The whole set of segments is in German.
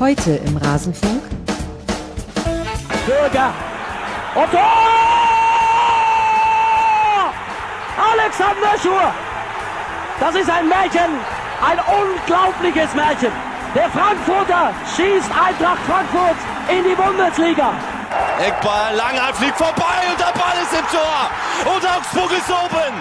Heute im Rasenfunk. Bürger. Und Tor! Alexander Schur. Das ist ein Märchen. Ein unglaubliches Märchen. Der Frankfurter schießt Eintracht Frankfurt in die Bundesliga. Eckball, Langer fliegt vorbei und der Ball ist im Tor. Und Augsburg ist oben.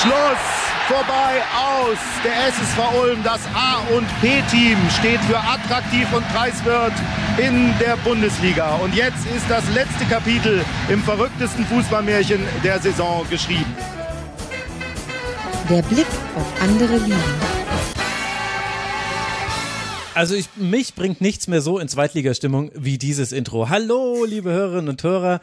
Schluss, vorbei, aus. Der SSV Ulm, das A- und B-Team, steht für attraktiv und preiswert in der Bundesliga. Und jetzt ist das letzte Kapitel im verrücktesten Fußballmärchen der Saison geschrieben. Der Blick auf andere Ligen. Also ich, mich bringt nichts mehr so in Zweitligastimmung wie dieses Intro. Hallo, liebe Hörerinnen und Hörer.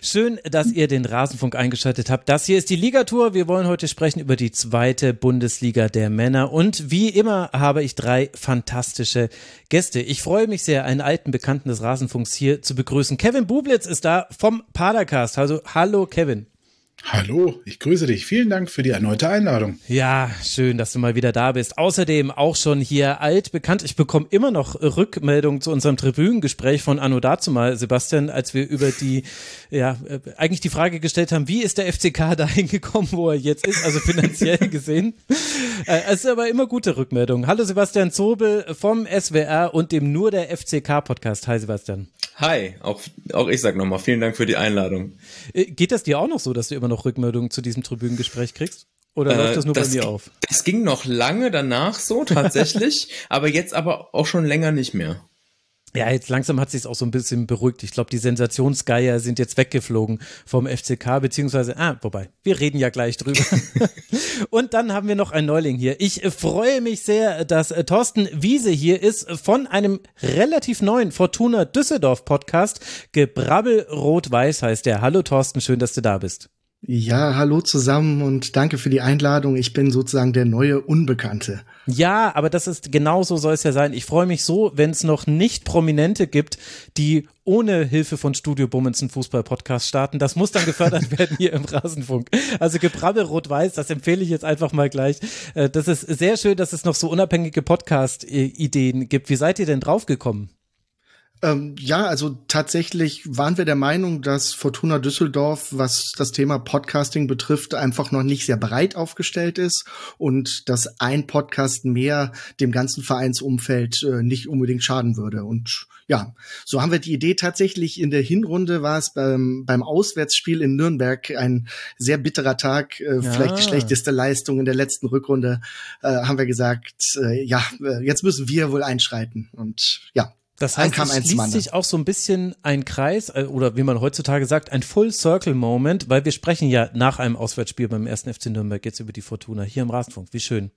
Schön, dass ihr den Rasenfunk eingeschaltet habt. Das hier ist die Ligatour. Wir wollen heute sprechen über die zweite Bundesliga der Männer. Und wie immer habe ich drei fantastische Gäste. Ich freue mich sehr, einen alten Bekannten des Rasenfunks hier zu begrüßen. Kevin Bublitz ist da vom Padercast. Also hallo Kevin. Hallo, ich grüße dich. Vielen Dank für die erneute Einladung. Ja, schön, dass du mal wieder da bist. Außerdem auch schon hier alt bekannt. Ich bekomme immer noch Rückmeldungen zu unserem Tribünengespräch von Anno dazu mal, Sebastian, als wir über die, ja, äh, eigentlich die Frage gestellt haben, wie ist der FCK dahin gekommen, wo er jetzt ist, also finanziell gesehen. Äh, es ist aber immer gute Rückmeldungen. Hallo Sebastian Zobel vom SWR und dem Nur der FCK Podcast. Hi Sebastian. Hi, auch, auch ich sag nochmal vielen Dank für die Einladung. Äh, Geht das dir auch noch so, dass du immer noch Rückmeldungen zu diesem Tribünengespräch kriegst? Oder Äh, läuft das nur das, bei mir auf? Das ging noch lange danach so, tatsächlich, aber jetzt aber auch schon länger nicht mehr. Ja, jetzt langsam hat sich auch so ein bisschen beruhigt. Ich glaube, die Sensationsgeier sind jetzt weggeflogen vom FCK, beziehungsweise, ah, wobei, wir reden ja gleich drüber. Und dann haben wir noch einen Neuling hier. Ich freue mich sehr, dass äh, Thorsten Wiese hier ist von einem relativ neuen Fortuna Düsseldorf Podcast. Gebrabbel Rot-Weiß heißt der. Hallo Thorsten, schön, dass du da bist. Ja, hallo zusammen und danke für die Einladung. Ich bin sozusagen der neue Unbekannte. Ja, aber das ist genau so soll es ja sein. Ich freue mich so, wenn es noch nicht Prominente gibt, die ohne Hilfe von Studio Bummens einen Fußball-Podcast starten. Das muss dann gefördert werden hier im Rasenfunk. Also Gebrabbel Rot-Weiß, das empfehle ich jetzt einfach mal gleich. Äh, Das ist sehr schön, dass es noch so unabhängige Podcast-Ideen gibt. Wie seid ihr denn draufgekommen? Ähm, ja, also tatsächlich waren wir der Meinung, dass Fortuna Düsseldorf, was das Thema Podcasting betrifft, einfach noch nicht sehr breit aufgestellt ist und dass ein Podcast mehr dem ganzen Vereinsumfeld äh, nicht unbedingt schaden würde. Und ja, so haben wir die Idee tatsächlich in der Hinrunde war es beim, beim Auswärtsspiel in Nürnberg ein sehr bitterer Tag, äh, Ja. vielleicht die schlechteste Leistung in der letzten Rückrunde, äh, haben wir gesagt, äh, ja, äh, jetzt müssen wir wohl einschreiten. Und ja, Das heißt, es schließt anderen. sich auch so ein bisschen ein Kreis äh, oder wie man heutzutage sagt, ein Full-Circle-Moment, weil wir sprechen ja nach einem Auswärtsspiel beim ersten FC Nürnberg jetzt über die Fortuna hier im Rasenfunk. Wie schön.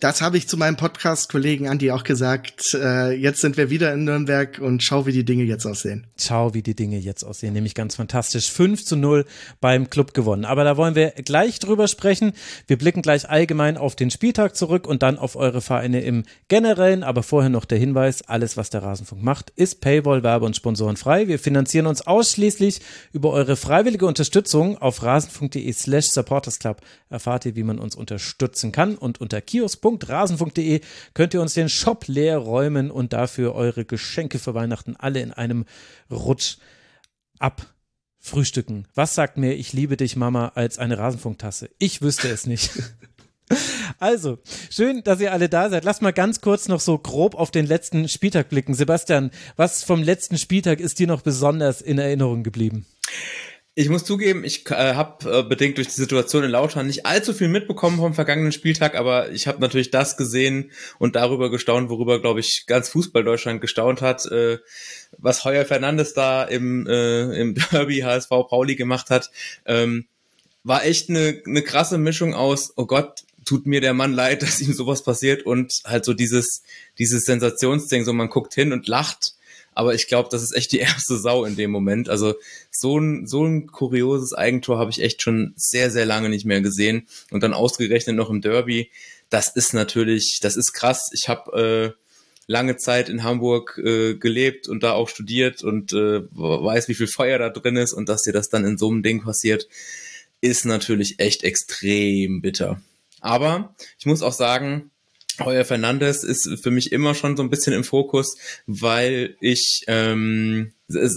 Das habe ich zu meinem Podcast-Kollegen Andi auch gesagt. Äh, jetzt sind wir wieder in Nürnberg und schau, wie die Dinge jetzt aussehen. Schau, wie die Dinge jetzt aussehen, nämlich ganz fantastisch. 5 zu 0 beim Club gewonnen. Aber da wollen wir gleich drüber sprechen. Wir blicken gleich allgemein auf den Spieltag zurück und dann auf eure Vereine im Generellen. Aber vorher noch der Hinweis, alles, was der Rasenfunk macht, ist Paywall, Werbe und Sponsoren. Wir finanzieren uns ausschließlich über eure freiwillige Unterstützung. Auf rasenfunk.de slash supportersclub erfahrt ihr, wie man uns unterstützen kann. Und unter kiosk.rasenfunk.de könnt ihr uns den Shop leer räumen und dafür eure Geschenke für Weihnachten alle in einem Rutsch abfrühstücken. Was sagt mir, ich liebe dich, Mama, als eine Rasenfunktasse? Ich wüsste es nicht. Also, schön, dass ihr alle da seid. Lass mal ganz kurz noch so grob auf den letzten Spieltag blicken. Sebastian, was vom letzten Spieltag ist dir noch besonders in Erinnerung geblieben? Ich muss zugeben, ich äh, habe äh, bedingt durch die Situation in Lautern nicht allzu viel mitbekommen vom vergangenen Spieltag, aber ich habe natürlich das gesehen und darüber gestaunt, worüber, glaube ich, ganz Fußball Deutschland gestaunt hat, äh, was Heuer Fernandes da im, äh, im Derby HSV Pauli gemacht hat. Ähm, war echt eine, eine krasse Mischung aus, oh Gott, tut mir der Mann leid, dass ihm sowas passiert und halt so dieses, dieses Sensationsding, so man guckt hin und lacht. Aber ich glaube, das ist echt die erste Sau in dem Moment. Also so ein, so ein kurioses Eigentor habe ich echt schon sehr, sehr lange nicht mehr gesehen. Und dann ausgerechnet noch im Derby. Das ist natürlich, das ist krass. Ich habe äh, lange Zeit in Hamburg äh, gelebt und da auch studiert und äh, weiß, wie viel Feuer da drin ist und dass dir das dann in so einem Ding passiert, ist natürlich echt extrem bitter. Aber ich muss auch sagen, Heuer Fernandes ist für mich immer schon so ein bisschen im Fokus, weil ich ähm,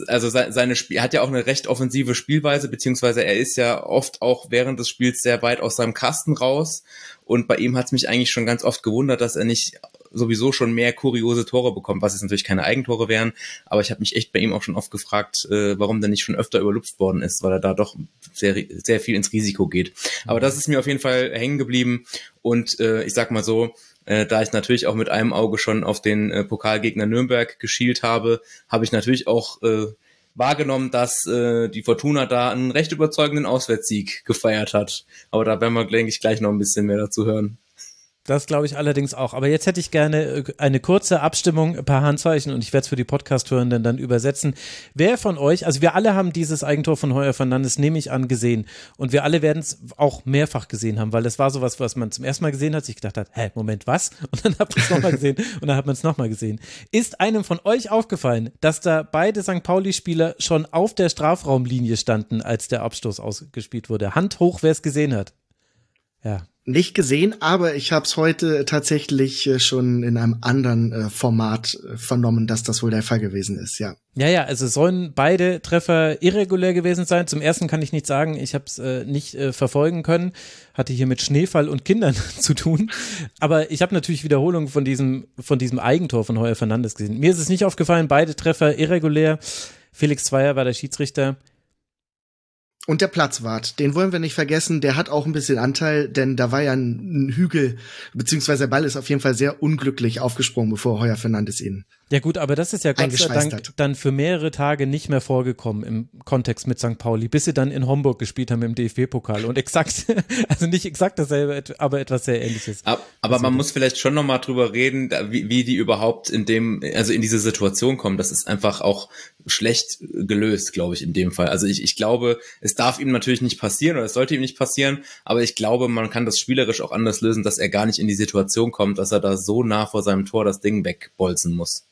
also seine Spiel hat ja auch eine recht offensive Spielweise, beziehungsweise er ist ja oft auch während des Spiels sehr weit aus seinem Kasten raus. Und bei ihm hat es mich eigentlich schon ganz oft gewundert, dass er nicht sowieso schon mehr kuriose Tore bekommt, was jetzt natürlich keine Eigentore wären. Aber ich habe mich echt bei ihm auch schon oft gefragt, äh, warum der nicht schon öfter überlupft worden ist, weil er da doch sehr, sehr viel ins Risiko geht. Aber das ist mir auf jeden Fall hängen geblieben. Und äh, ich sag mal so, äh, da ich natürlich auch mit einem Auge schon auf den äh, Pokalgegner Nürnberg geschielt habe, habe ich natürlich auch äh, wahrgenommen, dass äh, die Fortuna da einen recht überzeugenden Auswärtssieg gefeiert hat. Aber da werden wir, denke ich, gleich noch ein bisschen mehr dazu hören. Das glaube ich allerdings auch. Aber jetzt hätte ich gerne äh, eine kurze Abstimmung ein paar Handzeichen und ich werde es für die Podcast-Hörenden dann übersetzen. Wer von euch, also wir alle haben dieses Eigentor von Heuer Fernandes, nehme ich an, gesehen. Und wir alle werden es auch mehrfach gesehen haben, weil das war sowas, was man zum ersten Mal gesehen hat, sich gedacht hat, hä, Moment, was? Und dann hat man es nochmal gesehen und dann hat man es nochmal gesehen. Ist einem von euch aufgefallen, dass da beide St. Pauli-Spieler schon auf der Strafraumlinie standen, als der Abstoß ausgespielt wurde? Hand hoch, wer es gesehen hat. Ja, nicht gesehen, aber ich habe es heute tatsächlich äh, schon in einem anderen äh, Format äh, vernommen, dass das wohl der Fall gewesen ist, ja. Ja, ja, also sollen beide Treffer irregulär gewesen sein. Zum ersten kann ich nicht sagen, ich habe es äh, nicht äh, verfolgen können, hatte hier mit Schneefall und Kindern zu tun. Aber ich habe natürlich Wiederholungen von diesem, von diesem Eigentor von Heuer Fernandes gesehen. Mir ist es nicht aufgefallen, beide Treffer irregulär. Felix Zweier war der Schiedsrichter. Und der Platzwart, den wollen wir nicht vergessen, der hat auch ein bisschen Anteil, denn da war ja ein, ein Hügel, beziehungsweise der Ball ist auf jeden Fall sehr unglücklich aufgesprungen, bevor Heuer Fernandes ihn ja gut, aber das ist ja Gott sei Dank dann für mehrere Tage nicht mehr vorgekommen im Kontext mit St. Pauli, bis sie dann in Homburg gespielt haben im DFB-Pokal und exakt, also nicht exakt dasselbe, aber etwas sehr ähnliches. Aber, aber man muss vielleicht schon nochmal drüber reden, wie, wie die überhaupt in dem, also in diese Situation kommen. Das ist einfach auch schlecht gelöst, glaube ich, in dem Fall. Also ich, ich glaube, es darf ihm natürlich nicht passieren oder es sollte ihm nicht passieren, aber ich glaube, man kann das spielerisch auch anders lösen, dass er gar nicht in die Situation kommt, dass er da so nah vor seinem Tor das Ding wegbolzen muss.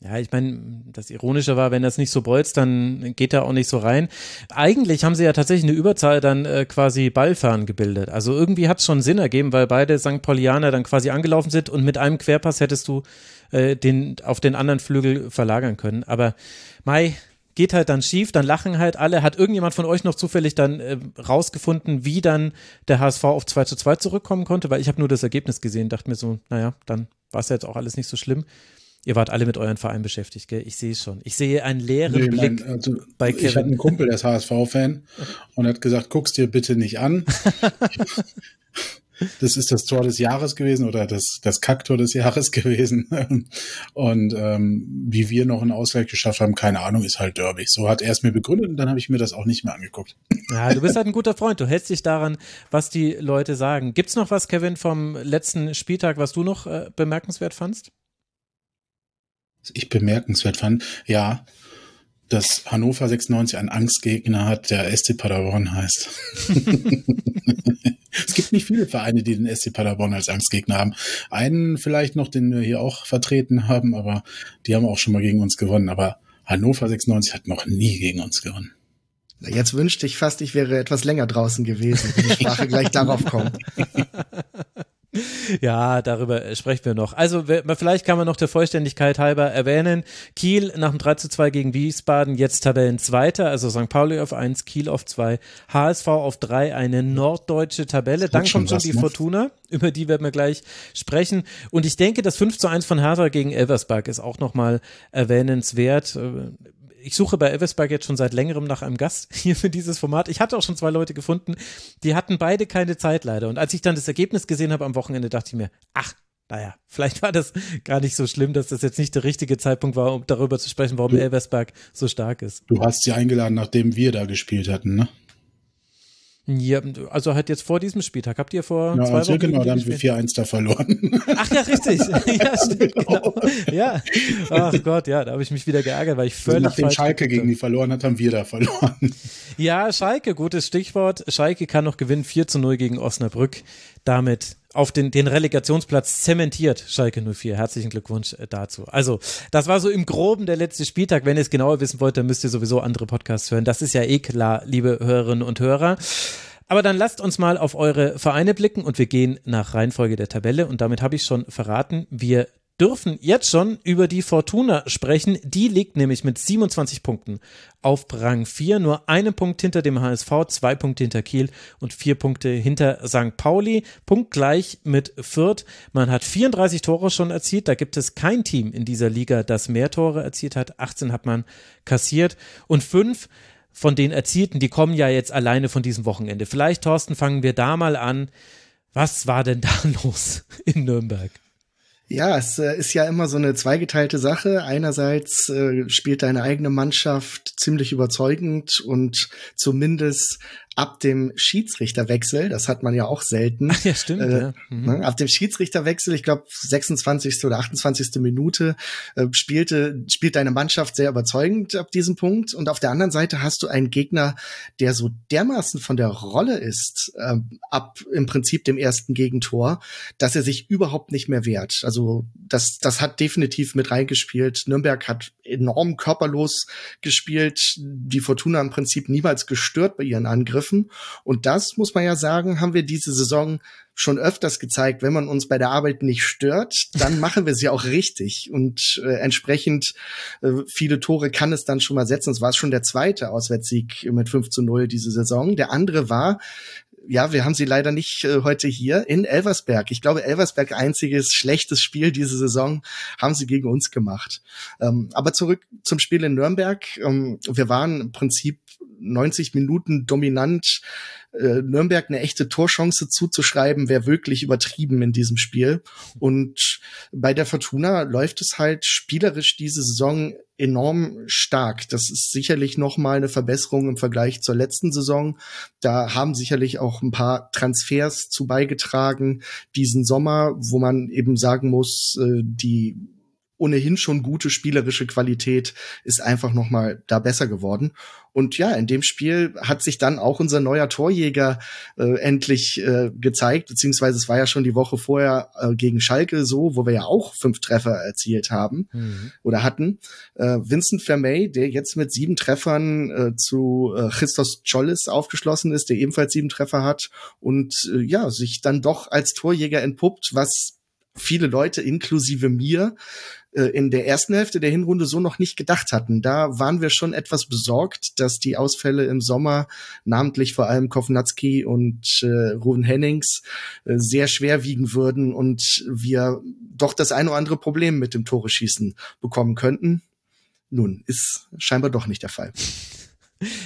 Ja, ich meine, das Ironische war, wenn das nicht so bolzt, dann geht er auch nicht so rein. Eigentlich haben sie ja tatsächlich eine Überzahl dann äh, quasi Ballfahren gebildet. Also irgendwie hat es schon Sinn ergeben, weil beide St. Paulianer dann quasi angelaufen sind und mit einem Querpass hättest du äh, den auf den anderen Flügel verlagern können. Aber Mai geht halt dann schief, dann lachen halt alle. Hat irgendjemand von euch noch zufällig dann äh, rausgefunden, wie dann der HSV auf 2 zu 2 zurückkommen konnte? Weil ich habe nur das Ergebnis gesehen, dachte mir so, naja, dann war es ja jetzt auch alles nicht so schlimm. Ihr wart alle mit euren Vereinen beschäftigt, gell? Ich sehe es schon. Ich sehe einen leeren nee, Blick mein, also, bei Kevin. Ich hatte einen Kumpel, der ist HSV-Fan und hat gesagt, guck's dir bitte nicht an. das ist das Tor des Jahres gewesen oder das, das Kacktor des Jahres gewesen. Und ähm, wie wir noch einen Ausgleich geschafft haben, keine Ahnung, ist halt Derby. So hat er es mir begründet und dann habe ich mir das auch nicht mehr angeguckt. Ja, du bist halt ein guter Freund. Du hältst dich daran, was die Leute sagen. Gibt's noch was, Kevin, vom letzten Spieltag, was du noch äh, bemerkenswert fandst? Ich bemerkenswert fand, ja, dass Hannover 96 einen Angstgegner hat, der SC Paderborn heißt. es gibt nicht viele Vereine, die den SC Paderborn als Angstgegner haben. Einen vielleicht noch, den wir hier auch vertreten haben, aber die haben auch schon mal gegen uns gewonnen. Aber Hannover 96 hat noch nie gegen uns gewonnen. Jetzt wünschte ich fast, ich wäre etwas länger draußen gewesen, wenn die Sprache gleich darauf kommt. Ja, darüber sprechen wir noch. Also vielleicht kann man noch der Vollständigkeit halber erwähnen, Kiel nach dem 3 zu 2 gegen Wiesbaden jetzt Tabellenzweiter, also St. Pauli auf 1, Kiel auf 2, HSV auf 3, eine norddeutsche Tabelle. Dann kommt schon die ne? Fortuna, über die werden wir gleich sprechen. Und ich denke, das 5 zu 1 von Hertha gegen Elversberg ist auch nochmal erwähnenswert ich suche bei Eversberg jetzt schon seit längerem nach einem Gast hier für dieses Format. Ich hatte auch schon zwei Leute gefunden, die hatten beide keine Zeit leider. Und als ich dann das Ergebnis gesehen habe am Wochenende, dachte ich mir, ach, naja, vielleicht war das gar nicht so schlimm, dass das jetzt nicht der richtige Zeitpunkt war, um darüber zu sprechen, warum Elversberg so stark ist. Du hast sie eingeladen, nachdem wir da gespielt hatten, ne? Ja, also halt jetzt vor diesem Spieltag. Habt ihr vor ja, zwei also Wochen? Genau, da haben wir 4-1 da verloren. Ach ja, richtig. ja, stimmt, genau. Ja. Ach Gott, ja, da habe ich mich wieder geärgert, weil ich also völlig. Also nachdem Schalke gegen die verloren hat, haben wir da verloren. Ja, Schalke, gutes Stichwort. Schalke kann noch gewinnen, 4 zu 0 gegen Osnabrück. Damit auf den, den Relegationsplatz zementiert Schalke 04. Herzlichen Glückwunsch äh, dazu. Also, das war so im Groben der letzte Spieltag. Wenn ihr es genauer wissen wollt, dann müsst ihr sowieso andere Podcasts hören. Das ist ja eh klar, liebe Hörerinnen und Hörer. Aber dann lasst uns mal auf eure Vereine blicken und wir gehen nach Reihenfolge der Tabelle und damit habe ich schon verraten, wir dürfen jetzt schon über die Fortuna sprechen. Die liegt nämlich mit 27 Punkten auf Rang 4, nur einen Punkt hinter dem HSV, zwei Punkte hinter Kiel und vier Punkte hinter St. Pauli. Punktgleich mit Fürth. Man hat 34 Tore schon erzielt. Da gibt es kein Team in dieser Liga, das mehr Tore erzielt hat. 18 hat man kassiert und fünf von den Erzielten, die kommen ja jetzt alleine von diesem Wochenende. Vielleicht, Thorsten, fangen wir da mal an. Was war denn da los in Nürnberg? Ja, es äh, ist ja immer so eine zweigeteilte Sache. Einerseits äh, spielt deine eigene Mannschaft ziemlich überzeugend und zumindest ab dem Schiedsrichterwechsel, das hat man ja auch selten. Ach ja, stimmt. Äh, ja. Mhm. Ne, ab dem Schiedsrichterwechsel, ich glaube 26. oder 28. Minute, äh, spielte spielt deine Mannschaft sehr überzeugend ab diesem Punkt. Und auf der anderen Seite hast du einen Gegner, der so dermaßen von der Rolle ist, äh, ab im Prinzip dem ersten Gegentor, dass er sich überhaupt nicht mehr wehrt. Also das, das hat definitiv mit reingespielt. Nürnberg hat enorm körperlos gespielt, die Fortuna im Prinzip niemals gestört bei ihren Angriffen begriffen. Und das muss man ja sagen, haben wir diese Saison schon öfters gezeigt, wenn man uns bei der Arbeit nicht stört, dann machen wir sie auch richtig. Und äh, entsprechend äh, viele Tore kann es dann schon mal setzen. Es war schon der zweite Auswärtssieg mit 5 zu 0 diese Saison. Der andere war, ja, wir haben sie leider nicht äh, heute hier in Elversberg. Ich glaube, Elversberg einziges schlechtes Spiel diese Saison haben sie gegen uns gemacht. Ähm, aber zurück zum Spiel in Nürnberg. Ähm, wir waren im Prinzip 90 Minuten dominant äh, Nürnberg eine echte Torchance zuzuschreiben, wäre wirklich übertrieben in diesem Spiel. Und bei der Fortuna läuft es halt spielerisch diese Saison enorm stark. Das ist sicherlich noch mal eine Verbesserung im Vergleich zur letzten Saison. Da haben sicherlich auch ein paar Transfers zu beigetragen diesen Sommer, wo man eben sagen muss, äh, die ohnehin schon gute spielerische Qualität ist einfach noch mal da besser geworden. Und ja, in dem Spiel hat sich dann auch unser neuer Torjäger äh, endlich äh, gezeigt, beziehungsweise es war ja schon die Woche vorher äh, gegen Schalke so, wo wir ja auch fünf Treffer erzielt haben mhm. oder hatten. Äh, Vincent Vermey, der jetzt mit sieben Treffern äh, zu äh, Christos Chollis aufgeschlossen ist, der ebenfalls sieben Treffer hat und äh, ja, sich dann doch als Torjäger entpuppt, was viele Leute inklusive mir in der ersten Hälfte der Hinrunde so noch nicht gedacht hatten. Da waren wir schon etwas besorgt, dass die Ausfälle im Sommer, namentlich vor allem Kovnatski und äh, Ruven Hennings, äh, sehr schwer wiegen würden und wir doch das ein oder andere Problem mit dem Tore schießen bekommen könnten. Nun, ist scheinbar doch nicht der Fall.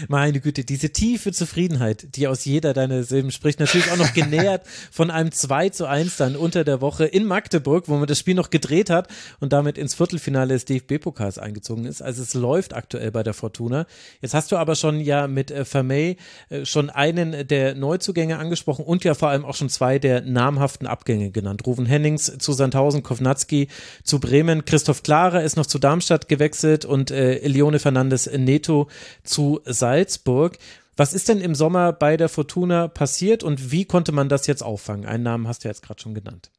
Meine Güte, diese tiefe Zufriedenheit, die aus jeder deiner Silben spricht, natürlich auch noch genährt von einem 2 zu 1 dann unter der Woche in Magdeburg, wo man das Spiel noch gedreht hat und damit ins Viertelfinale des DFB-Pokals eingezogen ist. Also es läuft aktuell bei der Fortuna. Jetzt hast du aber schon ja mit äh, Vermey äh, schon einen der Neuzugänge angesprochen und ja vor allem auch schon zwei der namhaften Abgänge genannt. Ruven Hennings zu Sandhausen, Kovnatski zu Bremen, Christoph Klare ist noch zu Darmstadt gewechselt und äh, Leone Fernandes Neto zu Salzburg. Was ist denn im Sommer bei der Fortuna passiert und wie konnte man das jetzt auffangen? Einen Namen hast du jetzt gerade schon genannt.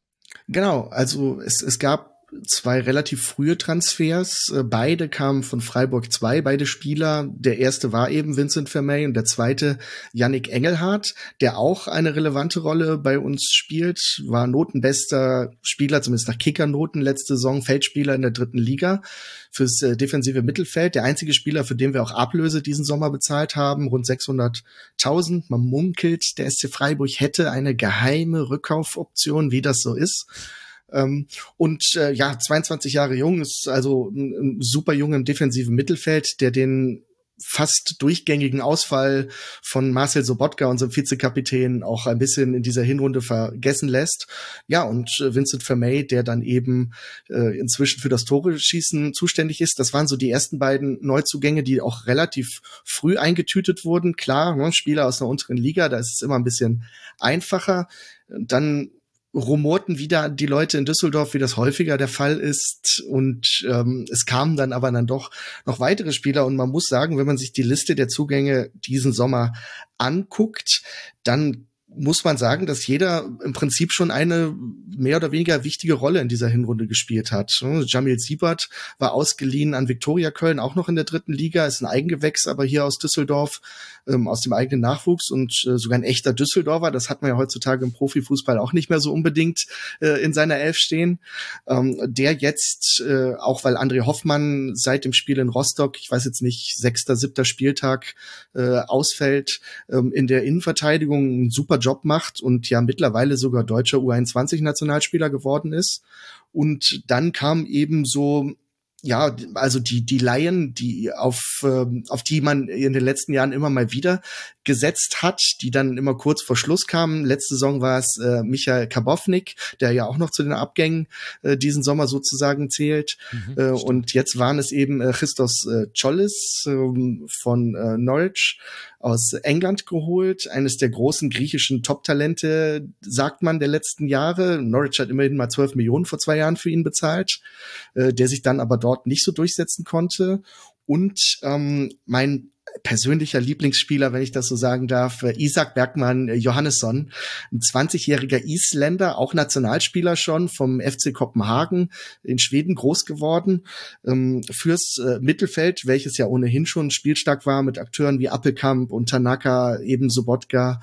Genau, also es, es gab zwei relativ frühe Transfers. Äh, beide kamen von Freiburg 2, beide Spieler. Der erste war eben Vincent Vermey und der zweite Yannick Engelhardt, der auch eine relevante Rolle bei uns spielt, war notenbester Spieler, zumindest nach Kickernoten letzte Saison, Feldspieler in der dritten Liga fürs äh, defensive Mittelfeld. Der einzige Spieler, für den wir auch Ablöse diesen Sommer bezahlt haben, rund 600.000. Man munkelt, der SC Freiburg hätte eine geheime Rückkaufoption, wie das so ist. Ähm, und äh, ja, 22 Jahre jung, ist also ein, ein super jung im defensiven Mittelfeld, der den fast durchgängigen Ausfall von Marcel Sobotka, unserem Vizekapitän, auch ein bisschen in dieser Hinrunde vergessen lässt. Ja, und äh, Vincent Vermey, der dann eben äh, inzwischen für das Tore-Schießen zuständig ist. Das waren so die ersten beiden Neuzugänge, die auch relativ früh eingetütet wurden. Klar, ne, Spieler aus einer unteren Liga, da ist es immer ein bisschen einfacher. Dann rumorten wieder die Leute in Düsseldorf, wie das häufiger der Fall ist. Und ähm, es kamen dann aber dann doch noch weitere Spieler. Und man muss sagen, wenn man sich die Liste der Zugänge diesen Sommer anguckt, dann muss man sagen, dass jeder im Prinzip schon eine mehr oder weniger wichtige Rolle in dieser Hinrunde gespielt hat. Jamil Siebert war ausgeliehen an Viktoria Köln, auch noch in der dritten Liga, ist ein Eigengewächs, aber hier aus Düsseldorf, ähm, aus dem eigenen Nachwuchs und äh, sogar ein echter Düsseldorfer. Das hat man ja heutzutage im Profifußball auch nicht mehr so unbedingt äh, in seiner Elf stehen. Ähm, der jetzt, äh, auch weil André Hoffmann seit dem Spiel in Rostock, ich weiß jetzt nicht, sechster, siebter Spieltag äh, ausfällt, ähm, in der Innenverteidigung einen super Job macht und ja mittlerweile sogar deutscher U21-Nationalspieler geworden ist. Und dann kam eben so ja, also die, die Laien, die auf, äh, auf die man in den letzten Jahren immer mal wieder gesetzt hat, die dann immer kurz vor Schluss kamen. Letzte Saison war es äh, Michael Kabownik, der ja auch noch zu den Abgängen äh, diesen Sommer sozusagen zählt. Mhm, äh, und jetzt waren es eben äh, Christos äh, Chollis äh, von äh, Norwich aus England geholt, eines der großen griechischen Top-Talente, sagt man, der letzten Jahre. Norwich hat immerhin mal 12 Millionen vor zwei Jahren für ihn bezahlt, äh, der sich dann aber dort nicht so durchsetzen konnte. Und ähm, mein persönlicher Lieblingsspieler, wenn ich das so sagen darf, äh, Isaac Bergmann äh, Johannesson, ein 20-jähriger Isländer, auch Nationalspieler schon vom FC Kopenhagen in Schweden groß geworden, ähm, fürs äh, Mittelfeld, welches ja ohnehin schon spielstark war mit Akteuren wie Appelkamp und Tanaka, eben Sobotka,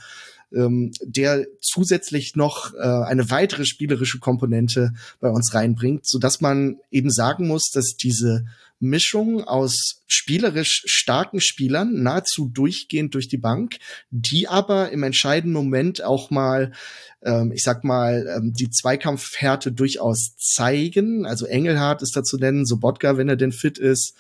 ähm, der zusätzlich noch äh, eine weitere spielerische Komponente bei uns reinbringt, so dass man eben sagen muss, dass diese Mischung aus spielerisch starken Spielern, nahezu durchgehend durch die Bank, die aber im entscheidenden Moment auch mal, ähm, ich sag mal, ähm, die Zweikampfhärte durchaus zeigen. Also Engelhardt ist da zu nennen, Sobotka, wenn er denn fit ist.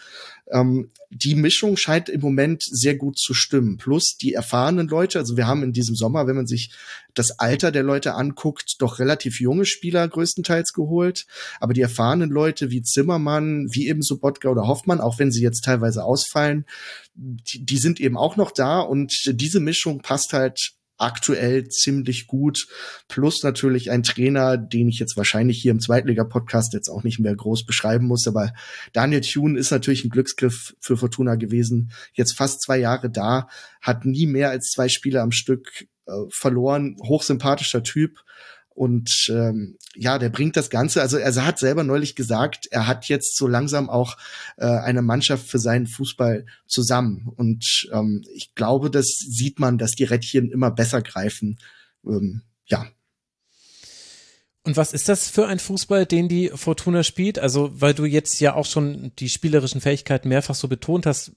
Ähm, die Mischung scheint im Moment sehr gut zu stimmen. Plus die erfahrenen Leute, also wir haben in diesem Sommer, wenn man sich das Alter der Leute anguckt, doch relativ junge Spieler größtenteils geholt. Aber die erfahrenen Leute wie Zimmermann, wie eben Sobotka oder Hoffmann, auch wenn sie jetzt teilweise ausfallen, die, die sind eben auch noch da und diese Mischung passt halt aktuell ziemlich gut. Plus natürlich ein Trainer, den ich jetzt wahrscheinlich hier im Zweitliga-Podcast jetzt auch nicht mehr groß beschreiben muss. Aber Daniel Thune ist natürlich ein Glücksgriff für Fortuna gewesen. Jetzt fast zwei Jahre da, hat nie mehr als zwei Spiele am Stück äh, verloren. Hochsympathischer Typ. Und ähm, ja, der bringt das Ganze. Also er hat selber neulich gesagt, er hat jetzt so langsam auch äh, eine Mannschaft für seinen Fußball zusammen. Und ähm, ich glaube, das sieht man, dass die Rädchen immer besser greifen. Ähm, ja. Und was ist das für ein Fußball, den die Fortuna spielt? Also, weil du jetzt ja auch schon die spielerischen Fähigkeiten mehrfach so betont hast,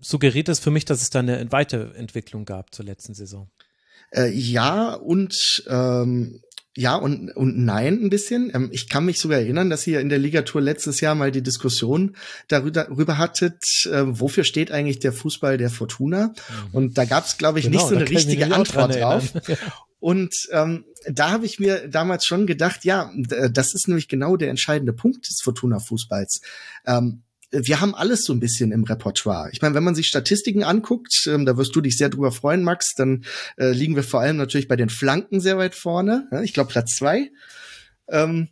suggeriert es für mich, dass es da eine Weiterentwicklung gab zur letzten Saison. Äh, ja, und ähm, ja und, und nein ein bisschen. Ähm, ich kann mich sogar erinnern, dass ihr in der Ligatur letztes Jahr mal die Diskussion darüber, darüber hattet, äh, wofür steht eigentlich der Fußball der Fortuna? Mhm. Und da gab es, glaube ich, genau, nicht so eine richtige Antwort drauf. Und ähm, da habe ich mir damals schon gedacht, ja, das ist nämlich genau der entscheidende Punkt des Fortuna-Fußballs. Ähm, wir haben alles so ein bisschen im Repertoire. Ich meine, wenn man sich Statistiken anguckt, ähm, da wirst du dich sehr drüber freuen, Max, dann äh, liegen wir vor allem natürlich bei den Flanken sehr weit vorne. Ja, ich glaube Platz zwei. Ähm,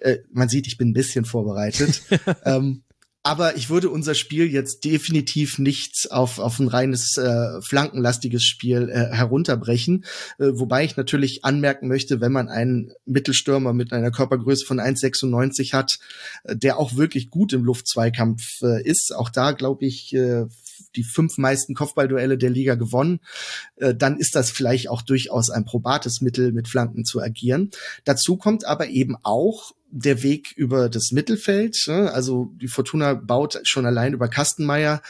äh, man sieht, ich bin ein bisschen vorbereitet. ähm, aber ich würde unser Spiel jetzt definitiv nicht auf, auf ein reines äh, flankenlastiges Spiel äh, herunterbrechen. Äh, wobei ich natürlich anmerken möchte, wenn man einen Mittelstürmer mit einer Körpergröße von 1,96 hat, äh, der auch wirklich gut im Luftzweikampf äh, ist, auch da glaube ich, äh, die fünf meisten Kopfballduelle der Liga gewonnen, äh, dann ist das vielleicht auch durchaus ein probates Mittel, mit Flanken zu agieren. Dazu kommt aber eben auch der Weg über das Mittelfeld. Ne? Also die Fortuna baut schon allein über Kastenmeier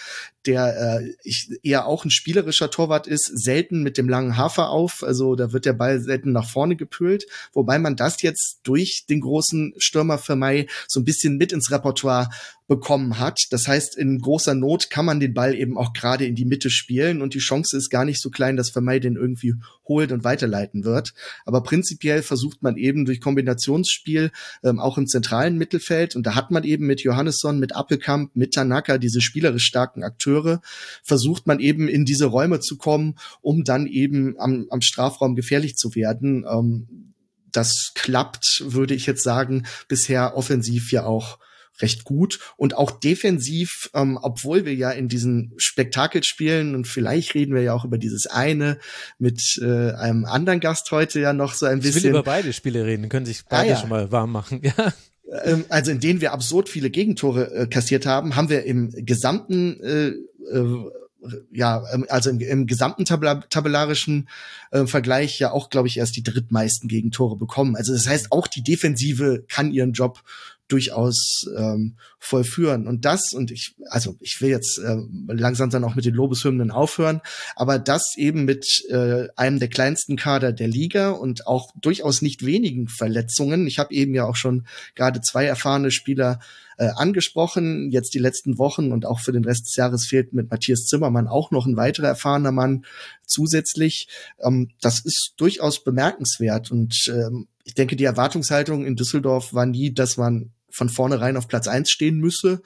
der äh, ich, eher auch ein spielerischer Torwart ist, selten mit dem langen Hafer auf. Also da wird der Ball selten nach vorne gepölt. Wobei man das jetzt durch den großen Stürmer für Mai so ein bisschen mit ins Repertoire bekommen hat. Das heißt, in großer Not kann man den Ball eben auch gerade in die Mitte spielen und die Chance ist gar nicht so klein, dass Vermey den irgendwie holt und weiterleiten wird. Aber prinzipiell versucht man eben durch Kombinationsspiel ähm, auch im zentralen Mittelfeld und da hat man eben mit Johannesson, mit Appelkamp, mit Tanaka diese spielerisch starken Akteure Akteure, versucht man eben in diese Räume zu kommen, um dann eben am, am Strafraum gefährlich zu werden. Ähm, das klappt, würde ich jetzt sagen, bisher offensiv ja auch recht gut und auch defensiv, ähm, obwohl wir ja in diesen Spektakel spielen und vielleicht reden wir ja auch über dieses eine mit äh, einem anderen Gast heute ja noch so ein bisschen. Ich will über beide Spiele reden, können sich beide ah, ja. schon mal warm machen. Ja. Ähm, also in denen wir absurd viele Gegentore äh, kassiert haben, haben wir im gesamten äh, äh, ja, ähm, also im, im gesamten tabellarischen äh, Vergleich ja auch, glaube ich, erst die drittmeisten Gegentore bekommen. Also das heißt, auch die Defensive kann ihren Job durchaus ähm, vollführen. Und das, und ich, also ich will jetzt äh, langsam dann auch mit den Lobeshymnen aufhören, aber das eben mit äh, einem der kleinsten Kader der Liga und auch durchaus nicht wenigen Verletzungen. Ich habe eben ja auch schon gerade zwei erfahrene Spieler äh, angesprochen, jetzt die letzten Wochen und auch für den Rest des Jahres fehlt mit Matthias Zimmermann auch noch ein weiterer erfahrener Mann zusätzlich. Ähm, das ist durchaus bemerkenswert und ähm, ich denke, die Erwartungshaltung in Düsseldorf war nie, dass man von vornherein auf Platz eins stehen müsse.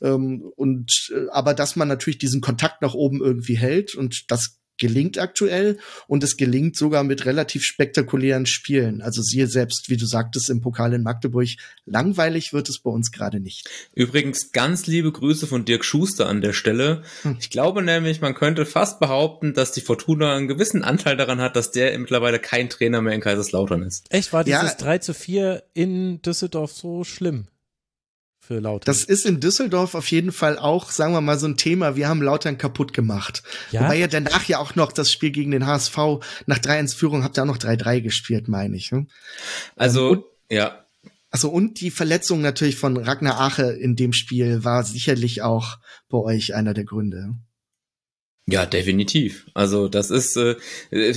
Ähm, und äh, aber dass man natürlich diesen Kontakt nach oben irgendwie hält und das gelingt aktuell und es gelingt sogar mit relativ spektakulären Spielen. Also siehe selbst, wie du sagtest, im Pokal in Magdeburg, langweilig wird es bei uns gerade nicht. Übrigens ganz liebe Grüße von Dirk Schuster an der Stelle. Hm. Ich glaube nämlich, man könnte fast behaupten, dass die Fortuna einen gewissen Anteil daran hat, dass der mittlerweile kein Trainer mehr in Kaiserslautern ist. Echt, war dieses ja, 3 zu 4 in Düsseldorf so schlimm? Für Lautern. Das ist in Düsseldorf auf jeden Fall auch, sagen wir mal, so ein Thema. Wir haben Lautern kaputt gemacht. Ja? Wobei ja danach ja auch noch das Spiel gegen den HSV nach 3-1-Führung habt ihr auch noch 3-3 gespielt, meine ich. Ne? Also, und, ja. Also und die Verletzung natürlich von Ragnar Ache in dem Spiel war sicherlich auch bei euch einer der Gründe. Ja, definitiv. Also das ist, äh,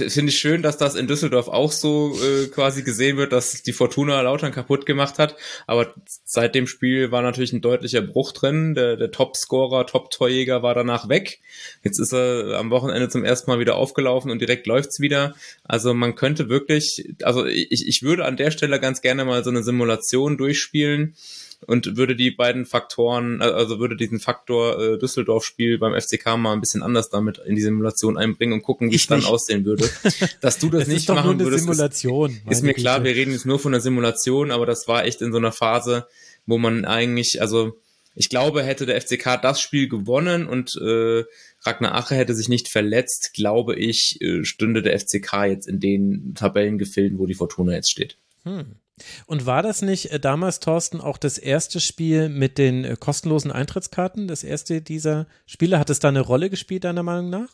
finde ich schön, dass das in Düsseldorf auch so äh, quasi gesehen wird, dass die Fortuna Lautern kaputt gemacht hat. Aber seit dem Spiel war natürlich ein deutlicher Bruch drin. Der, der Top-Scorer, Top-Torjäger war danach weg. Jetzt ist er am Wochenende zum ersten Mal wieder aufgelaufen und direkt läuft's wieder. Also man könnte wirklich, also ich, ich würde an der Stelle ganz gerne mal so eine Simulation durchspielen und würde die beiden Faktoren, also würde diesen Faktor äh, Düsseldorf-Spiel beim FCK mal ein bisschen anders damit in die Simulation einbringen und gucken, wie es dann aussehen würde. Dass du das, das nicht machen würdest, Simulation, ist, ist mir klar, Güte. wir reden jetzt nur von der Simulation, aber das war echt in so einer Phase, wo man eigentlich, also ich glaube, hätte der FCK das Spiel gewonnen und äh, Ragnar Ache hätte sich nicht verletzt, glaube ich, äh, stünde der FCK jetzt in den Tabellengefilden, wo die Fortuna jetzt steht. Hm. Und war das nicht äh, damals, Thorsten, auch das erste Spiel mit den äh, kostenlosen Eintrittskarten? Das erste dieser Spiele? Hat es da eine Rolle gespielt, deiner Meinung nach?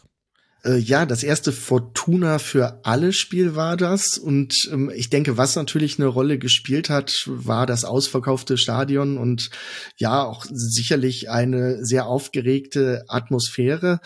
Äh, ja, das erste Fortuna für alle Spiel war das. Und ähm, ich denke, was natürlich eine Rolle gespielt hat, war das ausverkaufte Stadion und ja, auch sicherlich eine sehr aufgeregte Atmosphäre.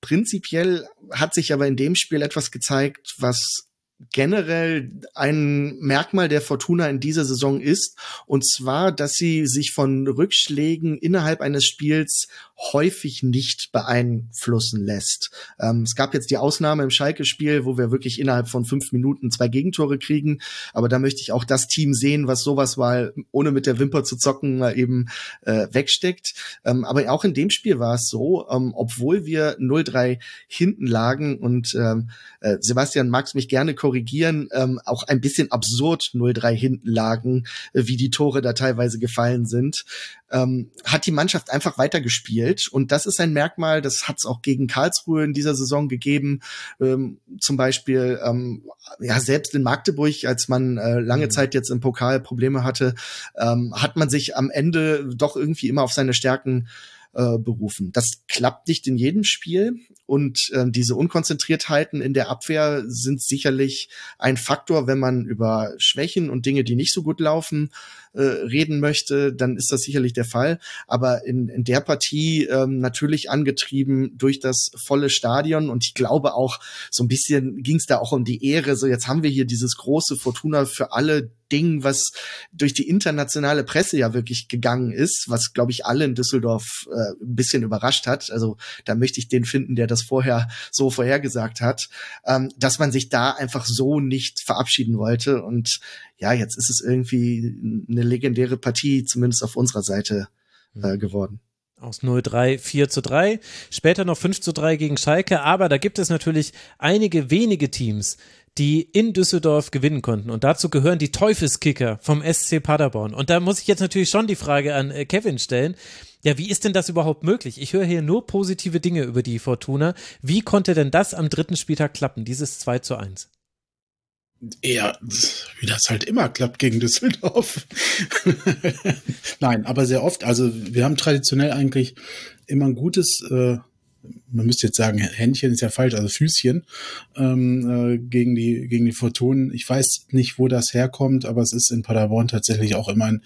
Prinzipiell hat sich aber in dem Spiel etwas gezeigt, was generell ein Merkmal der Fortuna in dieser Saison ist, und zwar, dass sie sich von Rückschlägen innerhalb eines Spiels häufig nicht beeinflussen lässt. Ähm, es gab jetzt die Ausnahme im Schalke-Spiel, wo wir wirklich innerhalb von fünf Minuten zwei Gegentore kriegen, aber da möchte ich auch das Team sehen, was sowas mal ohne mit der Wimper zu zocken mal eben äh, wegsteckt. Ähm, aber auch in dem Spiel war es so, ähm, obwohl wir 0-3 hinten lagen und ähm, äh, Sebastian magst mich gerne korrigieren, ähm, auch ein bisschen absurd 0-3 hinten lagen, äh, wie die Tore da teilweise gefallen sind, ähm, hat die Mannschaft einfach weitergespielt. Und das ist ein Merkmal, das hat es auch gegen Karlsruhe in dieser Saison gegeben. Ähm, zum Beispiel, ähm, ja, selbst in Magdeburg, als man äh, lange mhm. Zeit jetzt im Pokal Probleme hatte, ähm, hat man sich am Ende doch irgendwie immer auf seine Stärken äh, berufen. Das klappt nicht in jedem Spiel und äh, diese Unkonzentriertheiten in der Abwehr sind sicherlich ein Faktor, wenn man über Schwächen und Dinge, die nicht so gut laufen, äh, reden möchte, dann ist das sicherlich der Fall. Aber in, in der Partie ähm, natürlich angetrieben durch das volle Stadion und ich glaube auch so ein bisschen ging es da auch um die Ehre. So jetzt haben wir hier dieses große Fortuna für alle Ding, was durch die internationale Presse ja wirklich gegangen ist, was glaube ich alle in Düsseldorf äh, ein bisschen überrascht hat. Also da möchte ich den finden, der das vorher so vorhergesagt hat, ähm, dass man sich da einfach so nicht verabschieden wollte. Und ja, jetzt ist es irgendwie eine legendäre Partie, zumindest auf unserer Seite äh, geworden aus 0-3 4 zu 3, später noch 5 zu 3 gegen Schalke, aber da gibt es natürlich einige wenige Teams, die in Düsseldorf gewinnen konnten. Und dazu gehören die Teufelskicker vom SC Paderborn. Und da muss ich jetzt natürlich schon die Frage an äh, Kevin stellen. Ja, wie ist denn das überhaupt möglich? Ich höre hier nur positive Dinge über die Fortuna. Wie konnte denn das am dritten Spieltag klappen, dieses 2 zu 1? Eher, wie das halt immer klappt gegen Düsseldorf. Nein, aber sehr oft. Also wir haben traditionell eigentlich immer ein gutes, äh, man müsste jetzt sagen, Händchen ist ja falsch, also Füßchen ähm, äh, gegen die gegen die Fortunen. Ich weiß nicht, wo das herkommt, aber es ist in Paderborn tatsächlich auch immer ein,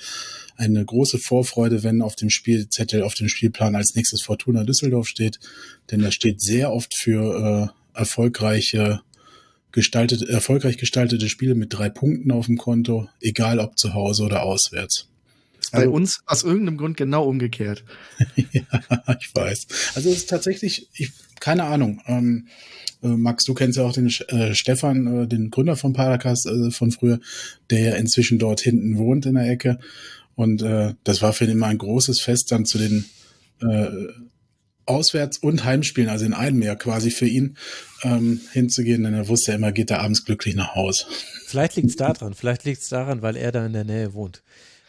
eine große Vorfreude, wenn auf dem Spielzettel, auf dem Spielplan als nächstes Fortuna Düsseldorf steht, denn da steht sehr oft für äh, erfolgreiche gestaltet, erfolgreich gestaltete Spiele mit drei Punkten auf dem Konto, egal ob zu Hause oder auswärts. Bei also, uns aus irgendeinem Grund genau umgekehrt. ja, ich weiß. Also es ist tatsächlich, ich, keine Ahnung. Ähm, äh, Max, du kennst ja auch den äh, Stefan, äh, den Gründer von Paracast äh, von früher, der ja inzwischen dort hinten wohnt in der Ecke. Und äh, das war für ihn immer ein großes Fest, dann zu den äh, Auswärts- und Heimspielen, also in einem Jahr quasi für ihn, ähm, hinzugehen, denn er wusste immer, geht er abends glücklich nach Hause. Vielleicht liegt es daran, vielleicht liegt es daran, weil er da in der Nähe wohnt.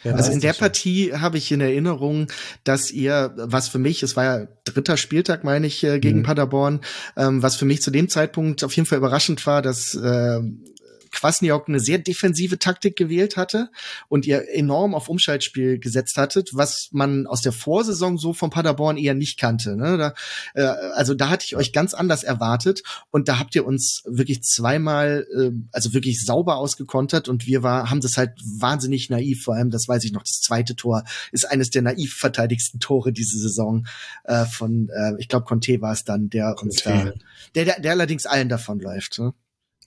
Wer also in der schon. Partie habe ich in Erinnerung, dass ihr, was für mich, es war ja dritter Spieltag, meine ich, äh, gegen mhm. Paderborn, ähm, was für mich zu dem Zeitpunkt auf jeden Fall überraschend war, dass äh, Kwasniok eine sehr defensive Taktik gewählt hatte und ihr enorm auf Umschaltspiel gesetzt hattet, was man aus der Vorsaison so von Paderborn eher nicht kannte. Ne? Da, äh, also da hatte ich euch ganz anders erwartet und da habt ihr uns wirklich zweimal, äh, also wirklich sauber ausgekontert und wir war, haben das halt wahnsinnig naiv, vor allem, das weiß ich noch, das zweite Tor ist eines der naiv verteidigsten Tore diese Saison äh, von, äh, ich glaube, Conte war es dann, der Conte. uns da, der, der, der allerdings allen davon läuft. Ne?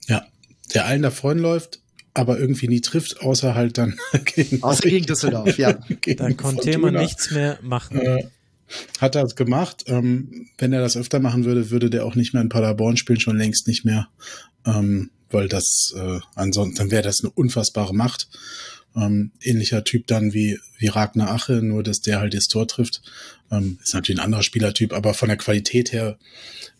Ja, der allen davon läuft, aber irgendwie nie trifft, außer halt dann gegen, außer gegen Düsseldorf, ja. dann konnte man nichts mehr machen. Äh, hat er es gemacht. Ähm, wenn er das öfter machen würde, würde der auch nicht mehr in Paderborn spielen, schon längst nicht mehr. Ähm, weil das äh, ansonsten, dann wäre das eine unfassbare Macht. Ähm, ähnlicher Typ dann wie, wie Ragnar Ache, nur dass der halt das Tor trifft. Ähm, ist natürlich ein anderer Spielertyp, aber von der Qualität her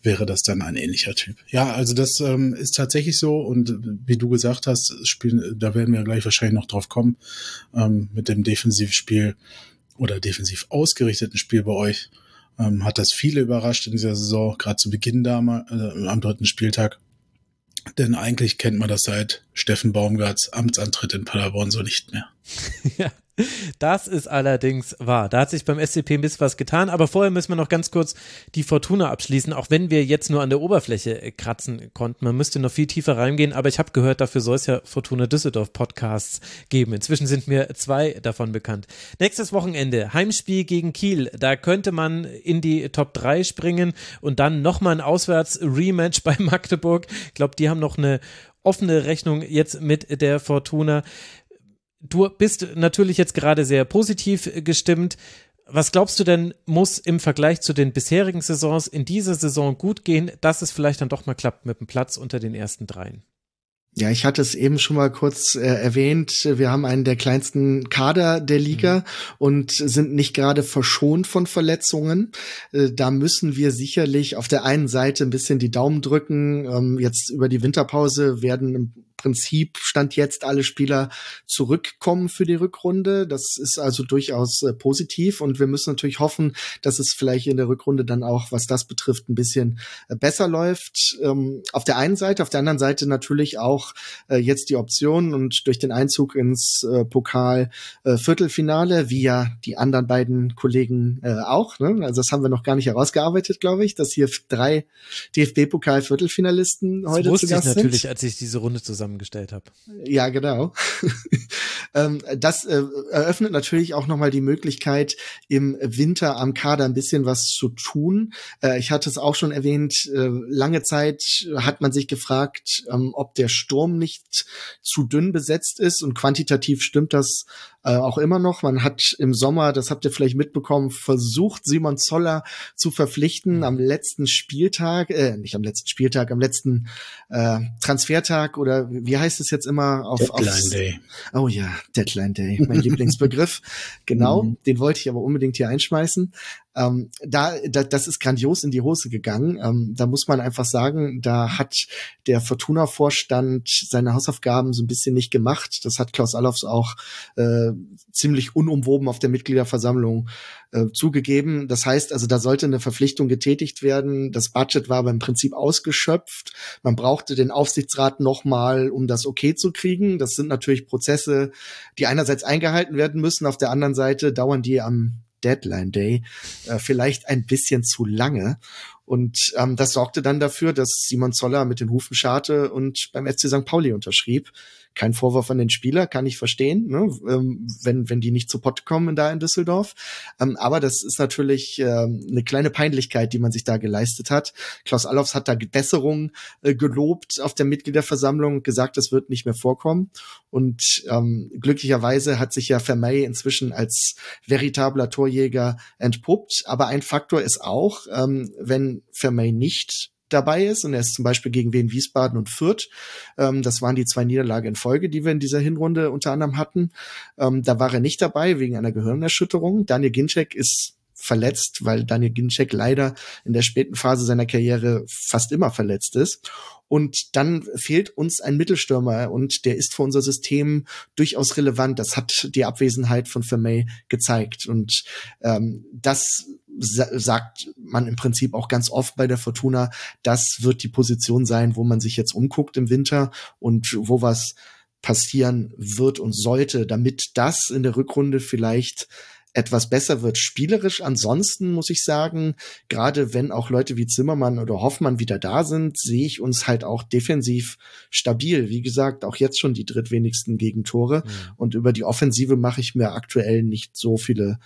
wäre das dann ein ähnlicher Typ. Ja, also das ähm, ist tatsächlich so und wie du gesagt hast, spielen, da werden wir gleich wahrscheinlich noch drauf kommen, ähm, mit dem Defensivspiel oder defensiv ausgerichteten Spiel bei euch. Ähm, hat das viele überrascht in dieser Saison, gerade zu Beginn damals, äh, am dritten Spieltag. Denn eigentlich kennt man das seit Steffen Baumgarts Amtsantritt in Paderborn so nicht mehr. ja, das ist allerdings wahr. Da hat sich beim SCP ein bisschen was getan, aber vorher müssen wir noch ganz kurz die Fortuna abschließen, auch wenn wir jetzt nur an der Oberfläche äh, kratzen konnten. Man müsste noch viel tiefer reingehen, aber ich habe gehört, dafür soll es ja Fortuna Düsseldorf Podcasts geben. Inzwischen sind mir zwei davon bekannt. Nächstes Wochenende, Heimspiel gegen Kiel. Da könnte man in die Top 3 springen und dann nochmal ein Auswärts-Rematch bei Magdeburg. Ich glaube, die haben noch eine offene Rechnung jetzt mit der Fortuna. Du bist natürlich jetzt gerade sehr positiv gestimmt. Was glaubst du denn, muss im Vergleich zu den bisherigen Saisons in dieser Saison gut gehen, dass es vielleicht dann doch mal klappt mit dem Platz unter den ersten dreien? Ja, ich hatte es eben schon mal kurz äh, erwähnt. Wir haben einen der kleinsten Kader der Liga mhm. und sind nicht gerade verschont von Verletzungen. Äh, da müssen wir sicherlich auf der einen Seite ein bisschen die Daumen drücken. Ähm, jetzt über die Winterpause werden Prinzip stand jetzt alle Spieler zurückkommen für die Rückrunde. Das ist also durchaus äh, positiv und wir müssen natürlich hoffen, dass es vielleicht in der Rückrunde dann auch, was das betrifft, ein bisschen äh, besser läuft. Ähm, auf der einen Seite, auf der anderen Seite natürlich auch äh, jetzt die Option und durch den Einzug ins äh, Pokal äh, Viertelfinale, wie ja die anderen beiden Kollegen äh, auch. Ne? Also das haben wir noch gar nicht herausgearbeitet, glaube ich, dass hier drei DFB-Pokal-Viertelfinalisten heute das wusste zu Gast ich natürlich, sind. als ich diese Runde zusammen zusammengestellt habe. Ja, genau. Ähm, das äh, eröffnet natürlich auch nochmal die Möglichkeit, im Winter am Kader ein bisschen was zu tun. Äh, ich hatte es auch schon erwähnt, äh, lange Zeit hat man sich gefragt, ähm, ob der Sturm nicht zu dünn besetzt ist und quantitativ stimmt das äh, auch immer noch. Man hat im Sommer, das habt ihr vielleicht mitbekommen, versucht, Simon Zoller zu verpflichten am letzten Spieltag, äh, nicht am letzten Spieltag, am letzten äh, Transfertag oder wie heißt es jetzt immer auf Deadline Day. Oh ja, Deadline Day, mein Lieblingsbegriff. Genau, mhm. den wollte ich aber unbedingt hier einschmeißen. Ähm, da, da, das ist grandios in die Hose gegangen. Ähm, da muss man einfach sagen, da hat der Fortuna-Vorstand seine Hausaufgaben so ein bisschen nicht gemacht. Das hat Klaus Allofs auch äh, ziemlich unumwoben auf der Mitgliederversammlung äh, zugegeben. Das heißt also, da sollte eine Verpflichtung getätigt werden. Das Budget war aber im Prinzip ausgeschöpft. Man brauchte den Aufsichtsrat nochmal, um das okay zu kriegen. Das sind natürlich Prozesse, die einerseits eingehalten werden müssen, auf der anderen Seite dauern die am Deadline Day äh, vielleicht ein bisschen zu lange. Und ähm, das sorgte dann dafür, dass Simon Zoller mit den Hufen scharte und beim FC St. Pauli unterschrieb kein Vorwurf an den Spieler, kann ich verstehen, ne? ähm, wenn, wenn die nicht zu Pott kommen da in Düsseldorf. Ähm, aber das ist natürlich ähm, eine kleine Peinlichkeit, die man sich da geleistet hat. Klaus Allofs hat da Besserung äh, gelobt auf der Mitgliederversammlung, gesagt, das wird nicht mehr vorkommen. Und ähm, glücklicherweise hat sich ja Vermey inzwischen als veritabler Torjäger entpuppt. Aber ein Faktor ist auch, ähm, wenn Vermey nicht dabei ist. Und er ist zum Beispiel gegen Wien Wiesbaden und Fürth. Ähm, das waren die zwei Niederlagen in Folge, die wir in dieser Hinrunde unter anderem hatten. Ähm, da war er nicht dabei wegen einer Gehirnerschütterung. Daniel Ginczek ist verletzt, weil Daniel Ginczek leider in der späten Phase seiner Karriere fast immer verletzt ist. Und dann fehlt uns ein Mittelstürmer und der ist für unser System durchaus relevant. Das hat die Abwesenheit von Vermey gezeigt. Und ähm, das sagt man im Prinzip auch ganz oft bei der Fortuna, das wird die Position sein, wo man sich jetzt umguckt im Winter und wo was passieren wird und sollte, damit das in der Rückrunde vielleicht etwas besser wird. Spielerisch ansonsten muss ich sagen, gerade wenn auch Leute wie Zimmermann oder Hoffmann wieder da sind, sehe ich uns halt auch defensiv stabil. Wie gesagt, auch jetzt schon die drittwenigsten Gegentore. Mhm. Und über die Offensive mache ich mir aktuell nicht so viele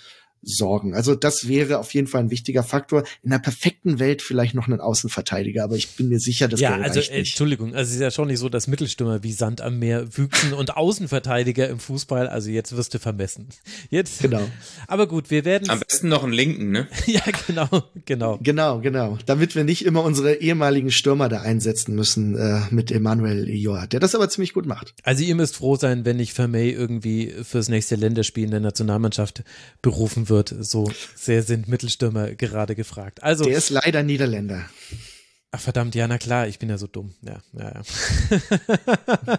sorgen. Also das wäre auf jeden Fall ein wichtiger Faktor. In einer perfekten Welt vielleicht noch einen Außenverteidiger, aber ich bin mir sicher, dass ja, der also äh, Entschuldigung, also es ist ja schon nicht so, dass Mittelstürmer wie Sand am Meer wüchsen und Außenverteidiger im Fußball, also jetzt wirst du vermessen. Jetzt. Genau. Aber gut, wir werden am besten noch einen linken, ne? ja, genau, genau. Genau, genau, damit wir nicht immer unsere ehemaligen Stürmer da einsetzen müssen äh, mit Emanuel Joa, der das aber ziemlich gut macht. Also ihr müsst froh sein, wenn nicht Vermey irgendwie fürs nächste Länderspiel in der Nationalmannschaft berufen wird. So sehr sind Mittelstürmer gerade gefragt. Also, Der ist leider Niederländer. Ach verdammt, ja, na klar, ich bin ja so dumm. Ja, ja, ja.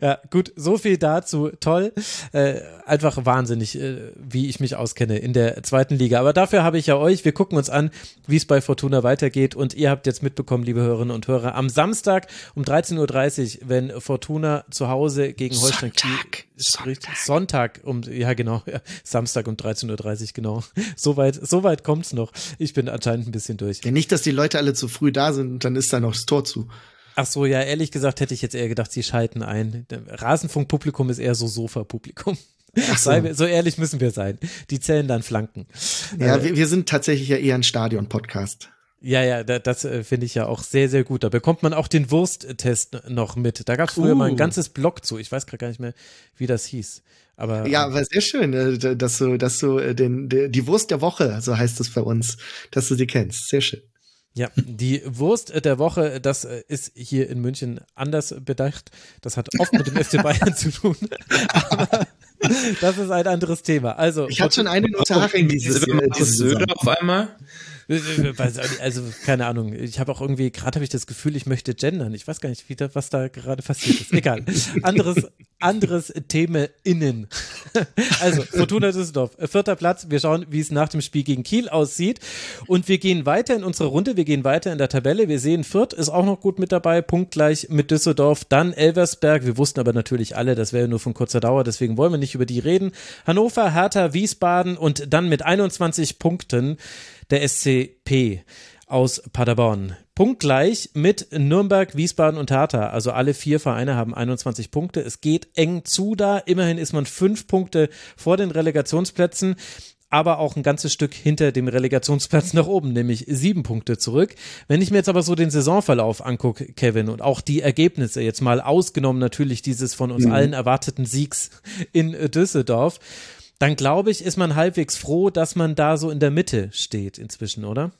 ja, gut, so viel dazu. Toll. Äh, einfach wahnsinnig, äh, wie ich mich auskenne in der zweiten Liga. Aber dafür habe ich ja euch. Wir gucken uns an, wie es bei Fortuna weitergeht. Und ihr habt jetzt mitbekommen, liebe Hörerinnen und Hörer, am Samstag um 13.30 Uhr, wenn Fortuna zu Hause gegen Holstein Sonntag. Sonntag. Sonntag um, ja genau, ja, Samstag um 13.30 Uhr, genau. Soweit, soweit kommt's noch. Ich bin anscheinend ein bisschen durch. Ja, nicht, dass die Leute alle zu früh da sind und dann ist da noch das Tor zu. Ach so, ja, ehrlich gesagt hätte ich jetzt eher gedacht, sie schalten ein. Rasenfunkpublikum ist eher so Sofa-Publikum. So. so. ehrlich müssen wir sein. Die zählen dann Flanken. Ja, äh, wir, wir, sind tatsächlich ja eher ein Stadion-Podcast. Ja, ja, das, das äh, finde ich ja auch sehr, sehr gut. Da bekommt man auch den Wursttest noch mit. Da gab es früher uh. mal ein ganzes Blog zu. Ich weiß gerade gar nicht mehr, wie das hieß. Aber, ja, aber sehr schön, äh, dass du, dass du äh, den, die Wurst der Woche, so heißt es bei uns, dass du sie kennst. Sehr schön. Ja, die Wurst der Woche, das ist hier in München anders bedacht. Das hat oft mit dem FC Bayern zu tun. Aber das ist ein anderes Thema. Also, ich hatte schon eine Note Haring dieses, dieses Söder auf einmal. Also, keine Ahnung. Ich habe auch irgendwie, gerade habe ich das Gefühl, ich möchte gendern. Ich weiß gar nicht, wie da, was da gerade passiert ist. Egal. Anderes, anderes Thema innen. Also, Fortuna Düsseldorf, vierter Platz. Wir schauen, wie es nach dem Spiel gegen Kiel aussieht. Und wir gehen weiter in unsere Runde. Wir gehen weiter in der Tabelle. Wir sehen, Fürth ist auch noch gut mit dabei, punktgleich mit Düsseldorf. Dann Elversberg. Wir wussten aber natürlich alle, das wäre nur von kurzer Dauer. Deswegen wollen wir nicht über die reden. Hannover, Hertha, Wiesbaden und dann mit 21 Punkten der SCP aus Paderborn. Punktgleich mit Nürnberg, Wiesbaden und Hertha. Also alle vier Vereine haben 21 Punkte. Es geht eng zu da. Immerhin ist man fünf Punkte vor den Relegationsplätzen aber auch ein ganzes Stück hinter dem Relegationsplatz nach oben, nämlich sieben Punkte zurück. Wenn ich mir jetzt aber so den Saisonverlauf angucke, Kevin, und auch die Ergebnisse, jetzt mal ausgenommen natürlich dieses von uns mhm. allen erwarteten Siegs in Düsseldorf, dann glaube ich, ist man halbwegs froh, dass man da so in der Mitte steht inzwischen, oder?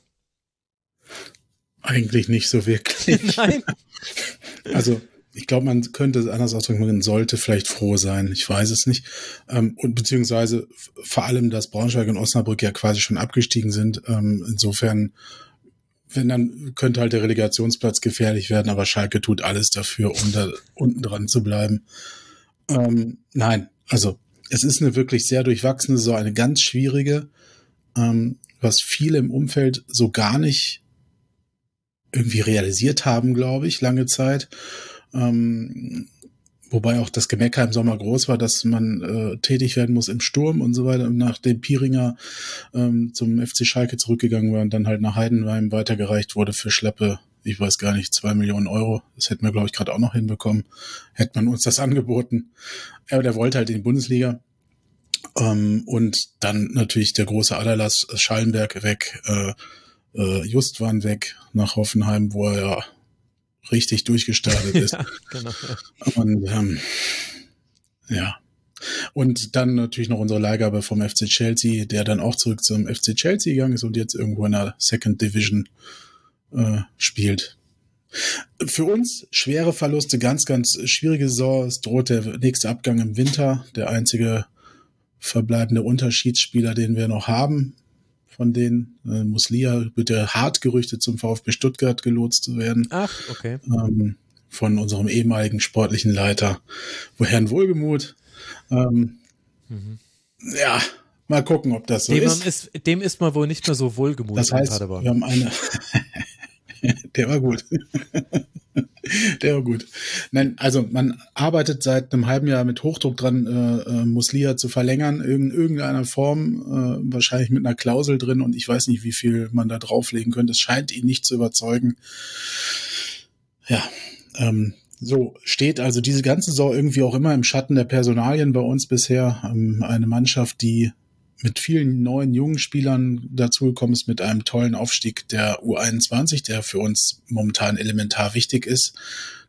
Eigentlich nicht so wirklich. Nein. Also ich glaube, man könnte es anders ausdrücken, man sollte vielleicht froh sein. Ich weiß es nicht. Ähm, und beziehungsweise vor allem, dass Braunschweig und Osnabrück ja quasi schon abgestiegen sind. Ähm, insofern, wenn dann könnte halt der Relegationsplatz gefährlich werden, aber Schalke tut alles dafür, um da unten dran zu bleiben. Ähm, nein, also es ist eine wirklich sehr durchwachsene, so eine ganz schwierige, ähm, was viele im Umfeld so gar nicht irgendwie realisiert haben, glaube ich, lange Zeit. Ähm, wobei auch das Gemecker im Sommer groß war, dass man äh, tätig werden muss im Sturm und so weiter. nachdem Piringer ähm, zum FC Schalke zurückgegangen war und dann halt nach Heidenheim weitergereicht wurde für Schleppe, ich weiß gar nicht, zwei Millionen Euro. Das hätten wir, glaube ich, gerade auch noch hinbekommen. Hätte man uns das angeboten. Aber der wollte halt in die Bundesliga. Ähm, und dann natürlich der große Aderlass, Schallenberg weg, äh, äh, Just waren weg nach Hoffenheim, wo er ja richtig durchgestartet ist. ja, genau. Und ähm, ja. Und dann natürlich noch unsere Leihgabe vom FC Chelsea, der dann auch zurück zum FC Chelsea gegangen ist und jetzt irgendwo in der Second Division äh, spielt. Für uns schwere Verluste, ganz, ganz schwierige Saison. Es droht der nächste Abgang im Winter. Der einzige verbleibende Unterschiedsspieler, den wir noch haben, von denen. Äh, Muslia wird ja hart gerüchtet, zum VfB Stuttgart gelotst zu werden. Ach, okay. Ähm, von unserem ehemaligen sportlichen Leiter, Herrn Wohlgemuth. Ähm, mhm. Ja, mal gucken, ob das so dem ist. ist. Dem ist man wohl nicht mehr so wohlgemut. Das heißt, wir haben eine. Der war gut. Der war gut. Nein, also man arbeitet seit einem halben Jahr mit Hochdruck dran, äh, äh, Muslia zu verlängern, in irgendeiner Form, äh, wahrscheinlich mit einer Klausel drin und ich weiß nicht, wie viel man da drauflegen könnte. Es scheint ihn nicht zu überzeugen. Ja, ähm, so steht also diese ganze Saison irgendwie auch immer im Schatten der Personalien bei uns bisher. Ähm, eine Mannschaft, die mit vielen neuen jungen Spielern dazugekommen ist, mit einem tollen Aufstieg der U21, der für uns momentan elementar wichtig ist,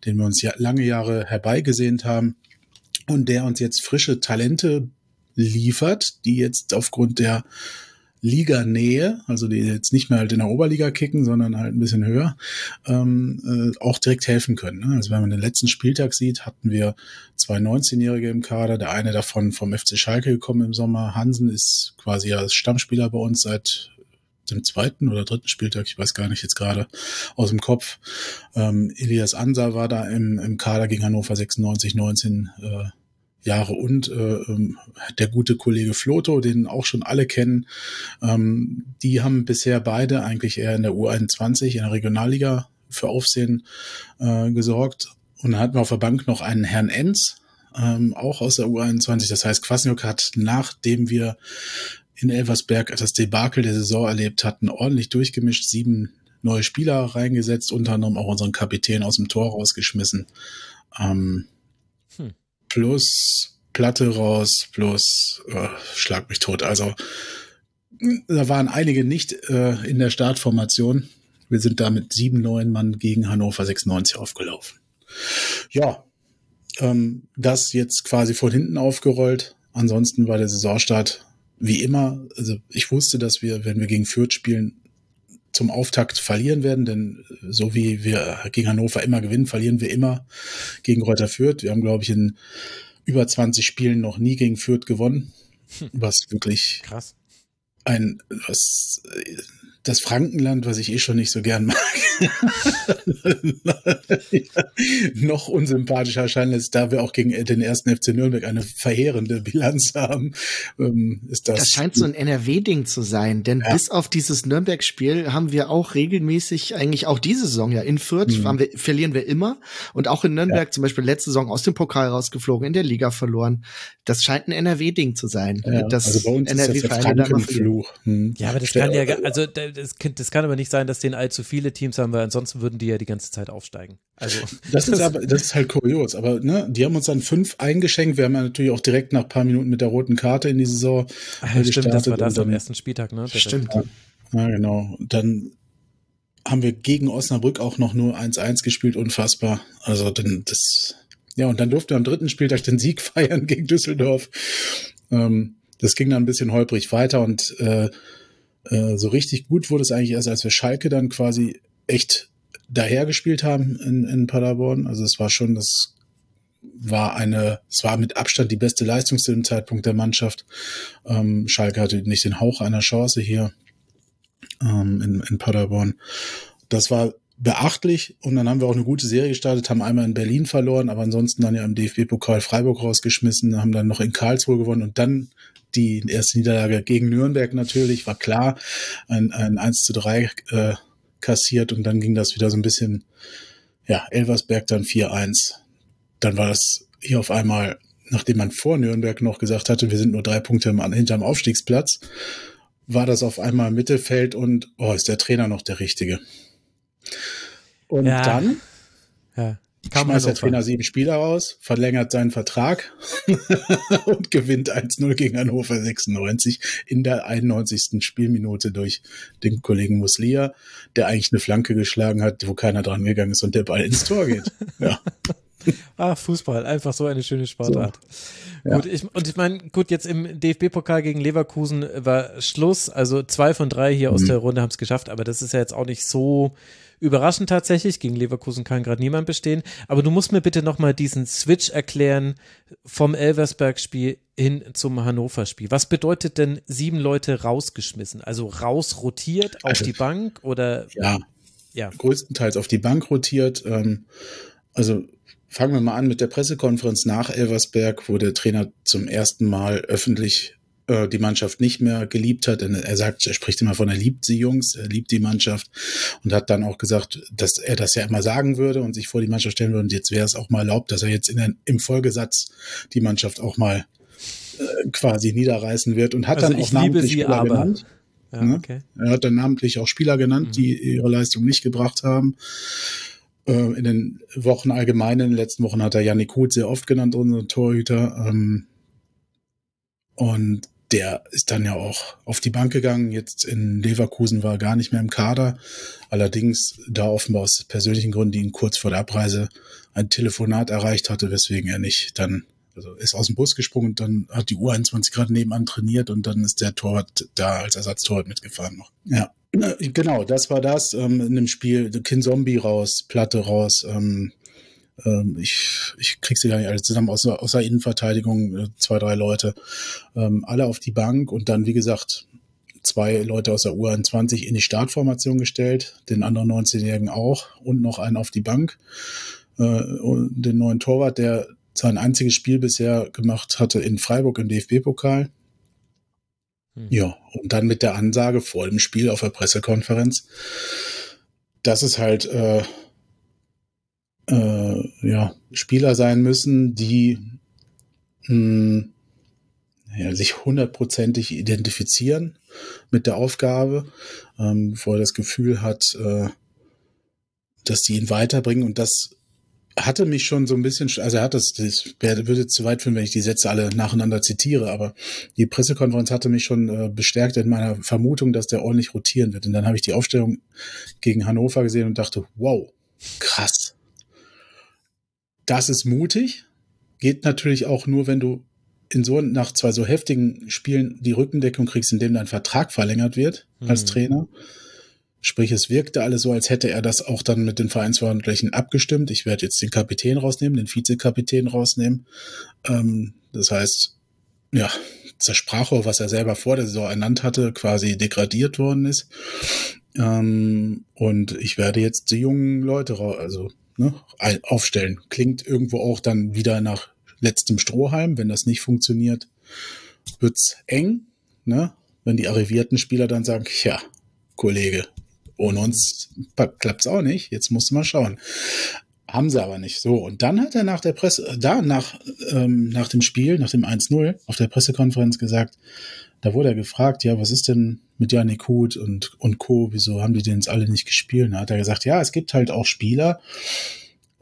den wir uns ja lange Jahre herbeigesehnt haben und der uns jetzt frische Talente liefert, die jetzt aufgrund der Liganähe, also die jetzt nicht mehr halt in der Oberliga kicken, sondern halt ein bisschen höher, ähm, äh, auch direkt helfen können. Ne? Also wenn man den letzten Spieltag sieht, hatten wir zwei 19-Jährige im Kader, der eine davon vom FC Schalke gekommen im Sommer. Hansen ist quasi ja Stammspieler bei uns seit dem zweiten oder dritten Spieltag, ich weiß gar nicht jetzt gerade aus dem Kopf. Ähm, Elias Ansa war da im, im Kader gegen Hannover 96, 19 äh, Jahre und äh, ähm, der gute Kollege Floto, den auch schon alle kennen, ähm, die haben bisher beide eigentlich eher in der U21 in der Regionalliga für Aufsehen äh, gesorgt. Und dann hatten wir auf der Bank noch einen Herrn Enz, ähm, auch aus der U21. Das heißt, Kwasniok hat, nachdem wir in Elversberg das Debakel der Saison erlebt hatten, ordentlich durchgemischt, sieben neue Spieler reingesetzt, unter anderem auch unseren Kapitän aus dem Tor rausgeschmissen. Ähm, plus Platte raus, plus äh, Schlag mich tot. Also da waren einige nicht äh, in der Startformation. Wir sind da mit sieben, neun Mann gegen Hannover 96 aufgelaufen. Ja, ähm, das jetzt quasi von hinten aufgerollt. Ansonsten war der Saisonstart wie immer. Also ich wusste, dass wir, wenn wir gegen Fürth spielen, zum Auftakt verlieren werden, denn so wie wir gegen Hannover immer gewinnen, verlieren wir immer gegen Reuter Fürth. Wir haben, glaube ich, in über 20 Spielen noch nie gegen Fürth gewonnen, hm. was wirklich krass ein was das Frankenland, was ich eh schon nicht so gern mag, noch unsympathischer erscheinen lässt, da wir auch gegen den ersten FC Nürnberg eine verheerende Bilanz haben, ähm, ist das. Das scheint so ein NRW-Ding zu sein, denn ja. bis auf dieses Nürnberg-Spiel haben wir auch regelmäßig, eigentlich auch diese Saison ja in Fürth, mhm. wir, verlieren wir immer und auch in Nürnberg ja. zum Beispiel letzte Saison aus dem Pokal rausgeflogen, in der Liga verloren. Das scheint ein NRW-Ding zu sein. Ja, das also bei uns NRW ist das der Frankenfluch. Hm. Ja, aber das kann ja, also das, das, kann aber nicht sein, dass den allzu viele Teams haben, weil ansonsten würden die ja die ganze Zeit aufsteigen. Also das ist aber das ist halt kurios. Aber ne, die haben uns dann fünf eingeschenkt. Wir haben ja natürlich auch direkt nach paar Minuten mit der roten Karte in die Saison Ach, ja, Stimmt, das war das am ersten Spieltag, ne? Stimmt. Ja, ja, genau. Dann haben wir gegen Osnabrück auch noch nur 1-1 gespielt, unfassbar. Also dann das ja, und dann durften wir am dritten Spieltag den Sieg feiern gegen Düsseldorf. Ähm, das ging dann ein bisschen holprig weiter und äh, äh, so richtig gut wurde es eigentlich erst, als wir Schalke dann quasi echt dahergespielt haben in, in Paderborn. Also es war schon, das war eine, es war mit Abstand die beste Leistung zu dem Zeitpunkt der Mannschaft. Ähm, Schalke hatte nicht den Hauch einer Chance hier ähm, in, in Paderborn. Das war beachtlich und dann haben wir auch eine gute Serie gestartet, haben einmal in Berlin verloren, aber ansonsten dann ja im DFB-Pokal Freiburg rausgeschmissen, haben dann noch in Karlsruhe gewonnen und dann die erste Niederlage gegen Nürnberg natürlich, war klar, ein, ein 1 zu 3 äh, kassiert und dann ging das wieder so ein bisschen, ja, Elversberg dann 4-1. Dann war das hier auf einmal, nachdem man vor Nürnberg noch gesagt hatte, wir sind nur drei Punkte hinterm Aufstiegsplatz, war das auf einmal Mittelfeld und, oh, ist der Trainer noch der Richtige. Und Ja. dann Ja. Kam schmeißt der Hannover. Trainer sieben Spieler raus, verlängert seinen Vertrag und gewinnt 1-0 gegen Hannover 96 in der 91. Spielminute durch den Kollegen Muslia, der eigentlich eine Flanke geschlagen hat, wo keiner dran gegangen ist und der Ball ins Tor geht. ja. Ah, Fußball, einfach so eine schöne Sportart. Ja. Gut, ich, und ich meine, gut, jetzt im DFB-Pokal gegen Leverkusen war Schluss. Also zwei von drei hier Mhm. aus der Runde haben es geschafft, aber das ist ja jetzt auch nicht so überraschend tatsächlich. Gegen Leverkusen kann gerade niemand bestehen. Aber du musst mir bitte nochmal diesen Switch erklären vom Elversberg-Spiel hin zum Hannover-Spiel. Was bedeutet denn sieben Leute rausgeschmissen? Also rausrotiert auf Also- die Bank oder ja, ja? größtenteils auf die Bank rotiert. Ähm, also fangen wir mal an mit der Pressekonferenz nach Elversberg, wo der Trainer zum ersten Mal öffentlich äh, die Mannschaft nicht mehr geliebt hat. Denn Er sagt, er spricht immer von, er liebt sie Jungs, er liebt die Mannschaft und hat dann auch gesagt, dass er das ja immer sagen würde und sich vor die Mannschaft stellen würde. Und jetzt wäre es auch mal erlaubt, dass er jetzt in den, im Folgesatz die Mannschaft auch mal äh, quasi niederreißen wird und hat Also dann auch namentlich Spieler aber. genannt. Ja, Ne? okay. Er hat dann namentlich auch Spieler genannt, die ihre Leistung nicht gebracht haben. Äh, In den Wochen allgemein, in den letzten Wochen hat er Yannick Huth sehr oft genannt, unseren Torhüter. Ähm, Und der ist dann ja auch auf die Bank gegangen. Jetzt in Leverkusen war er gar nicht mehr im Kader. Allerdings da offenbar aus persönlichen Gründen, die ihn kurz vor der Abreise ein Telefonat erreicht hatte, weswegen er nicht dann, also ist aus dem Bus gesprungen und dann hat die U21 gerade nebenan trainiert und dann ist der Torwart da als Ersatztorwart mitgefahren noch. Ja. Genau, das war das. Ähm, in dem Spiel Kin Zombie raus, Platte raus. Ähm, ähm, ich, ich krieg sie gar nicht alle zusammen, außer, außer Innenverteidigung, äh, zwei, drei Leute. Ähm, alle auf die Bank und dann, wie gesagt, zwei Leute aus der U21 in die Startformation gestellt, den anderen 19-Jährigen auch und noch einen auf die Bank. Äh, den neuen Torwart, der sein einziges Spiel bisher gemacht hatte in Freiburg im DFB-Pokal. Ja, und dann mit der Ansage vor dem Spiel auf der Pressekonferenz, dass es halt äh, äh, ja, Spieler sein müssen, die mh, ja, sich hundertprozentig identifizieren mit der Aufgabe, ähm, wo er das Gefühl hat, äh, dass die ihn weiterbringen und das hatte mich schon so ein bisschen, also er hat das, das würde zu weit führen, wenn ich die Sätze alle nacheinander zitiere, aber die Pressekonferenz hatte mich schon äh, bestärkt in meiner Vermutung, dass der ordentlich rotieren wird. Und dann habe ich die Aufstellung gegen Hannover gesehen und dachte, wow, krass. Das ist mutig. Geht natürlich auch nur, wenn du in so nach zwei so heftigen Spielen die Rückendeckung kriegst, indem dein Vertrag verlängert wird als Mhm. Trainer. Sprich, es wirkte alles so, als hätte er das auch dann mit den Vereinsverantwortlichen abgestimmt. Ich werde jetzt den Kapitän rausnehmen, den Vizekapitän rausnehmen. Ähm, das heißt, ja, das Sprachrohr, was er selber vor der Saison ernannt hatte, quasi degradiert worden ist. Ähm, und ich werde jetzt die jungen Leute also ne, aufstellen. Klingt irgendwo auch dann wieder nach letztem Strohhalm. Wenn das nicht funktioniert, wird's eng. Ne? Wenn die arrivierten Spieler dann sagen, ja, Kollege, ohne uns pa- klappt's auch nicht. Jetzt musst du mal schauen. Haben sie aber nicht. So, und dann hat er nach der Presse, äh, da nach, ähm, nach dem Spiel, nach dem 1-0, auf der Pressekonferenz gesagt, da wurde er gefragt, ja, was ist denn mit Janik Huth und, und Co., wieso haben die denn jetzt alle nicht gespielt? Da hat er gesagt, ja, es gibt halt auch Spieler,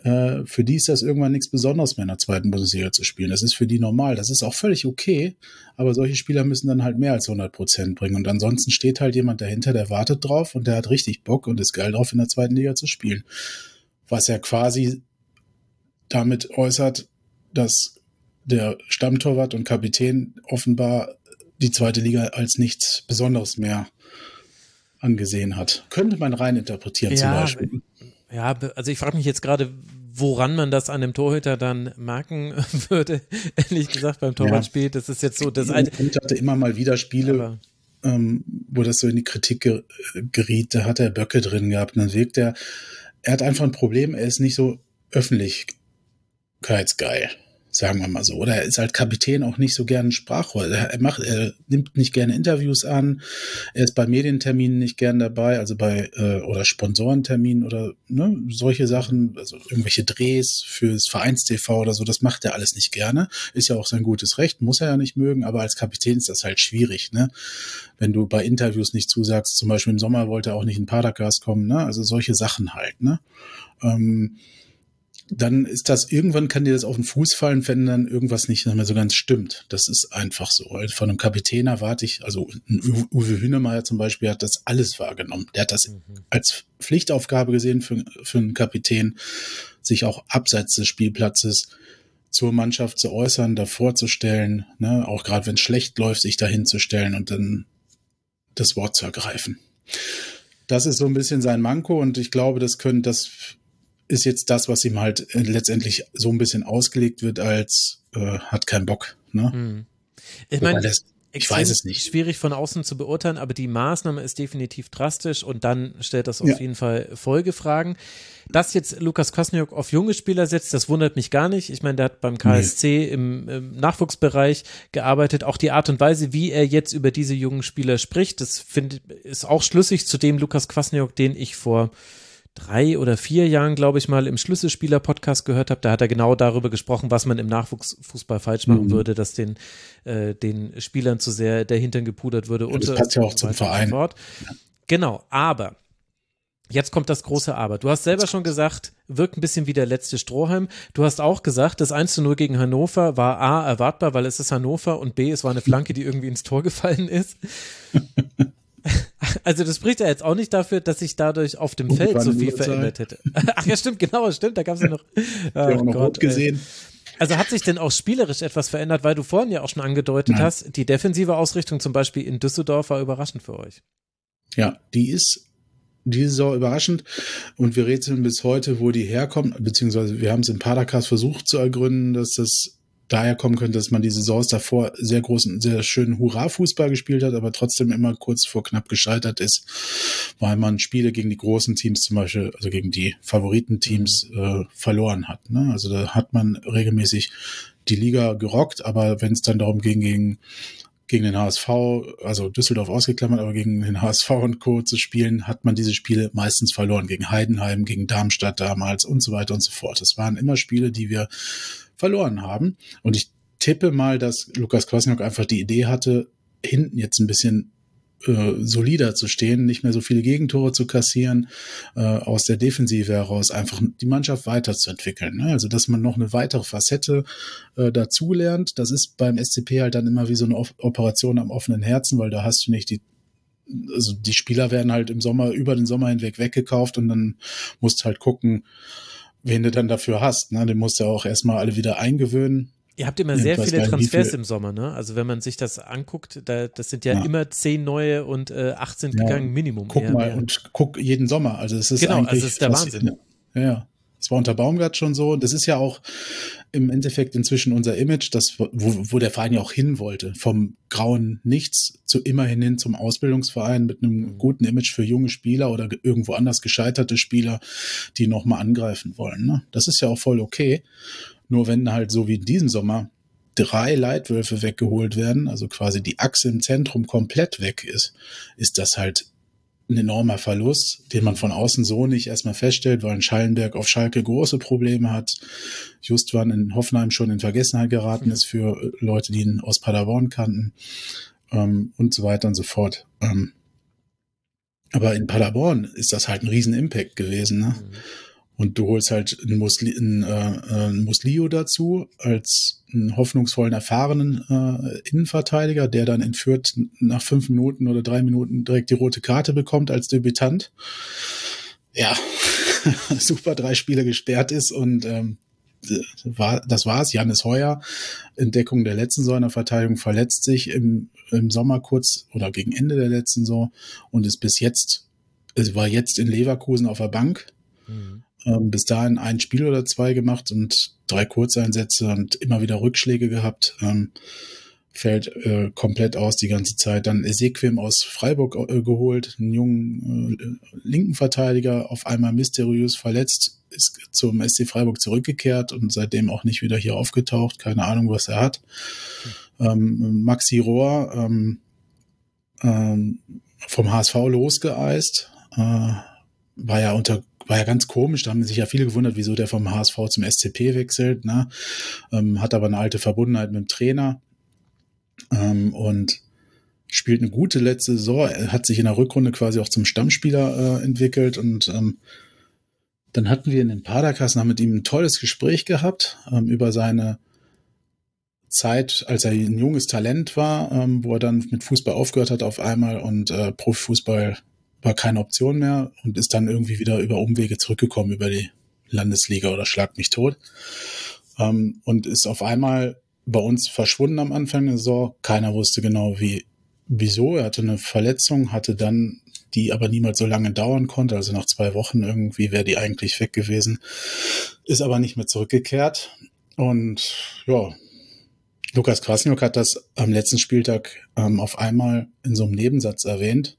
äh, für die ist das irgendwann nichts Besonderes mehr in der zweiten Bundesliga zu spielen. Das ist für die normal, das ist auch völlig okay, aber solche Spieler müssen dann halt mehr als 100 Prozent bringen. Und ansonsten steht halt jemand dahinter, der wartet drauf und der hat richtig Bock und ist geil drauf, in der zweiten Liga zu spielen. Was er quasi damit äußert, dass der Stammtorwart und Kapitän offenbar die zweite Liga als nichts Besonderes mehr angesehen hat. Könnte man rein interpretieren Ja, zum Beispiel. Ja, also ich frage mich jetzt gerade, woran man das an dem Torhüter dann merken würde, ehrlich gesagt, beim Torwartspiel. Das ist jetzt so das eine. Ich hatte immer mal wieder Spiele, ähm, wo das so in die Kritik ge geriet. Da hat er Böcke drin gehabt. Und dann wirkt er, er hat einfach ein Problem, er ist nicht so öffentlichkeitsgeil sagen wir mal so. Oder er ist halt Kapitän auch nicht so gerne Sprachrohr. Er macht, er nimmt nicht gerne Interviews an. Er ist bei Medienterminen nicht gern dabei, also bei äh, oder Sponsorenterminen oder ne, solche Sachen, also irgendwelche Drehs fürs Vereinstv oder so. Das macht er alles nicht gerne. Ist ja auch sein gutes Recht, muss er ja nicht mögen. Aber als Kapitän ist das halt schwierig, ne? Wenn du bei Interviews nicht zusagst, zum Beispiel im Sommer wollte er auch nicht in Padercast kommen, ne? Also solche Sachen halt, ne? Ähm, dann ist das, irgendwann kann dir das auf den Fuß fallen, wenn dann irgendwas nicht mehr so ganz stimmt. Das ist einfach so. Von einem Kapitän erwarte ich, also Uwe Hünemeyer zum Beispiel hat das alles wahrgenommen. Der hat das mhm. als Pflichtaufgabe gesehen für, für einen Kapitän, sich auch abseits des Spielplatzes zur Mannschaft zu äußern, davor zu stellen, ne, auch gerade wenn es schlecht läuft, sich dahin zu stellen und dann das Wort zu ergreifen. Das ist so ein bisschen sein Manko und ich glaube, das können, das ist jetzt das, was ihm halt äh, letztendlich so ein bisschen ausgelegt wird, als äh, hat keinen Bock. Ne? Hm. Ich meine, ich weiß es nicht. Schwierig von außen zu beurteilen, aber die Maßnahme ist definitiv drastisch und dann stellt das auf ja. jeden Fall Folgefragen. Dass jetzt Lukas Kwasniok auf junge Spieler setzt, das wundert mich gar nicht. Ich meine, der hat beim KSC nee. im, im, Nachwuchsbereich gearbeitet. Auch die Art und Weise, wie er jetzt über diese jungen Spieler spricht, das finde ist auch schlüssig zu dem Lukas Kwasniok, den ich vor drei oder vier Jahren, glaube ich mal, im Schlüsselspieler-Podcast gehört habe. Da hat er genau darüber gesprochen, was man im Nachwuchsfußball falsch machen mhm. würde, dass den, äh, den Spielern zu sehr der Hintern gepudert würde. Und, das passt ja auch zum Verein. Ja. Genau, aber Jetzt kommt das große Aber. Du hast selber schon gesagt, wirkt ein bisschen wie der letzte Strohhalm. Du hast auch gesagt, das 1 zu 0 gegen Hannover war A, erwartbar, weil es ist Hannover und B, es war eine Flanke, die irgendwie ins Tor gefallen ist. Also das spricht ja jetzt auch nicht dafür, dass sich dadurch auf dem Feld so viel verändert hätte. Ach ja, stimmt, genau, stimmt, da gab es ja noch. Oh auch noch Gott, gesehen. Also hat sich denn auch spielerisch etwas verändert, weil du vorhin ja auch schon angedeutet Nein. hast, die defensive Ausrichtung zum Beispiel in Düsseldorf war überraschend für euch. Ja, die ist diese Saison überraschend und wir rätseln bis heute, wo die herkommt, beziehungsweise wir haben es in Padercast versucht zu ergründen, dass das daher kommen könnte, dass man die Saisons davor sehr großen, sehr schönen Hurra-Fußball gespielt hat, aber trotzdem immer kurz vor knapp gescheitert ist, weil man Spiele gegen die großen Teams zum Beispiel, also gegen die Favoritenteams äh, verloren hat. Ne? Also da hat man regelmäßig die Liga gerockt, aber wenn es dann darum ging, gegen gegen den HSV, also Düsseldorf ausgeklammert, aber gegen den HSV und Co. zu spielen, hat man diese Spiele meistens verloren. Gegen Heidenheim, gegen Darmstadt damals und so weiter und so fort. Es waren immer Spiele, die wir verloren haben. Und ich tippe mal, dass Lukas Kwasniok einfach die Idee hatte, hinten jetzt ein bisschen äh, solider zu stehen, nicht mehr so viele Gegentore zu kassieren, äh, aus der Defensive heraus einfach die Mannschaft weiterzuentwickeln. Ne? Also dass man noch eine weitere Facette äh, dazulernt. Das ist beim SCP halt dann immer wie so eine o Operation am offenen Herzen, weil da hast du nicht die also die Spieler werden halt im Sommer über den Sommer hinweg weggekauft und dann musst halt gucken, wen du dann dafür hast. Ne? Den musst du auch erstmal alle wieder eingewöhnen. Ihr habt immer sehr viele Transfers im Sommer, ne? Also wenn man sich das anguckt, da, das sind ja, ja. immer zehn neue und äh, acht sind ja. gegangen, Minimum. Guck eher, mal mehr. und guck jeden Sommer. Also es ist genau, eigentlich also es ist der Wahnsinn. Ja, ja. Es war unter Baumgart schon so. Das ist ja auch im Endeffekt inzwischen unser Image, das, wo, wo der Verein ja auch hin wollte. Vom grauen Nichts zu immerhin hin zum Ausbildungsverein mit einem mhm. guten Image für junge Spieler oder irgendwo anders gescheiterte Spieler, die nochmal angreifen wollen. Ne? Das ist ja auch voll okay. Nur wenn halt so wie in diesem Sommer drei Leitwölfe weggeholt werden, also quasi die Achse im Zentrum komplett weg ist, ist das halt ein enormer Verlust, den man von außen so nicht erstmal feststellt, weil Schallenberg auf Schalke große Probleme hat. Just wann in Hoffenheim schon in Vergessenheit geraten ist für Leute, die ihn aus Paderborn kannten ähm, und so weiter und so fort. Ähm, aber in Paderborn ist das halt ein riesen Impact gewesen. Ne? Mhm. Und du holst halt einen, Musli einen, äh, einen Muslio dazu als einen hoffnungsvollen, erfahrenen äh, Innenverteidiger, der dann entführt nach fünf Minuten oder drei Minuten direkt die rote Karte bekommt als Debütant. Ja, super drei Spiele gesperrt ist und ähm, war, das war's. Janis Heuer, Entdeckung der letzten Saison in Verteidigung, verletzt sich im, im Sommer kurz oder gegen Ende der letzten Saison und ist bis jetzt, es war jetzt in Leverkusen auf der Bank Mhm. Ähm, bis dahin ein Spiel oder zwei gemacht und drei Kurzeinsätze und immer wieder Rückschläge gehabt. Ähm, fällt äh, komplett aus die ganze Zeit. Dann Ezequim aus Freiburg äh, geholt, einen jungen äh, linken Verteidiger, auf einmal mysteriös verletzt, ist zum SC Freiburg zurückgekehrt und seitdem auch nicht wieder hier aufgetaucht. Keine Ahnung, was er hat. Ähm, Maxi Rohr ähm, ähm, vom HSV losgeeist, äh, war ja unter war ja ganz komisch, da haben sich ja viele gewundert, wieso der vom HSV zum SCP wechselt, ne? Ähm, hat aber eine alte Verbundenheit mit dem Trainer ähm, und spielt eine gute letzte Saison. Hat sich in der Rückrunde quasi auch zum Stammspieler äh, entwickelt und ähm, dann hatten wir in den Paderkassen mit ihm ein tolles Gespräch gehabt ähm, über seine Zeit, als er ein junges Talent war, ähm, wo er dann mit Fußball aufgehört hat auf einmal und äh, Profifußball war keine Option mehr und ist dann irgendwie wieder über Umwege zurückgekommen über die Landesliga oder Schlag mich tot ähm, und ist auf einmal bei uns verschwunden am Anfang der Saison. Keiner wusste genau, wie, wieso. Er hatte eine Verletzung, hatte dann, die aber niemals so lange dauern konnte. Also nach zwei Wochen irgendwie wäre die eigentlich weg gewesen. Ist aber nicht mehr zurückgekehrt. Und ja, Lukas Krasniok hat das am letzten Spieltag ähm, auf einmal in so einem Nebensatz erwähnt,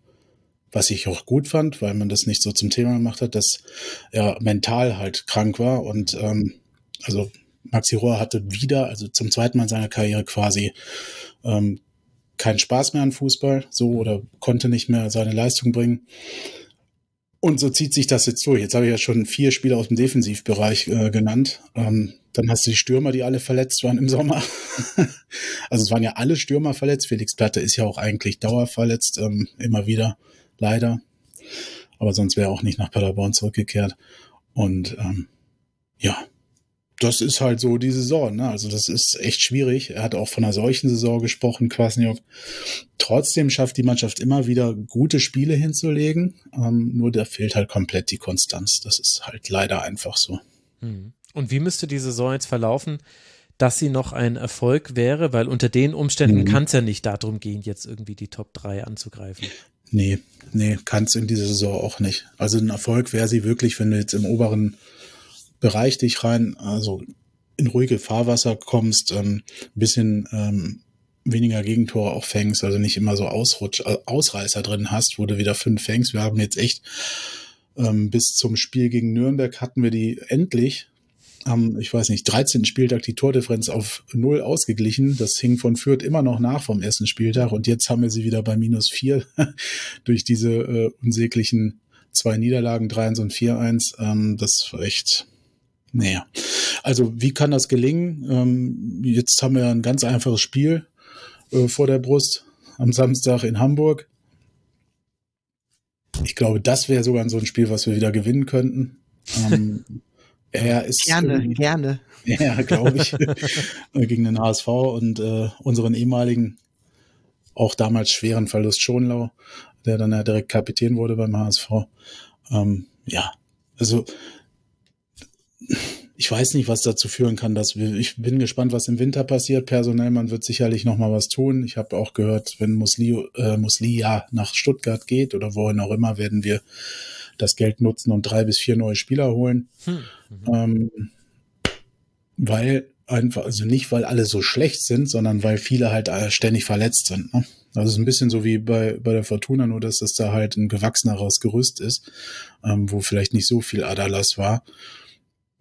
was ich auch gut fand, weil man das nicht so zum Thema gemacht hat, dass er mental halt krank war und ähm, also Maxi Rohr hatte wieder, also zum zweiten Mal in seiner Karriere quasi ähm, keinen Spaß mehr an Fußball, so oder konnte nicht mehr seine Leistung bringen. Und so zieht sich das jetzt durch. Jetzt habe ich ja schon vier Spieler aus dem Defensivbereich äh, genannt. Ähm, dann hast du die Stürmer, die alle verletzt waren im Sommer. also es waren ja alle Stürmer verletzt. Felix Platte ist ja auch eigentlich dauerverletzt, ähm, immer wieder, leider. Aber sonst wäre er auch nicht nach Paderborn zurückgekehrt. Und ähm, ja, das ist halt so die Saison. Ne? Also das ist echt schwierig. Er hat auch von einer solchen Saison gesprochen, Kwasniok. Trotzdem schafft die Mannschaft immer wieder gute Spiele hinzulegen. Ähm, nur da fehlt halt komplett die Konstanz. Das ist halt leider einfach so. Hm. Und wie müsste die Saison jetzt verlaufen, dass sie noch ein Erfolg wäre? Weil unter den Umständen mhm. kann es ja nicht darum gehen, jetzt irgendwie die Top 3 anzugreifen. Nee, nee, kann es in dieser Saison auch nicht. Also ein Erfolg wäre sie wirklich, wenn du jetzt im oberen Bereich dich rein, also in ruhige Fahrwasser kommst, ähm, bisschen ähm, weniger Gegentore auch fängst, also nicht immer so Ausrutsch, äh, Ausreißer drin hast, wo du wieder fünf fängst. Wir haben jetzt echt ähm, bis zum Spiel gegen Nürnberg hatten wir die endlich am, ich weiß nicht, 13. Spieltag die Tordifferenz auf null ausgeglichen. Das hing von Fürth immer noch nach vom ersten Spieltag und jetzt haben wir sie wieder bei minus vier durch diese äh, unsäglichen zwei Niederlagen, 3-1 und 4-1. Ähm, das war echt naja, also wie kann das gelingen? Ähm, jetzt haben wir ein ganz einfaches Spiel äh, vor der Brust am Samstag in Hamburg. Ich glaube, das wäre sogar so ein Spiel, was wir wieder gewinnen könnten. Ähm, er ist gerne, gerne. Ja, glaube ich, gegen den HSV und äh, unseren ehemaligen, auch damals schweren Verlust Schonlau, der dann ja direkt Kapitän wurde beim HSV. Ähm, ja, also ich weiß nicht, was dazu führen kann, dass wir, ich bin gespannt, was im Winter passiert. Personell, man wird sicherlich noch mal was tun. Ich habe auch gehört, wenn Musli, äh, Musli ja nach Stuttgart geht oder wohin auch immer, werden wir das Geld nutzen und drei bis vier neue Spieler holen. Hm. Mhm. Ähm, weil einfach, also nicht, weil alle so schlecht sind, sondern weil viele halt äh, ständig verletzt sind. Ne? Also es ist ein bisschen so wie bei, bei der Fortuna, nur dass das da halt ein gewachseneres Gerüst ist, ähm, wo vielleicht nicht so viel Adalas war.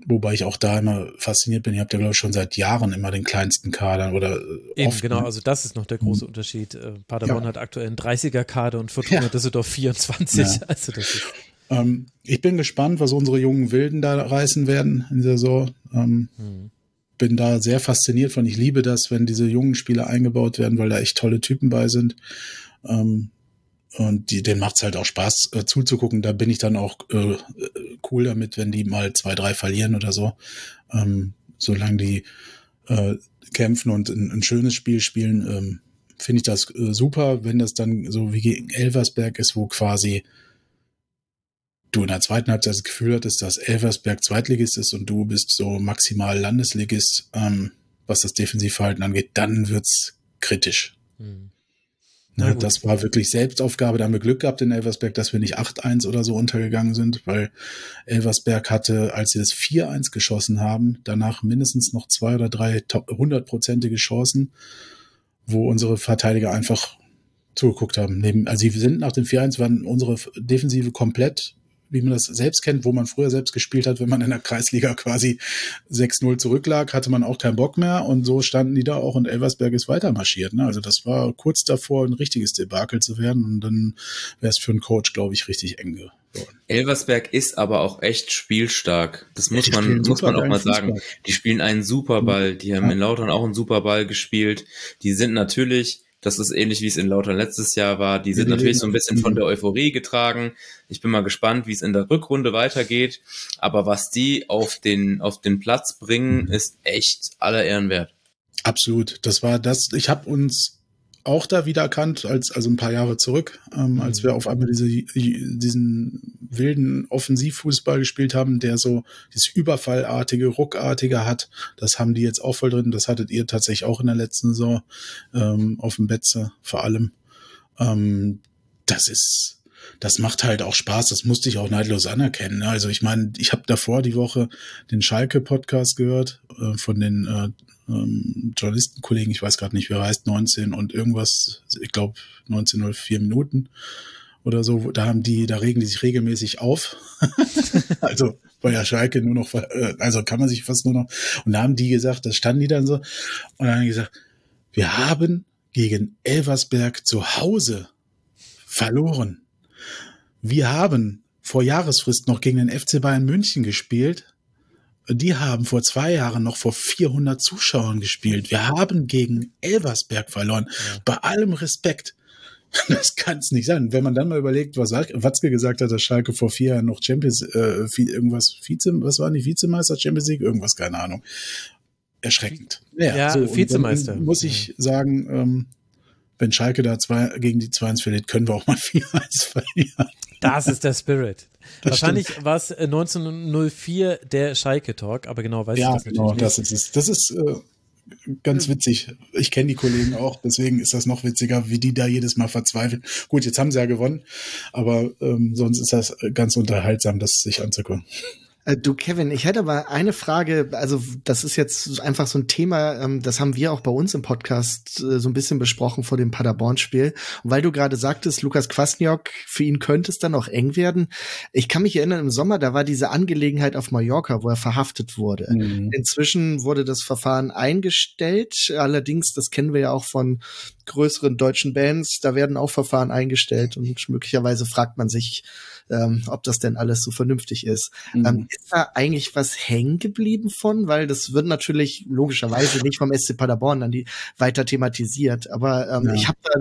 Wobei ich auch da immer fasziniert bin. Ihr habt ja, glaube ich, schon seit Jahren immer den kleinsten Kader oder äh, Eben, oft, genau. Ne? Also das ist noch der große mhm. Unterschied. Äh, Paderborn ja. hat aktuell einen 30er-Kader und Fortuna ja. Düsseldorf 24. Ja. Also das ist ähm, ich bin gespannt, was unsere jungen Wilden da reißen werden in der Saison. Ähm, hm. Bin da sehr fasziniert von. Ich liebe das, wenn diese jungen Spieler eingebaut werden, weil da echt tolle Typen bei sind. Ähm, und die, denen macht's halt auch Spaß äh, zuzugucken. Da bin ich dann auch äh, cool damit, wenn die mal zwei, drei verlieren oder so. Ähm, solange die äh, kämpfen und ein, ein schönes Spiel spielen, ähm, finde ich das äh, super. Wenn das dann so wie gegen Elversberg ist, wo quasi du in der zweiten Halbzeit das Gefühl hattest, dass Elversberg Zweitligist ist und du bist so maximal Landesligist, ähm, was das Defensivverhalten angeht, dann wird's kritisch. Mhm. Ne, das war wirklich Selbstaufgabe. Da haben wir Glück gehabt in Elversberg, dass wir nicht 8-1 oder so untergegangen sind, weil Elversberg hatte, als sie das 4-1 geschossen haben, danach mindestens noch zwei oder drei hundertprozentige Chancen, wo unsere Verteidiger einfach zugeguckt haben. Neben, also sie sind nach dem 4-1 waren unsere Defensive komplett wie man das selbst kennt, wo man früher selbst gespielt hat, wenn man in der Kreisliga quasi 6-0 zurücklag, hatte man auch keinen Bock mehr und so standen die da auch und Elversberg ist weiter marschiert. Ne? Also das war kurz davor, ein richtiges Debakel zu werden und dann wäre es für einen Coach, glaube ich, richtig eng geworden. Elversberg ist aber auch echt spielstark. Das muss man, muss man auch mal sagen. Fußball. Die spielen einen Superball. Die haben ja. in Lautern auch einen Superball gespielt. Die sind natürlich das ist ähnlich, wie es in Lautern letztes Jahr war. Die sind natürlich so ein bisschen von der Euphorie getragen. Ich bin mal gespannt, wie es in der Rückrunde weitergeht. Aber was die auf den, auf den Platz bringen, ist echt aller Ehren wert. Absolut. Das war das. Ich habe uns auch da wieder erkannt, als, also ein paar Jahre zurück, ähm, als wir auf einmal diese, diesen wilden Offensivfußball gespielt haben, der so dieses Überfallartige, Ruckartige hat. Das haben die jetzt auch voll drin. Das hattet ihr tatsächlich auch in der letzten Saison ähm, auf dem Betze vor allem. Ähm, das ist das macht halt auch Spaß, das musste ich auch neidlos anerkennen. Ne? Also ich meine, ich habe davor die Woche den Schalke-Podcast gehört äh, von den äh, ähm, Journalistenkollegen, ich weiß gerade nicht, wer heißt, 19 und irgendwas, ich glaube 1904 Minuten oder so, da haben die, da regen die sich regelmäßig auf. also bei der Schalke nur noch, äh, also kann man sich fast nur noch, und da haben die gesagt, da standen die dann so, und dann haben die gesagt, wir haben gegen Elversberg zu Hause verloren. Wir haben vor Jahresfrist noch gegen den FC Bayern München gespielt die haben vor zwei Jahren noch vor 400 Zuschauern gespielt. Wir haben gegen Elversberg verloren. Ja. Bei allem Respekt. Das kann es nicht sein. Wenn man dann mal überlegt, was Watzke gesagt hat, dass Schalke vor vier Jahren noch Champions, äh, irgendwas, Vize, was waren die Vizemeister, Champions League, irgendwas, keine Ahnung. Erschreckend. Ja, ja so, Vizemeister. Muss ich sagen, ähm, wenn Schalke da zwei, gegen die 2-1 verliert, können wir auch mal 4-1 verlieren. Das ist der Spirit. Das Wahrscheinlich war es 1904 der Schalke-Talk, aber genau weiß ja, ich das genau, natürlich das ist es. Das ist äh, ganz witzig. Ich kenne die Kollegen auch, deswegen ist das noch witziger, wie die da jedes Mal verzweifeln. Gut, jetzt haben sie ja gewonnen, aber ähm, sonst ist das ganz unterhaltsam, das sich anzugucken. Äh, du, Kevin, ich hätte aber eine Frage, also das ist jetzt einfach so ein Thema, ähm, das haben wir auch bei uns im Podcast äh, so ein bisschen besprochen vor dem Paderborn-Spiel. Und weil du gerade sagtest, Lukas Kwasniok, für ihn könnte es dann auch eng werden. Ich kann mich erinnern, im Sommer, da war diese Angelegenheit auf Mallorca, wo er verhaftet wurde. Mhm. Inzwischen wurde das Verfahren eingestellt. Allerdings, das kennen wir ja auch von größeren deutschen Bands, da werden auch Verfahren eingestellt und möglicherweise fragt man sich, ähm, ob das denn alles so vernünftig ist. Mhm. Ähm, ist da eigentlich was hängen geblieben von? Weil das wird natürlich logischerweise nicht vom SC Paderborn dann die weiter thematisiert. Aber ähm, ja. ich habe da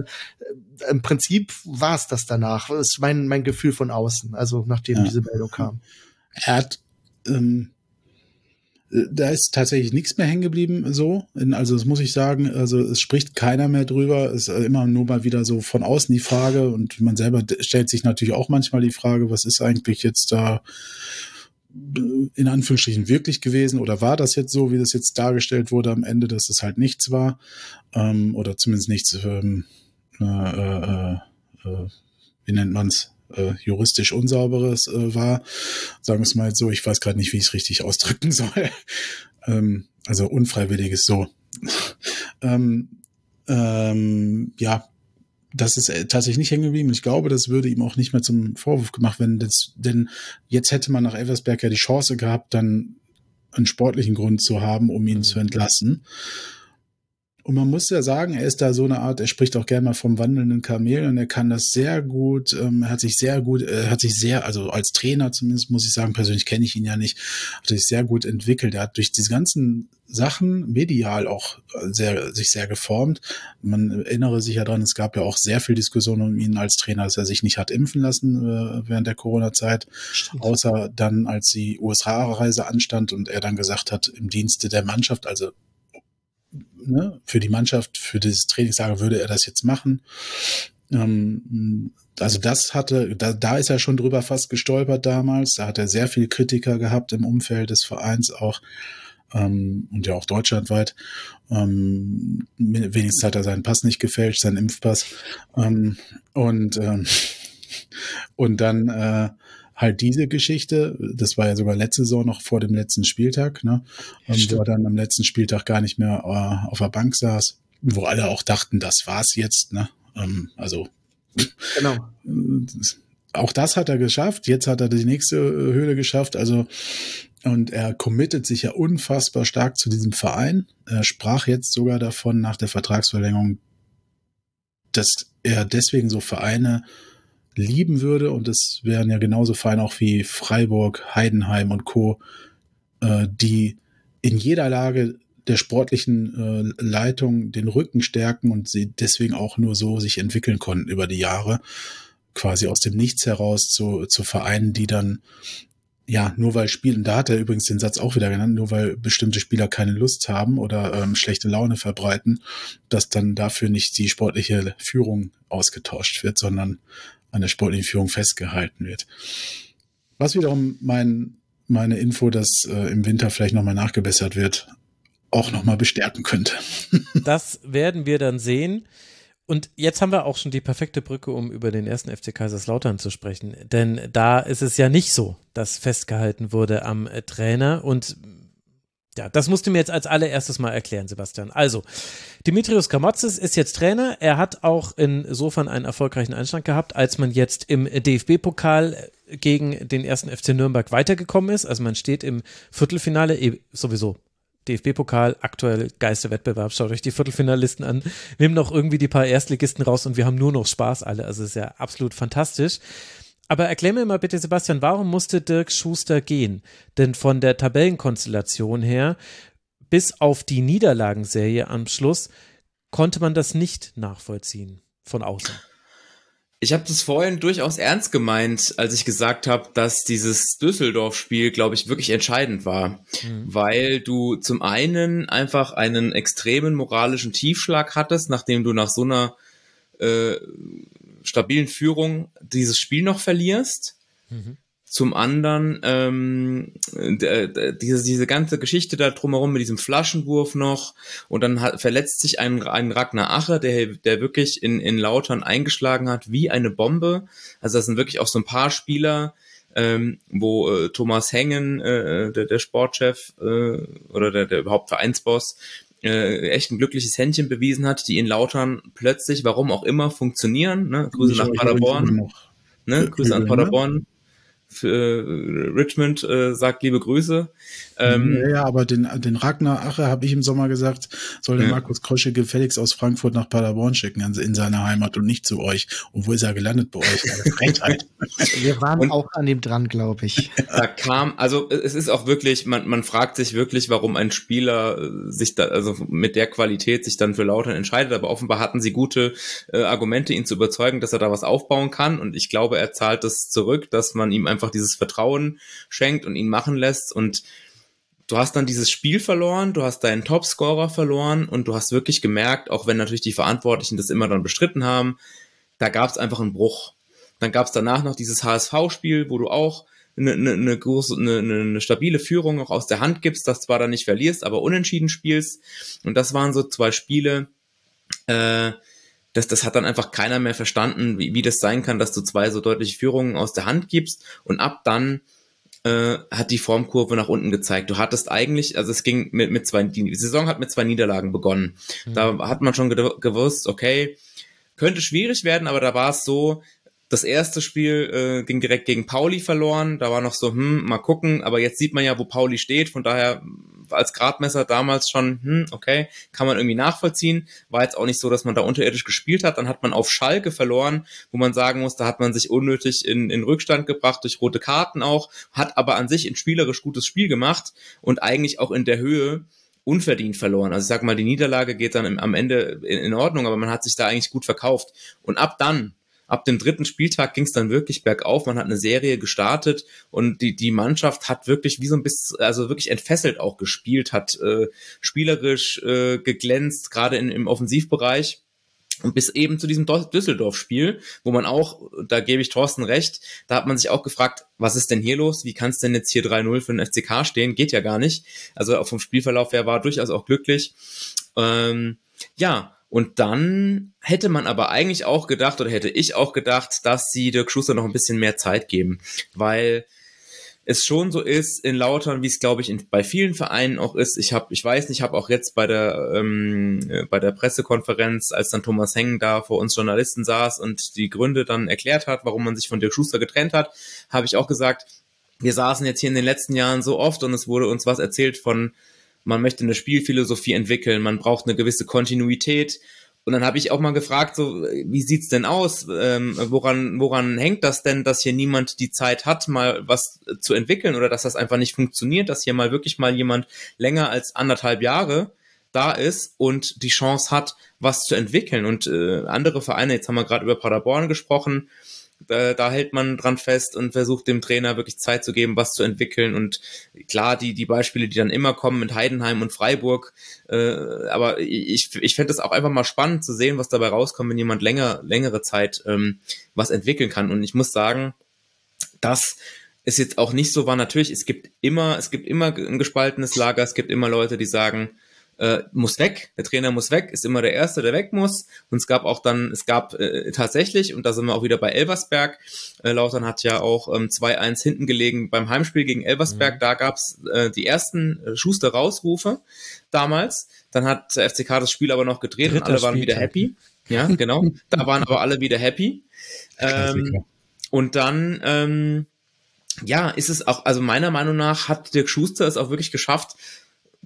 äh, im Prinzip war es das danach. Das ist mein, mein Gefühl von außen, also nachdem ja. diese Meldung kam. Er hat ähm, da ist tatsächlich nichts mehr hängen geblieben, so. Also, das muss ich sagen. Also, es spricht keiner mehr drüber. Es ist immer nur mal wieder so von außen die Frage. Und man selber stellt sich natürlich auch manchmal die Frage, was ist eigentlich jetzt da in Anführungsstrichen wirklich gewesen oder war das jetzt so, wie das jetzt dargestellt wurde am Ende, dass es halt nichts war ähm, oder zumindest nichts, ähm, äh, äh, äh, wie nennt man's, äh, juristisch Unsauberes äh, war. Sagen wir es mal so, ich weiß gerade nicht, wie ich es richtig ausdrücken soll. ähm, also unfreiwilliges so. ähm, ähm, ja, das ist äh, tatsächlich nicht hängen geblieben. Ich glaube, das würde ihm auch nicht mehr zum Vorwurf gemacht werden, das, denn jetzt hätte man nach Elversberg ja die Chance gehabt, dann einen sportlichen Grund zu haben, um ihn zu entlassen. Und man muss ja sagen, er ist da so eine Art, er spricht auch gerne mal vom wandelnden Kamel und er kann das sehr gut, ähm, er hat sich sehr gut, er hat sich sehr, also als Trainer zumindest muss ich sagen, persönlich kenne ich ihn ja nicht, hat sich sehr gut entwickelt. Er hat durch diese ganzen Sachen medial auch sehr, sich sehr geformt. Man erinnere sich ja dran, es gab ja auch sehr viel Diskussion um ihn als Trainer, dass er sich nicht hat impfen lassen äh, während der Corona-Zeit, außer dann, als die USA-Reise anstand und er dann gesagt hat, im Dienste der Mannschaft, also ne, für die Mannschaft, für das Trainingslager würde er das jetzt machen. Ähm, also das hatte, da, da ist er schon drüber fast gestolpert damals. Da hat er sehr viel Kritiker gehabt im Umfeld des Vereins auch. ähm, und ja auch deutschlandweit. Ähm, wenigstens hat er seinen Pass nicht gefälscht, seinen Impfpass. Ähm, und, ähm, und dann äh, halt diese Geschichte, das war ja sogar letzte Saison noch vor dem letzten Spieltag, ne? Ähm, wo er dann am letzten Spieltag gar nicht mehr äh, auf der Bank saß, wo alle auch dachten, das war's jetzt, ne? Ähm, also genau. auch das hat er geschafft. Jetzt hat er die nächste äh, Höhle geschafft. Also und er committet sich ja unfassbar stark zu diesem Verein. Er sprach jetzt sogar davon nach der Vertragsverlängerung, dass er deswegen so Vereine lieben würde. Und es wären ja genauso Vereine auch wie Freiburg, Heidenheim und Co., äh, die in jeder Lage der sportlichen äh, Leitung den Rücken stärken und sie deswegen auch nur so sich entwickeln konnten über die Jahre, quasi aus dem Nichts heraus zu, zu Vereinen, die dann ja, nur weil Spielen, da hat er übrigens den Satz auch wieder genannt, nur weil bestimmte Spieler keine Lust haben oder ähm, schlechte Laune verbreiten, dass dann dafür nicht die sportliche Führung ausgetauscht wird, sondern an der sportlichen Führung festgehalten wird. Was wiederum mein, meine Info, dass äh, im Winter vielleicht nochmal nachgebessert wird, auch nochmal bestärken könnte. das werden wir dann sehen. Und jetzt haben wir auch schon die perfekte Brücke, um über den ersten FC Kaiserslautern zu sprechen. Denn da ist es ja nicht so, dass festgehalten wurde am äh, Trainer. Und ja, das musst du mir jetzt als allererstes mal erklären, Sebastian. Also, Dimitrios Kramotzes ist jetzt Trainer. Er hat auch insofern einen erfolgreichen Einstand gehabt, als man jetzt im DFB-Pokal gegen den ersten FC Nürnberg weitergekommen ist. Also man steht im Viertelfinale, eh, sowieso DFB-Pokal, aktuell geilste Wettbewerb. Schaut euch die Viertelfinalisten an. Nehmt noch irgendwie die paar Erstligisten raus und wir haben nur noch Spaß alle. Also ist ja absolut fantastisch. Aber erklär mir mal bitte, Sebastian, warum musste Dirk Schuster gehen? Denn von der Tabellenkonstellation her, bis auf die Niederlagenserie am Schluss, konnte man das nicht nachvollziehen von außen. Ich habe das vorhin durchaus ernst gemeint, als ich gesagt habe, dass dieses Düsseldorf-Spiel, glaube ich, wirklich entscheidend war, mhm. weil du zum einen einfach einen extremen moralischen Tiefschlag hattest, nachdem du nach so einer äh, stabilen Führung dieses Spiel noch verlierst. Mhm. Zum anderen ähm, diese, diese ganze Geschichte da drumherum mit diesem Flaschenwurf noch und dann hat, verletzt sich ein, ein Ragnar Ache, der, der wirklich in, in Lautern eingeschlagen hat wie eine Bombe. Also das sind wirklich auch so ein paar Spieler, ähm, wo äh, Thomas Hengen, äh, der, der Sportchef äh, oder der, der überhaupt Vereinsboss, äh, echt ein glückliches Händchen bewiesen hat, die in Lautern plötzlich, warum auch immer, funktionieren. Ne? Grüße nach Paderborn. Ne? Grüße an Paderborn für äh, Richmond äh, sagt liebe Grüße. Ähm, ja, ja, aber den, den Ragnar Ache habe ich im Sommer gesagt, soll der ja. Markus Krosche gefälligst aus Frankfurt nach Paderborn schicken, in seine Heimat und nicht zu euch. Und wo ist er gelandet bei euch? Wir waren und auch an dem dran, glaube ich. Da kam, also es ist auch wirklich, man, man fragt sich wirklich, warum ein Spieler äh, sich da, also mit der Qualität sich dann für Lautern entscheidet, aber offenbar hatten sie gute äh, Argumente, ihn zu überzeugen, dass er da was aufbauen kann. Und ich glaube, er zahlt das zurück, dass man ihm einfach dieses Vertrauen schenkt und ihn machen lässt. Und du hast dann dieses Spiel verloren, du hast deinen Topscorer verloren und du hast wirklich gemerkt, auch wenn natürlich die Verantwortlichen das immer dann bestritten haben, da gab es einfach einen Bruch. Dann gab es danach noch dieses HSV-Spiel, wo du auch eine, eine, eine, große, eine, eine stabile Führung auch aus der Hand gibst, das zwar dann nicht verlierst, aber unentschieden spielst. Und das waren so zwei Spiele, äh, das, das hat dann einfach keiner mehr verstanden, wie, wie das sein kann, dass du zwei so deutliche Führungen aus der Hand gibst und ab dann äh, hat die Formkurve nach unten gezeigt. Du hattest eigentlich, also es ging mit, mit zwei, die Saison hat mit zwei Niederlagen begonnen. Mhm. Da hat man schon gewusst, okay, könnte schwierig werden, aber da war es so, das erste Spiel äh, ging direkt gegen Pauli verloren. Da war noch so, hm, mal gucken. Aber jetzt sieht man ja, wo Pauli steht. Von daher als Gradmesser damals schon, hm, okay, kann man irgendwie nachvollziehen. War jetzt auch nicht so, dass man da unterirdisch gespielt hat. Dann hat man auf Schalke verloren, wo man sagen muss, da hat man sich unnötig in, in Rückstand gebracht, durch rote Karten auch, hat aber an sich ein spielerisch gutes Spiel gemacht und eigentlich auch in der Höhe unverdient verloren. Also ich sag mal, die Niederlage geht dann im, am Ende in, in Ordnung, aber man hat sich da eigentlich gut verkauft. Und ab dann ab dem dritten Spieltag ging es dann wirklich bergauf. Man hat eine Serie gestartet und die, die Mannschaft hat wirklich wie so ein bisschen, also wirklich entfesselt auch gespielt, hat äh, spielerisch äh, geglänzt, gerade im Offensivbereich. Und bis eben zu diesem Düsseldorf-Spiel, wo man auch, da gebe ich Thorsten recht, da hat man sich auch gefragt, was ist denn hier los? Wie kann es denn jetzt hier 3-0 für den FCK stehen? Geht ja gar nicht. Also vom Spielverlauf her war durchaus auch glücklich. Ähm, ja, und dann hätte man aber eigentlich auch gedacht, oder hätte ich auch gedacht, dass sie Dirk Schuster noch ein bisschen mehr Zeit geben, weil es schon so ist in Lautern, wie es glaube ich in, bei vielen Vereinen auch ist. Ich habe, ich weiß nicht, ich habe auch jetzt bei der ähm, äh, bei der Pressekonferenz, als dann Thomas Heng da vor uns Journalisten saß und die Gründe dann erklärt hat, warum man sich von Dirk Schuster getrennt hat, habe ich auch gesagt, wir saßen jetzt hier in den letzten Jahren so oft und es wurde uns was erzählt von, man möchte eine Spielphilosophie entwickeln, man braucht eine gewisse Kontinuität und dann habe ich auch mal gefragt, so, wie sieht's denn aus? Ähm, woran, woran hängt das denn, dass hier niemand die Zeit hat, mal was zu entwickeln oder dass das einfach nicht funktioniert, dass hier mal wirklich mal jemand länger als anderthalb Jahre da ist und die Chance hat, was zu entwickeln. Und äh, andere Vereine, jetzt haben wir gerade über Paderborn gesprochen, da, da hält man dran fest und versucht dem Trainer wirklich Zeit zu geben, was zu entwickeln. Und klar, die, die Beispiele, die dann immer kommen mit Heidenheim und Freiburg, äh, aber ich, ich fände es auch einfach mal spannend zu sehen, was dabei rauskommt, wenn jemand länger, längere Zeit ähm, was entwickeln kann. Und ich muss sagen, das ist jetzt auch nicht so war. Natürlich, es gibt immer, es gibt immer ein gespaltenes Lager, es gibt immer Leute, die sagen, äh, muss weg, der Trainer muss weg, ist immer der Erste, der weg muss. Und es gab auch dann, es gab äh, tatsächlich, und da sind wir auch wieder bei Elversberg, äh, Lautern hat ja auch ähm, 2-1 hinten gelegen beim Heimspiel gegen Elversberg, mhm. da gab's äh, die ersten äh, Schuster-Rausrufe damals. Dann hat der FCK das Spiel aber noch gedreht Dritter und alle waren Spieltag. wieder happy. Ja, genau. da waren aber alle wieder happy. Ähm, und dann, ähm, ja, ist es auch, also meiner Meinung nach hat Dirk Schuster es auch wirklich geschafft,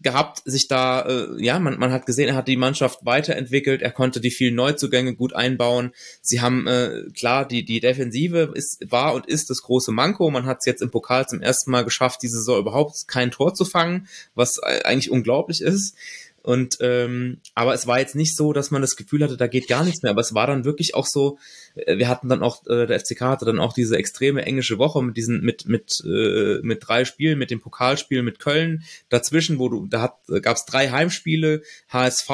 gehabt, sich da, äh, ja, man, man hat gesehen, er hat die Mannschaft weiterentwickelt, er konnte die vielen Neuzugänge gut einbauen. Sie haben, äh, klar, die, die Defensive ist, war und ist das große Manko. Man hat es jetzt im Pokal zum ersten Mal geschafft, diese Saison überhaupt kein Tor zu fangen, was eigentlich unglaublich ist. Und ähm, aber es war jetzt nicht so, dass man das Gefühl hatte, da geht gar nichts mehr. Aber es war dann wirklich auch so. Äh, wir hatten dann auch äh, der FCK hatte dann auch diese extreme englische Woche mit diesen mit mit äh, mit drei Spielen, mit dem Pokalspiel mit Köln dazwischen, wo du da hat gab es drei Heimspiele, HSV,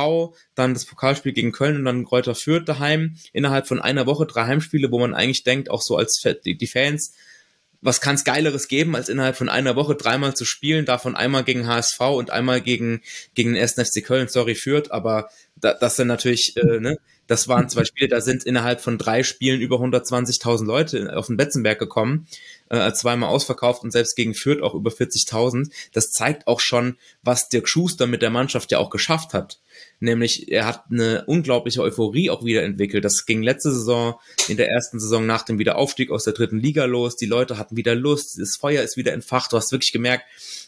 dann das Pokalspiel gegen Köln und dann Kräuter Fürth daheim innerhalb von einer Woche drei Heimspiele, wo man eigentlich denkt, auch so als die Fans was kann es Geileres geben, als innerhalb von einer Woche dreimal zu spielen, davon einmal gegen HSV und einmal gegen, gegen den 1. FC Köln, sorry, führt, aber da, das sind natürlich, äh, ne, das waren zwei Spiele, da sind innerhalb von drei Spielen über 120.000 Leute auf den Betzenberg gekommen, äh, zweimal ausverkauft und selbst gegen Fürth auch über 40.000. Das zeigt auch schon, was Dirk Schuster mit der Mannschaft ja auch geschafft hat. Nämlich, er hat eine unglaubliche Euphorie auch wieder entwickelt. Das ging letzte Saison, in der ersten Saison nach dem Wiederaufstieg aus der dritten Liga los. Die Leute hatten wieder Lust, das Feuer ist wieder entfacht. Du hast wirklich gemerkt,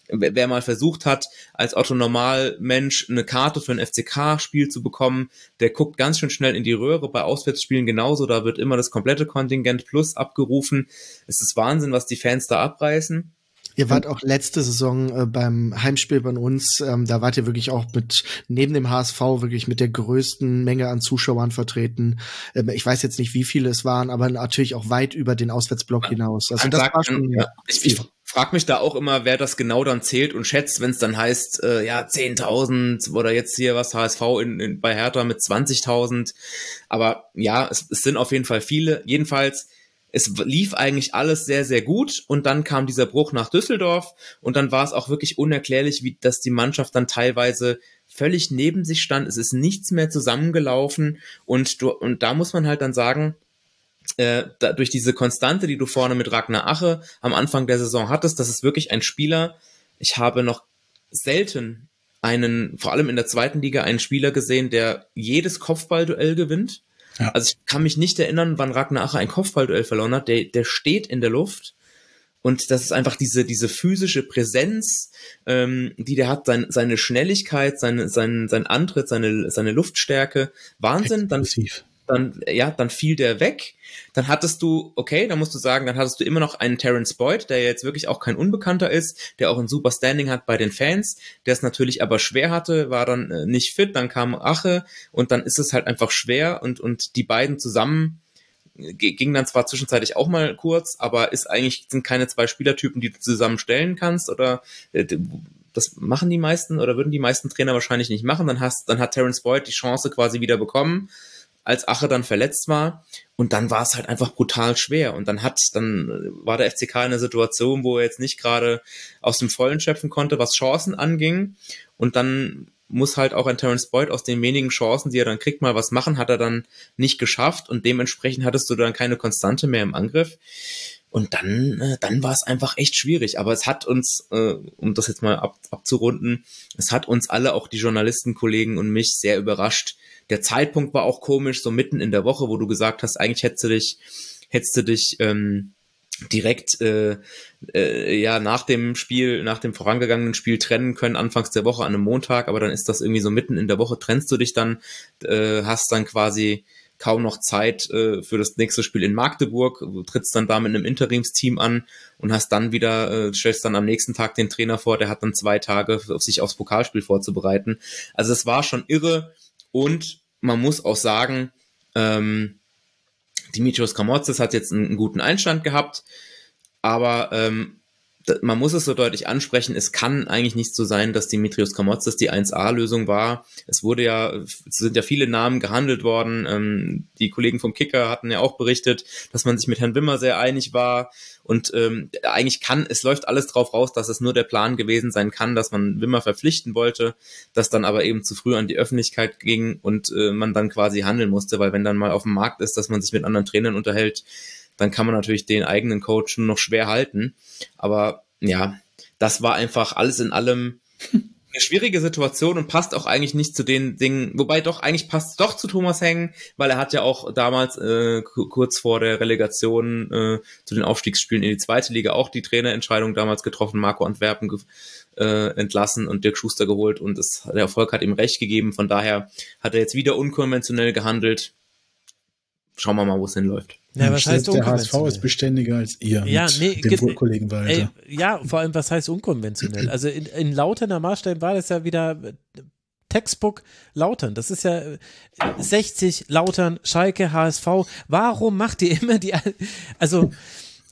wer mal versucht hat, als Otto Normalmensch eine Karte für ein FCK-Spiel zu bekommen, der guckt ganz schön schnell in die Röhre. Bei Auswärtsspielen genauso, da wird immer das komplette Kontingent plus abgerufen. Es ist Wahnsinn, was die Fans da abreißen. Ihr wart auch letzte Saison äh, beim Heimspiel bei uns, ähm, da wart ihr wirklich auch mit, neben dem HSV, wirklich mit der größten Menge an Zuschauern vertreten. Ähm, ich weiß jetzt nicht, wie viele es waren, aber natürlich auch weit über den Auswärtsblock hinaus. Also das war schon, ja, ich, ich frag mich da auch immer, wer das genau dann zählt und schätzt, wenn es dann heißt, äh, ja, 10.000 oder jetzt hier was HSV in, in, bei Hertha mit 20.000. Aber ja, es, es sind auf jeden Fall viele. Jedenfalls, es lief eigentlich alles sehr, sehr gut und dann kam dieser Bruch nach Düsseldorf und dann war es auch wirklich unerklärlich, wie dass die Mannschaft dann teilweise völlig neben sich stand. Es ist nichts mehr zusammengelaufen und du, und da muss man halt dann sagen, äh, da, durch diese Konstante, die du vorne mit Ragnar Ache am Anfang der Saison hattest, das ist wirklich ein Spieler. Ich habe noch selten einen, vor allem in der zweiten Liga, einen Spieler gesehen, der jedes Kopfballduell gewinnt ja. Also ich kann mich nicht erinnern, wann Ragnar Ache ein Kopfballduell verloren hat. Der, der steht in der Luft. Und das ist einfach diese, diese physische Präsenz, ähm, die der hat, sein, seine Schnelligkeit, seine, sein, sein Antritt, seine, seine Luftstärke. Wahnsinn. Dann, dann, ja, dann fiel der weg. Dann hattest du, okay, dann musst du sagen, dann hattest du immer noch einen Terence Boyd, der jetzt wirklich auch kein Unbekannter ist, der auch ein super Standing hat bei den Fans, der es natürlich aber schwer hatte, war dann äh, nicht fit, dann kam Ache und dann ist es halt einfach schwer und, und die beiden zusammen äh, ging dann zwar zwischenzeitlich auch mal kurz, aber ist eigentlich, sind keine zwei Spielertypen, die du zusammenstellen kannst oder äh, das machen die meisten oder würden die meisten Trainer wahrscheinlich nicht machen. Dann hast, dann hat Terence Boyd die Chance quasi wieder bekommen als Ache dann verletzt war. Und dann war es halt einfach brutal schwer. Und dann hat, dann war der FCK in einer Situation, wo er jetzt nicht gerade aus dem Vollen schöpfen konnte, was Chancen anging. Und dann muss halt auch ein Terence Boyd aus den wenigen Chancen, die er dann kriegt, mal was machen, hat er dann nicht geschafft. Und dementsprechend hattest du dann keine Konstante mehr im Angriff. Und dann, äh, dann war es einfach echt schwierig. Aber es hat uns, äh, um das jetzt mal ab, abzurunden, es hat uns alle, auch die Journalistenkollegen und mich, sehr überrascht. Der Zeitpunkt war auch komisch, so mitten in der Woche, wo du gesagt hast, eigentlich hättest du dich, hättest du dich ähm, direkt äh, äh, ja nach dem Spiel, nach dem vorangegangenen Spiel trennen können, anfangs der Woche an einem Montag, aber dann ist das irgendwie so mitten in der Woche, trennst du dich dann, äh, hast dann quasi kaum noch Zeit äh, für das nächste Spiel in Magdeburg, du trittst dann da mit einem Interimsteam an und hast dann wieder, äh, stellst dann am nächsten Tag den Trainer vor, der hat dann zwei Tage, sich aufs Pokalspiel vorzubereiten. Also es war schon irre und man muss auch sagen, ähm, Dimitrios Kramotzes hat jetzt einen, einen guten Einstand gehabt, aber ähm, man muss es so deutlich ansprechen, es kann eigentlich nicht so sein, dass Dimitrios Kramotzes die 1A-Lösung war. Es wurde ja, es sind ja viele Namen gehandelt worden. Ähm, die Kollegen vom Kicker hatten ja auch berichtet, dass man sich mit Herrn Wimmer sehr einig war. Und ähm, eigentlich kann, es läuft alles drauf raus, dass es nur der Plan gewesen sein kann, dass man Wimmer verpflichten wollte, das dann aber eben zu früh an die Öffentlichkeit ging und äh, man dann quasi handeln musste, weil wenn dann mal auf dem Markt ist, dass man sich mit anderen Trainern unterhält, dann kann man natürlich den eigenen Coach noch schwer halten. Aber ja, das war einfach alles in allem eine schwierige Situation und passt auch eigentlich nicht zu den Dingen, wobei doch eigentlich passt doch zu Thomas Hengen, weil er hat ja auch damals äh, kurz vor der Relegation äh, zu den Aufstiegsspielen in die zweite Liga auch die Trainerentscheidung damals getroffen, Marco Antwerpen äh, entlassen und Dirk Schuster geholt und es, der Erfolg hat ihm recht gegeben. Von daher hat er jetzt wieder unkonventionell gehandelt. Schauen wir mal, wo es hinläuft. Ja, was heißt der HSV ist beständiger als ihr ja, nee, dem Kollegen Walter. Ey, ja, vor allem, was heißt unkonventionell? Also in, in Lauterner Maßstäben war das ja wieder Textbook Lautern. Das ist ja 60 Lautern, Schalke, HSV. Warum macht ihr immer die, also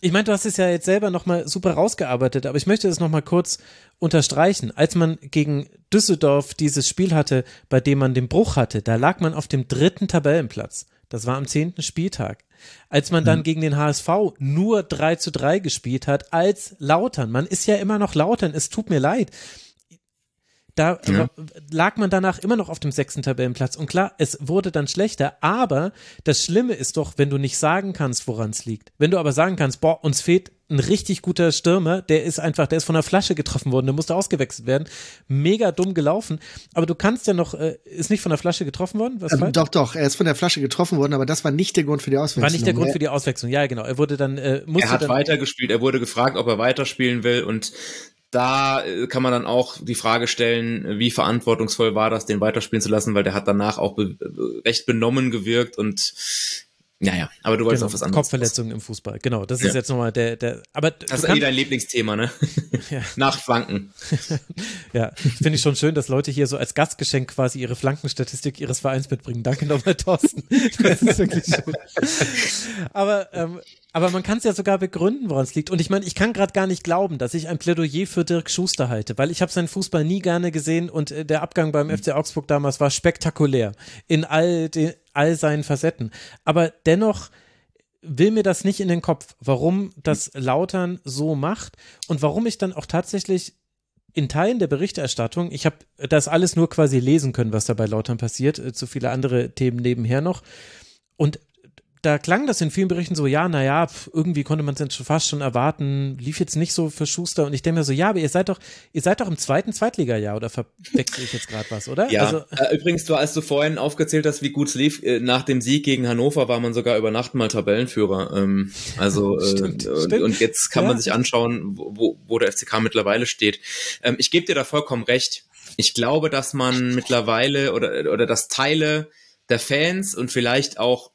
ich meine, du hast es ja jetzt selber nochmal super rausgearbeitet, aber ich möchte das nochmal kurz unterstreichen. Als man gegen Düsseldorf dieses Spiel hatte, bei dem man den Bruch hatte, da lag man auf dem dritten Tabellenplatz. Das war am zehnten Spieltag. Als man dann mhm. gegen den HSV nur 3 zu 3 gespielt hat, als Lautern. Man ist ja immer noch Lautern, es tut mir leid. Da ja. lag man danach immer noch auf dem sechsten Tabellenplatz. Und klar, es wurde dann schlechter, aber das Schlimme ist doch, wenn du nicht sagen kannst, woran es liegt. Wenn du aber sagen kannst, boah, uns fehlt ein richtig guter Stürmer, der ist einfach, der ist von der Flasche getroffen worden, der musste ausgewechselt werden. Mega dumm gelaufen. Aber du kannst ja noch, äh, ist nicht von der Flasche getroffen worden? Was ähm, doch, doch, er ist von der Flasche getroffen worden, aber das war nicht der Grund für die Auswechslung. War nicht der Grund für die Auswechslung, ja, genau. Er wurde dann, äh, musste Er hat dann, weitergespielt, er wurde gefragt, ob er weiterspielen will und da äh, kann man dann auch die Frage stellen, wie verantwortungsvoll war das, den weiterspielen zu lassen, weil der hat danach auch be recht benommen gewirkt und ja, ja, aber du wolltest genau, auch was anderes. Kopfverletzungen im Fußball, genau. Das ist ja. jetzt nochmal der, der, aber. Das ist eh dein Lieblingsthema, ne? ja. Nach Flanken. ja, finde ich schon schön, dass Leute hier so als Gastgeschenk quasi ihre Flankenstatistik ihres Vereins mitbringen. Danke nochmal, Thorsten. Das ist wirklich schön. aber, ähm, aber man kann es ja sogar begründen, woran es liegt. Und ich meine, ich kann gerade gar nicht glauben, dass ich ein Plädoyer für Dirk Schuster halte, weil ich habe seinen Fußball nie gerne gesehen und äh, der Abgang beim FC Augsburg damals war spektakulär in all, den, all seinen Facetten. Aber dennoch will mir das nicht in den Kopf, warum das Lautern so macht und warum ich dann auch tatsächlich in Teilen der Berichterstattung, ich habe das alles nur quasi lesen können, was da bei Lautern passiert, äh, zu viele andere Themen nebenher noch. Und da klang das in vielen Berichten so, ja, naja, irgendwie konnte man es jetzt fast schon erwarten, lief jetzt nicht so für Schuster und ich denke mir so, ja, aber ihr seid doch, ihr seid doch im zweiten Zweitliga-Jahr oder verwechsel ich jetzt gerade was, oder? Ja, also, äh, übrigens, du, als du vorhin aufgezählt hast, wie gut es lief, äh, nach dem Sieg gegen Hannover war man sogar über Nacht mal Tabellenführer. Ähm, also, stimmt, äh, stimmt. Und, jetzt kann ja. man sich anschauen, wo, wo der FCK mittlerweile steht. Ähm, ich gebe dir da vollkommen recht. Ich glaube, dass man mittlerweile oder, oder dass Teile der Fans und vielleicht auch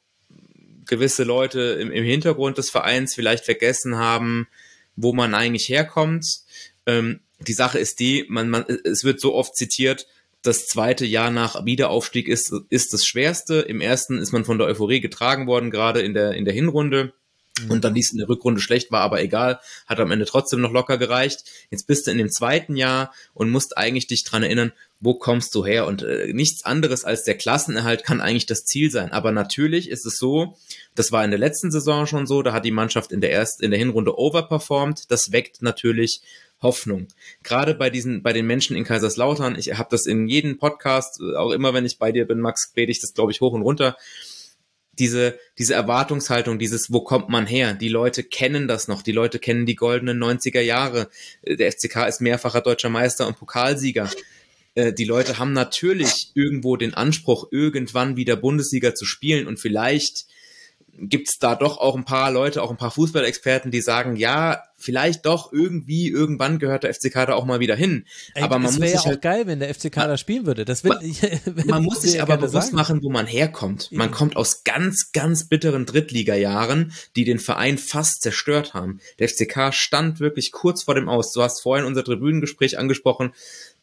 gewisse Leute im, im Hintergrund des Vereins vielleicht vergessen haben, wo man eigentlich herkommt. Ähm, die Sache ist die, man, man, es wird so oft zitiert, das zweite Jahr nach Wiederaufstieg ist, ist das schwerste. Im ersten ist man von der Euphorie getragen worden, gerade in der, in der Hinrunde. Und dann lief es in der Rückrunde schlecht, war aber egal, hat am Ende trotzdem noch locker gereicht. Jetzt bist du in dem zweiten Jahr und musst eigentlich dich dran erinnern, wo kommst du her? Und äh, nichts anderes als der Klassenerhalt kann eigentlich das Ziel sein. Aber natürlich ist es so, das war in der letzten Saison schon so, da hat die Mannschaft in der ersten, in der Hinrunde overperformed. Das weckt natürlich Hoffnung. Gerade bei diesen, bei den Menschen in Kaiserslautern, ich habe das in jedem Podcast, auch immer wenn ich bei dir bin, Max, predige ich das, glaube ich, hoch und runter diese, diese Erwartungshaltung, dieses, wo kommt man her? Die Leute kennen das noch, die Leute kennen die goldenen 90er Jahre. Der FCK ist mehrfacher deutscher Meister und Pokalsieger. Äh, die Leute haben natürlich irgendwo den Anspruch, irgendwann wieder Bundesliga zu spielen und vielleicht gibt es da doch auch ein paar Leute, auch ein paar Fußballexperten, die sagen, ja, vielleicht doch irgendwie, irgendwann gehört der FCK da auch mal wieder hin. Ey, aber man das muss wäre ja sich auch halt, geil, wenn der FCK da spielen würde. Das will, Man- man muss sich aber bewusst sagen. machen, wo man herkommt. Man kommt aus ganz, ganz bitteren Drittliga-Jahren, die den Verein fast zerstört haben. Der FCK stand wirklich kurz vor dem Aus. Du hast vorhin unser Tribünengespräch angesprochen,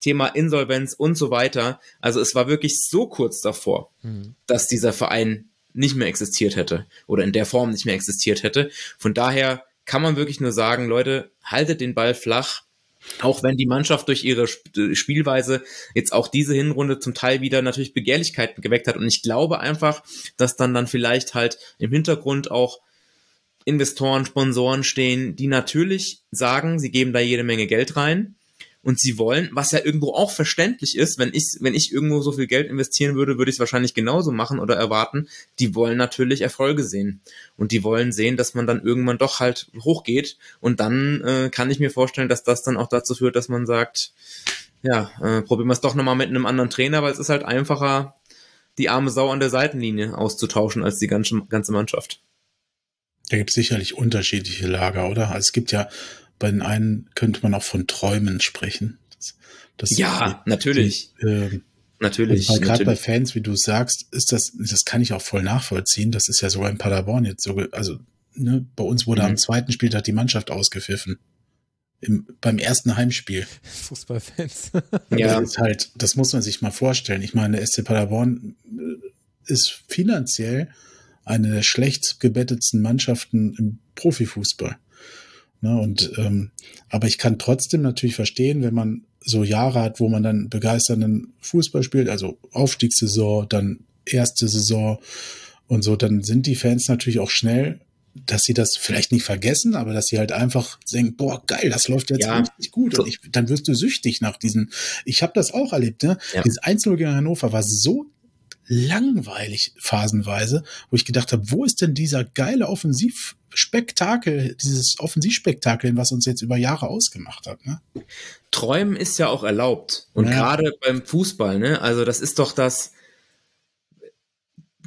Thema Insolvenz und so weiter. Also es war wirklich so kurz davor, Hm. dass dieser Verein nicht mehr existiert hätte oder in der Form nicht mehr existiert hätte. Von daher kann man wirklich nur sagen, Leute, haltet den Ball flach. Auch wenn die Mannschaft durch ihre Sp- Spielweise jetzt auch diese Hinrunde zum Teil wieder natürlich Begehrlichkeiten geweckt hat. Und ich glaube einfach, dass dann dann vielleicht halt im Hintergrund auch Investoren, Sponsoren stehen, die natürlich sagen, sie geben da jede Menge Geld rein und sie wollen, was ja irgendwo auch verständlich ist, wenn ich, wenn ich irgendwo so viel Geld investieren würde, würde ich es wahrscheinlich genauso machen oder erwarten. Die wollen natürlich Erfolge sehen und die wollen sehen, dass man dann irgendwann doch halt hochgeht und dann äh, kann ich mir vorstellen, dass das dann auch dazu führt, dass man sagt, ja, äh, probieren wir es doch nochmal mit einem anderen Trainer, weil es ist halt einfacher, die arme Sau an der Seitenlinie auszutauschen als die ganze, ganze Mannschaft. Da gibt es sicherlich unterschiedliche Lager, oder? Es gibt ja, bei den einen könnte man auch von Träumen sprechen. Das, Ja, natürlich. Die, ähm, Natürlich. Weil gerade bei. Fans, wie du sagst, ist das, das kann ich auch voll nachvollziehen. Das ist ja sogar in Paderborn jetzt so, also ne, bei uns wurde Mhm. am zweiten Spieltag die Mannschaft ausgepfiffen. Im, beim ersten Heimspiel. Fußballfans. Ja. Das ist halt, das muss man sich mal vorstellen. Ich meine, der SC Paderborn äh, ist finanziell eine der schlecht gebettetsten Mannschaften im Profifußball. Ne, und ähm, aber ich kann trotzdem natürlich verstehen, wenn man so Jahre hat, wo man dann begeisternden Fußball spielt, also Aufstiegssaison, dann erste Saison und so, dann sind die Fans natürlich auch schnell, dass sie das vielleicht nicht vergessen, aber dass sie halt einfach denken, boah, geil, das läuft jetzt Ja. richtig gut. Und ich, dann wirst du süchtig nach diesen. Ich habe das auch erlebt, ne? Ja. Dieses 1-0 gegen Hannover war so langweilig phasenweise, wo ich gedacht habe, wo ist denn dieser geile Offensivspektakel, dieses Offensivspektakel, was uns jetzt über Jahre ausgemacht hat, ne? Träumen ist ja auch erlaubt. Und Ja. gerade beim Fußball, ne? Also das ist doch das.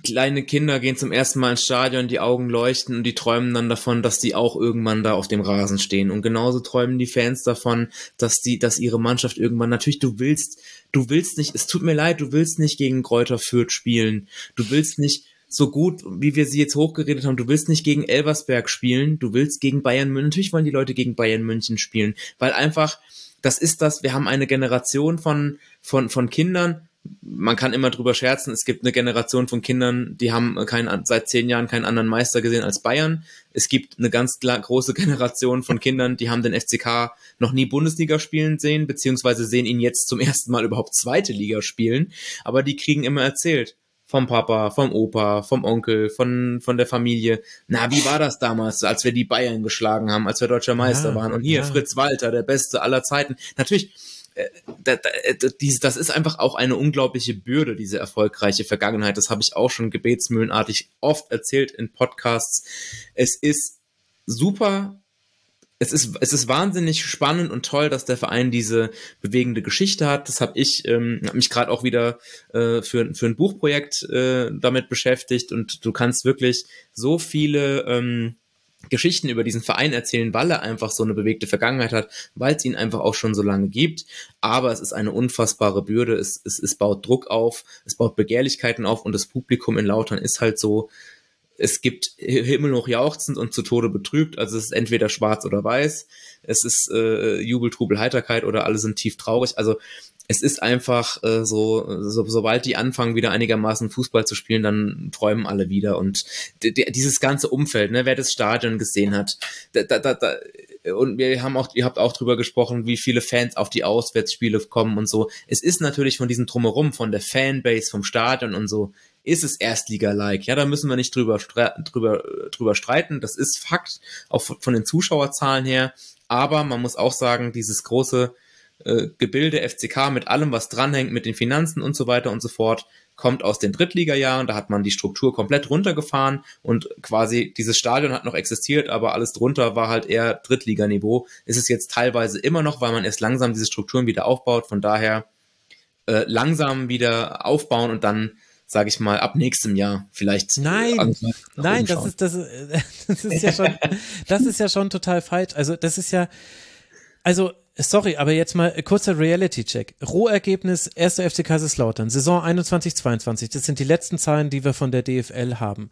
Kleine Kinder gehen zum ersten Mal ins Stadion, die Augen leuchten und die träumen dann davon, dass die auch irgendwann da auf dem Rasen stehen. Und genauso träumen die Fans davon, dass die, dass ihre Mannschaft irgendwann, natürlich, du willst, du willst nicht, es tut mir leid, du willst nicht gegen Kräuter Fürth spielen. Du willst nicht so gut, wie wir sie jetzt hochgeredet haben, du willst nicht gegen Elversberg spielen, du willst gegen Bayern München. Natürlich wollen die Leute gegen Bayern München spielen, weil einfach, das ist das, wir haben eine Generation von, von, von Kindern, man kann immer drüber scherzen, es gibt eine Generation von Kindern, die haben keinen, seit zehn Jahren keinen anderen Meister gesehen als Bayern. Es gibt eine ganz große Generation von Kindern, die haben den FCK noch nie Bundesliga spielen sehen, beziehungsweise sehen ihn jetzt zum ersten Mal überhaupt zweite Liga spielen. Aber die kriegen immer erzählt, vom Papa, vom Opa, vom Onkel, von, von der Familie. Na, wie war das damals, als wir die Bayern geschlagen haben, als wir deutscher Meister Ja, waren? Und hier ja. Fritz Walter, der Beste aller Zeiten. Natürlich, äh, äh, das ist einfach auch eine unglaubliche Bürde, diese erfolgreiche Vergangenheit. Das habe ich auch schon gebetsmühlenartig oft erzählt in Podcasts. Es ist super. Es ist, es ist wahnsinnig spannend und toll, dass der Verein diese bewegende Geschichte hat. Das habe ich, ähm, hab mich gerade auch wieder äh, für, für ein Buchprojekt äh, damit beschäftigt und du kannst wirklich so viele ähm, Geschichten über diesen Verein erzählen, weil er einfach so eine bewegte Vergangenheit hat, weil es ihn einfach auch schon so lange gibt. Aber es ist eine unfassbare Bürde, es, es, es baut Druck auf, es baut Begehrlichkeiten auf. Und das Publikum in Lautern ist halt so, es gibt himmelhoch jauchzend und zu Tode betrübt, also es ist entweder schwarz oder weiß, es ist äh, Jubel, Trubel, Heiterkeit oder alle sind tief traurig. Also es ist einfach äh, so, so, sobald die anfangen, wieder einigermaßen Fußball zu spielen, dann träumen alle wieder. Und dieses ganze Umfeld, ne, wer das Stadion gesehen hat, da, da, da, und wir haben auch, ihr habt auch drüber gesprochen, wie viele Fans auf die Auswärtsspiele kommen und so. Es ist natürlich von diesem Drumherum, von der Fanbase, vom Stadion und so, ist es Erstliga-like. Ja, da müssen wir nicht drüber, drüber, drüber streiten. Das ist Fakt, auch von den Zuschauerzahlen her. Aber man muss auch sagen, dieses große äh, Gebilde FCK mit allem, was dranhängt, mit den Finanzen und so weiter und so fort, kommt aus den Drittliga-Jahren, da hat man die Struktur komplett runtergefahren und quasi dieses Stadion hat noch existiert, aber alles drunter war halt eher Drittliganiveau. Ist es jetzt teilweise immer noch, weil man erst langsam diese Strukturen wieder aufbaut, von daher äh, langsam wieder aufbauen und dann sage ich mal, ab nächstem Jahr vielleicht. Nein, nein, das ist, das, das ist ja schon, das ist ja schon total falsch. Also das ist ja, also sorry, aber jetzt mal kurzer Reality-Check. Rohergebnis 1. FC Kaiserslautern, Saison 21-22. Das sind die letzten Zahlen, die wir von der DFL haben.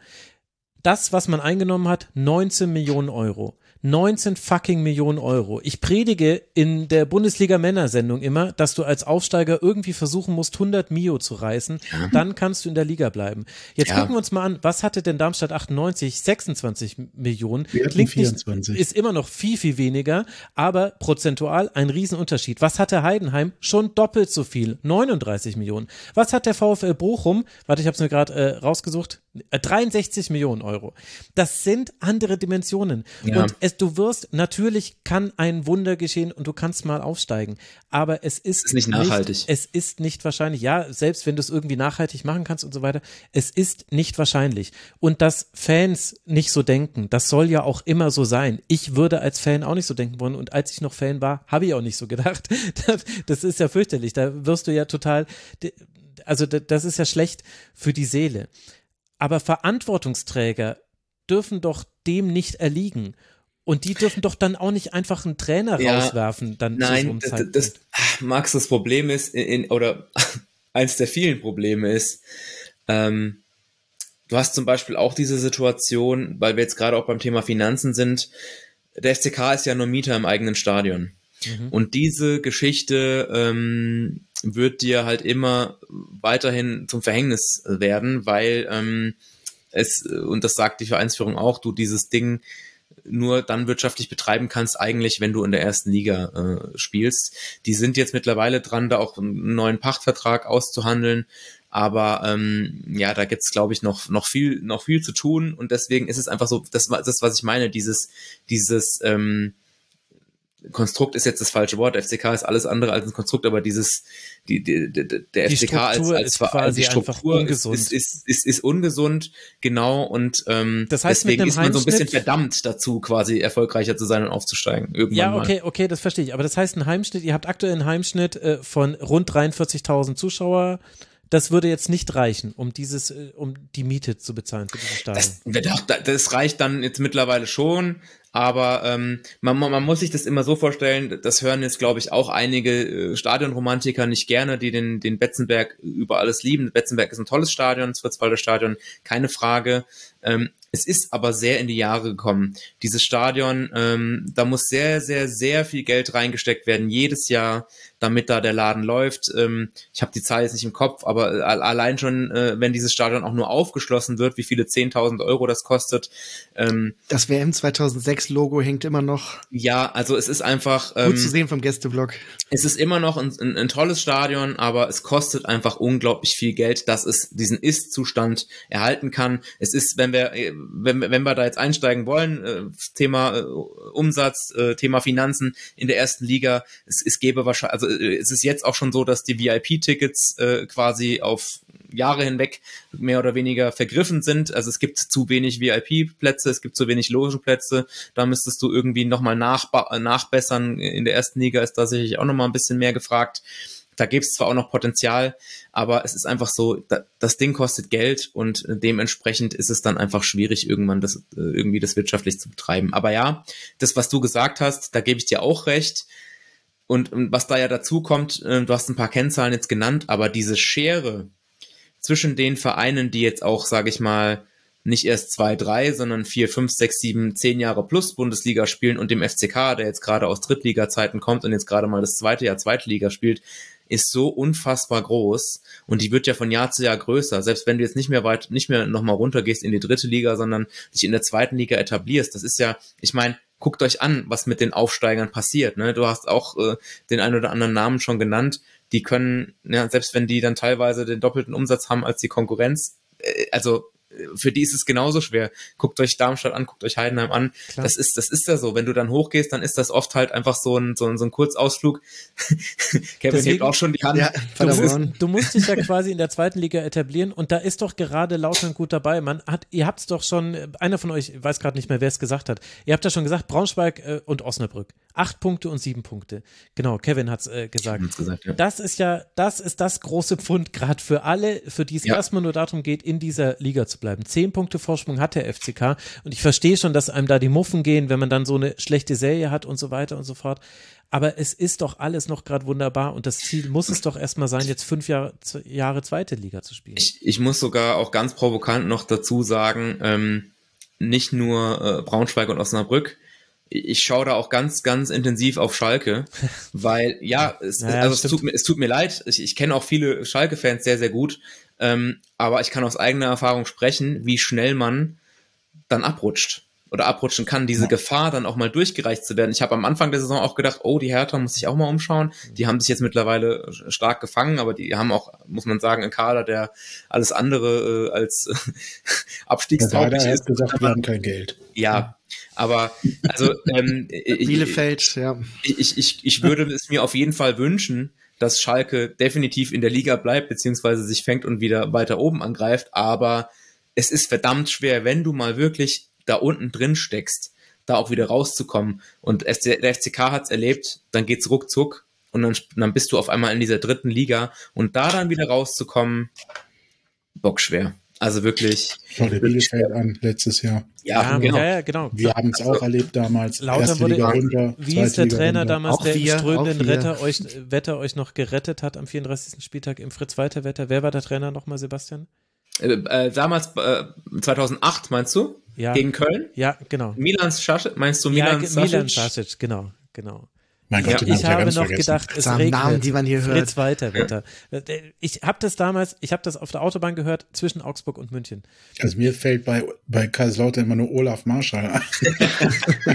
Das, was man eingenommen hat, 19 Millionen Euro. 19 fucking Millionen Euro. Ich predige in der Bundesliga Männersendung immer, dass du als Aufsteiger irgendwie versuchen musst, 100 Mio zu reißen. Ja. Dann kannst du in der Liga bleiben. Jetzt ja. gucken wir uns mal an, was hatte denn Darmstadt 98? 26 Millionen. Klingt 24. Nicht, ist immer noch viel, viel weniger, aber prozentual ein Riesenunterschied. Was hatte Heidenheim? Schon doppelt so viel. 39 Millionen. Was hat der VfL Bochum? Warte, ich habe es mir gerade äh, rausgesucht. 63 äh, Millionen Euro. Das sind andere Dimensionen. Ja. Und es, du wirst, natürlich kann ein Wunder geschehen und du kannst mal aufsteigen. Aber es ist, ist nicht nachhaltig. Nicht, es ist nicht wahrscheinlich. Ja, selbst wenn du es irgendwie nachhaltig machen kannst und so weiter, es ist nicht wahrscheinlich. Und dass Fans nicht so denken, das soll ja auch immer so sein. Ich würde als Fan auch nicht so denken wollen. Und als ich noch Fan war, habe ich auch nicht so gedacht. Das ist ja fürchterlich. Da wirst du ja total, also das ist ja schlecht für die Seele. Aber Verantwortungsträger dürfen doch dem nicht erliegen. Und die dürfen doch dann auch nicht einfach einen Trainer ja, rauswerfen. Dann nein, das, das, Max, das Problem ist, in, oder eins der vielen Probleme ist, ähm, du hast zum Beispiel auch diese Situation, weil wir jetzt gerade auch beim Thema Finanzen sind, der FCK ist ja nur Mieter im eigenen Stadion. Mhm. Und diese Geschichte ähm, wird dir halt immer weiterhin zum Verhängnis werden, weil ähm, es, und das sagt die Vereinsführung auch, du dieses Ding nur dann wirtschaftlich betreiben kannst, eigentlich, wenn du in der ersten Liga äh, spielst. Die sind jetzt mittlerweile dran, da auch einen neuen Pachtvertrag auszuhandeln. Aber ähm, ja, da gibt's glaube ich, noch, noch, viel, noch viel zu tun. Und deswegen ist es einfach so, das, das was ich meine, dieses, dieses ähm, Konstrukt ist jetzt das falsche Wort. FCK ist alles andere als ein Konstrukt, aber dieses, die, die, die der die FCK als, als, als die Struktur ist, ist, ist, ist, ist ungesund, genau, und ähm, das heißt, deswegen ist man so ein bisschen verdammt dazu, quasi erfolgreicher zu sein und aufzusteigen. Irgendwann ja, okay, mal. okay, das verstehe ich. Aber das heißt, ein Heimschnitt, ihr habt aktuell einen Heimschnitt äh, von rund 43.000 Zuschauer das würde jetzt nicht reichen, um dieses, äh, um die Miete zu bezahlen für dieses Stadion. Das, das reicht dann jetzt mittlerweile schon, aber ähm, man, man muss sich das immer so vorstellen, das hören jetzt, glaube ich, auch einige äh, Stadionromantiker nicht gerne, die den, den Betzenberg über alles lieben. Betzenberg ist ein tolles Stadion, das Fritz-Walter Stadion, keine Frage. Ähm, es ist aber sehr in die Jahre gekommen. Dieses Stadion, ähm, da muss sehr, sehr, sehr viel Geld reingesteckt werden, jedes Jahr, damit da der Laden läuft. Ähm, ich habe die Zahl jetzt nicht im Kopf, aber äh, allein schon, äh, wenn dieses Stadion auch nur aufgeschlossen wird, wie viele 10.000 Euro das kostet. Ähm, das WM 2006 Logo hängt immer noch. Ja, also es ist einfach. Ähm, gut zu sehen vom Gästeblock. Es ist immer noch ein, ein, ein tolles Stadion, aber es kostet einfach unglaublich viel Geld, dass es diesen Ist-Zustand erhalten kann. Es ist, wenn wir äh, wenn, wenn wir da jetzt einsteigen wollen, äh, Thema äh, Umsatz, äh, Thema Finanzen in der ersten Liga, es, es gäbe wahrscheinlich, also äh, es ist jetzt auch schon so, dass die VIP-Tickets äh, quasi auf Jahre hinweg mehr oder weniger vergriffen sind. Also es gibt zu wenig VIP-Plätze, es gibt zu wenig Logenplätze. Da müsstest du irgendwie nochmal nachbessern. In der ersten Liga ist da sicherlich auch nochmal ein bisschen mehr gefragt. Da gibt es zwar auch noch Potenzial, aber es ist einfach so, da, das Ding kostet Geld und dementsprechend ist es dann einfach schwierig, irgendwann das äh, irgendwie das wirtschaftlich zu betreiben. Aber ja, das, was du gesagt hast, da gebe ich dir auch recht. Und, und was da ja dazu kommt, äh, du hast ein paar Kennzahlen jetzt genannt, aber diese Schere zwischen den Vereinen, die jetzt auch, sage ich mal, nicht erst zwei, drei, sondern vier, fünf, sechs, sieben, zehn Jahre plus Bundesliga spielen und dem FCK, der jetzt gerade aus Drittliga-Zeiten kommt und jetzt gerade mal das zweite Jahr Zweitliga spielt, ist so unfassbar groß und die wird ja von Jahr zu Jahr größer. Selbst wenn du jetzt nicht mehr weit, nicht mehr nochmal runtergehst in die dritte Liga, sondern dich in der zweiten Liga etablierst, das ist ja, ich meine, guckt euch an, was mit den Aufsteigern passiert. Ne? Du hast auch äh, den ein oder anderen Namen schon genannt. Die können, ja, selbst wenn die dann teilweise den doppelten Umsatz haben als die Konkurrenz, äh, also für die ist es genauso schwer. Guckt euch Darmstadt an, guckt euch Heidenheim an. Klar. Das ist, das ist ja so. Wenn du dann hochgehst, dann ist das oft halt einfach so ein, so ein, so ein Kurzausflug. Kevin Deswegen, hebt auch schon die Hand. Ja, du, musst, du, musst dich ja quasi in der zweiten Liga etablieren und da ist doch gerade Lautern gut dabei. Man hat, ihr habt es doch schon, einer von euch, ich weiß gerade nicht mehr, wer es gesagt hat. Ihr habt ja schon gesagt, Braunschweig äh, und Osnabrück. Acht Punkte und sieben Punkte. Genau, Kevin hat es äh, gesagt. gesagt ja. Das ist ja, das ist das große Pfund gerade für alle, für die es ja. erstmal nur darum geht, in dieser Liga zu bleiben. Zehn Punkte Vorsprung hat der FCK und ich verstehe schon, dass einem da die Muffen gehen, wenn man dann so eine schlechte Serie hat und so weiter und so fort. Aber es ist doch alles noch gerade wunderbar und das Ziel muss es doch erstmal sein, jetzt fünf Jahre, Jahre zweite Liga zu spielen. Ich, ich muss sogar auch ganz provokant noch dazu sagen, ähm, nicht nur äh, Braunschweig und Osnabrück, ich schaue da auch ganz, ganz intensiv auf Schalke, weil ja, es, naja, also es tut, mir, es tut mir leid, ich, ich kenne auch viele Schalke-Fans sehr, sehr gut, ähm, aber ich kann aus eigener Erfahrung sprechen, wie schnell man dann abrutscht oder abrutschen kann, diese ja. Gefahr dann auch mal durchgereicht zu werden. Ich habe am Anfang der Saison auch gedacht, oh, die Hertha muss sich auch mal umschauen. Die haben sich jetzt mittlerweile stark gefangen, aber die haben auch, muss man sagen, einen Kader, der alles andere äh, als abstiegstauglich ist. gesagt, wir haben kein Geld. Ja, aber also ähm, Bielefeld, ja. Ich, ich, ich würde es mir auf jeden Fall wünschen, dass Schalke definitiv in der Liga bleibt, beziehungsweise sich fängt und wieder weiter oben angreift. Aber es ist verdammt schwer, wenn du mal wirklich da unten drin steckst, da auch wieder rauszukommen. Und der FCK hat es erlebt, dann geht's ruckzuck und dann, dann bist du auf einmal in dieser dritten Liga und da dann wieder rauszukommen, bockschwer. Also wirklich. Schau dir Bielefeld an, letztes Jahr. Ja, ja genau. Ja, ja, genau. Wir haben es auch also, erlebt damals. Lauter wurde, Liga runter, wie ist der Liga Trainer runter. damals, auch der wir, strömenden Retter euch, Wetter euch noch gerettet hat am 34. Spieltag im Fritz-Walter-Wetter? Wer war der Trainer nochmal, Sebastian? Äh, äh, damals, äh, 2008 meinst du? Ja. Gegen Köln? Ja, genau. Milan Sasic, meinst du Milan ja, Milan Sasic, genau, genau. Mein Gott, ja, ich habe noch vergessen. gedacht, es Samen regnet. Namen, die man hier hört. Fritz Walter Wetter. Ich habe das damals, ich habe das auf der Autobahn gehört zwischen Augsburg und München. Also mir fällt bei, bei Kaiserslautern immer nur Olaf Marschall ein.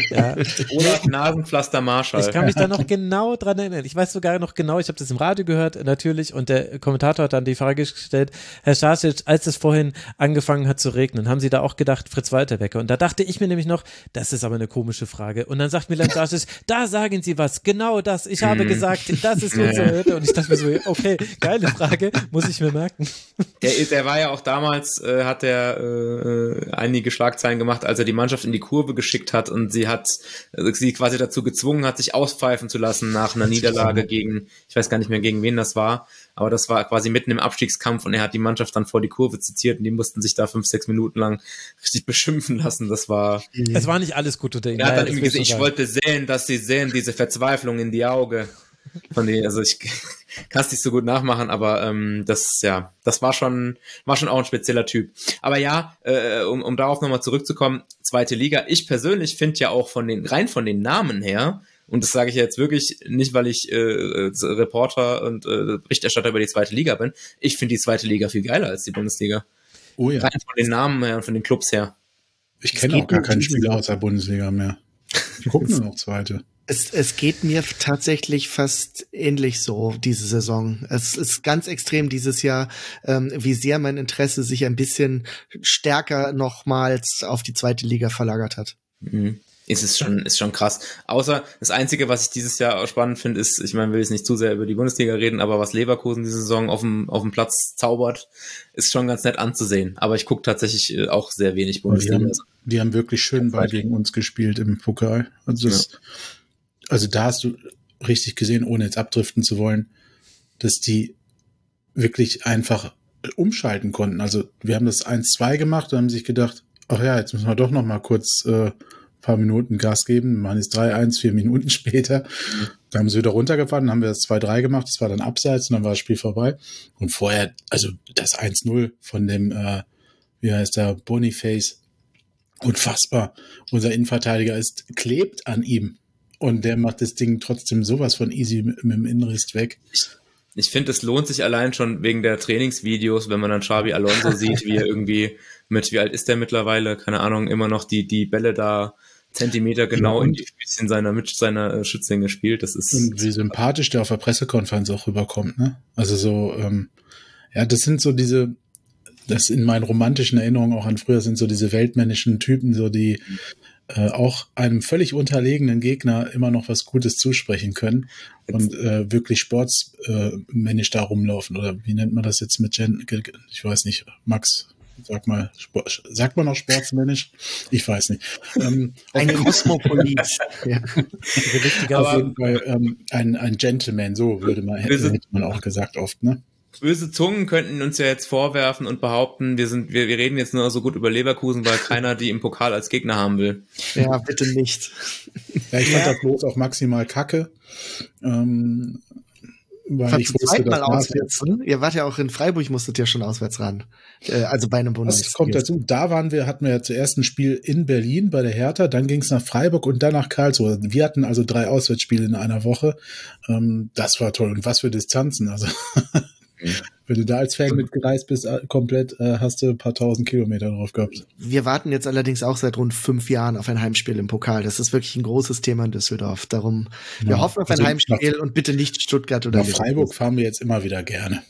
ja. Olaf Nasenpflaster Marschall. Ich kann mich da noch genau dran erinnern. Ich weiß sogar noch genau, ich habe das im Radio gehört, natürlich, und der Kommentator hat dann die Frage gestellt, Herr Stasic, als es vorhin angefangen hat zu regnen, haben Sie da auch gedacht, Fritz Walter Wecker? Und da dachte ich mir nämlich noch, das ist aber eine komische Frage. Und dann sagt Milan Stasic, da sagen Sie was, genau das. Ich habe mhm. gesagt, das ist unsere Hütte. Und ich dachte mir so, okay, geile Frage, muss ich mir merken. Der, der war ja auch damals, äh, hat er äh, einige Schlagzeilen gemacht, als er die Mannschaft in die Kurve geschickt hat und sie hat äh, sie quasi dazu gezwungen hat, sich auspfeifen zu lassen nach einer Niederlage gegen, ich weiß gar nicht mehr gegen wen das war, aber das war quasi mitten im Abstiegskampf und er hat die Mannschaft dann vor die Kurve zitiert und die mussten sich da fünf, sechs Minuten lang richtig beschimpfen lassen. Das war. Es war nicht alles gut unter. Er hat dann irgendwie gesagt, ich wollte sehen, dass sie sehen, diese Verzweiflung in die Auge. Von denen, also ich kann es nicht so gut nachmachen, aber ähm, das, ja, das war schon, war schon auch ein spezieller Typ. Aber ja, äh, um, um darauf nochmal zurückzukommen, zweite Liga. Ich persönlich finde ja auch von den, rein von den Namen her, und das sage ich jetzt wirklich nicht, weil ich äh, Reporter und äh, Berichterstatter über die zweite Liga bin. Ich finde die zweite Liga viel geiler als die Bundesliga. Oh ja. Rein von den Namen her und von den Clubs her. Ich kenne auch gar keinen Spieler aus der Bundesliga mehr. Ich gucke nur noch zweite. Es, es geht mir tatsächlich fast ähnlich so diese Saison. Es ist ganz extrem dieses Jahr, ähm, wie sehr mein Interesse sich ein bisschen stärker nochmals auf die zweite Liga verlagert hat. Mhm ist es schon, ist schon krass. Außer das Einzige, was ich dieses Jahr spannend finde, ist, ich meine, will jetzt nicht zu sehr über die Bundesliga reden, aber was Leverkusen diese Saison auf dem, auf dem Platz zaubert, ist schon ganz nett anzusehen. Aber ich gucke tatsächlich äh, auch sehr wenig Bundesliga. Die haben, die haben wirklich schön Ball gegen uns gespielt im Pokal. Also, das, ja. also da hast du richtig gesehen, ohne jetzt abdriften zu wollen, dass die wirklich einfach umschalten konnten. Also wir haben das 1-2 gemacht und haben sich gedacht, ach ja, jetzt müssen wir doch noch mal kurz äh, paar Minuten Gas geben. Man ist 3-1, vier Minuten später. Mhm. Dann haben sie wieder runtergefahren, dann haben wir das 2-3 gemacht, das war dann abseits und dann war das Spiel vorbei. Und vorher, also das 1-0 von dem, äh, wie heißt der, Boniface, unfassbar. Unser Innenverteidiger ist, klebt an ihm. Und der macht das Ding trotzdem sowas von easy mit, mit dem Innenriss weg. ich finde, es lohnt sich allein schon wegen der Trainingsvideos, wenn man dann Xabi Alonso sieht, wie er irgendwie mit, wie alt ist der mittlerweile, keine Ahnung, immer noch die, die Bälle da Zentimeter genau in die Füßchen seiner, mit seiner äh, Schützlinge spielt. Das ist. Und wie sympathisch der auf der Pressekonferenz auch rüberkommt, ne? Also so, ähm, ja, das sind so diese, das in meinen romantischen Erinnerungen auch an früher sind so diese weltmännischen Typen, so die äh, auch einem völlig unterlegenen Gegner immer noch was Gutes zusprechen können und äh, wirklich sportsmännisch da rumlaufen. Oder wie nennt man das jetzt mit Gen? Ich weiß nicht, Max, sag mal, Sport, sagt man auch sportsmännisch? Ich weiß nicht. Ähm, ein Kosmopolit. ja. Auf jeden Fall ähm, ein, ein Gentleman, so würde man, hätte, hätte man auch gesagt oft, ne? böse Zungen könnten uns ja jetzt vorwerfen und behaupten, wir sind, wir, wir reden jetzt nur so gut über Leverkusen, weil keiner die im Pokal als Gegner haben will. Ja, bitte nicht. Ja, ich fand ja. das bloß auch maximal kacke. Ähm, weil ich wusste, mal auswärts. Ne? Ihr wart ja auch in Freiburg, musstet ja schon auswärts ran. Äh, also bei einem Bundesliga. Das kommt dazu. Da waren wir, hatten wir ja zuerst ein Spiel in Berlin bei der Hertha, dann ging es nach Freiburg und dann nach Karlsruhe. Wir hatten also drei Auswärtsspiele in einer Woche. Ähm, das war toll. Und was für Distanzen. Also. Wenn du da als Fan mitgereist bist, äh, komplett äh, hast du ein paar tausend Kilometer drauf gehabt. Wir warten jetzt allerdings auch seit rund fünf Jahren auf ein Heimspiel im Pokal. Das ist wirklich ein großes Thema in Düsseldorf. Darum, ja, wir hoffen auf ein also Heimspiel nach, und bitte nicht Stuttgart oder Nach Freiburg fahren wir jetzt immer wieder gerne.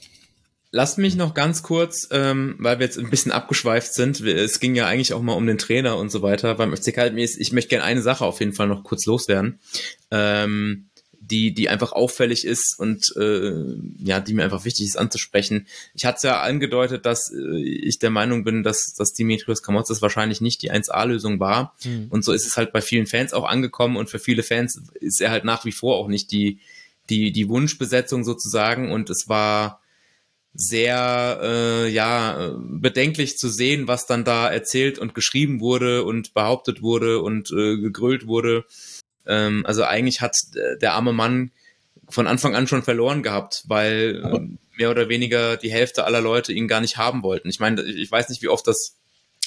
Lasst mich noch ganz kurz, ähm, weil wir jetzt ein bisschen abgeschweift sind. Es ging ja eigentlich auch mal um den Trainer und so weiter beim FCK. Ich möchte gerne eine Sache auf jeden Fall noch kurz loswerden. Ähm, die, die einfach auffällig ist und äh, ja, die mir einfach wichtig ist anzusprechen. Ich hatte es ja angedeutet, dass äh, ich der Meinung bin, dass, dass Dimitrios Kamotzes wahrscheinlich nicht die 1A-Lösung war. Mhm. Und so ist es halt bei vielen Fans auch angekommen und für viele Fans ist er halt nach wie vor auch nicht die, die, die Wunschbesetzung sozusagen. Und es war sehr äh, ja bedenklich zu sehen, was dann da erzählt und geschrieben wurde und behauptet wurde und äh, gegrölt wurde. Ähm, also eigentlich hat der arme Mann von Anfang an schon verloren gehabt, weil äh, mehr oder weniger die Hälfte aller Leute ihn gar nicht haben wollten. Ich meine, ich weiß nicht, wie oft das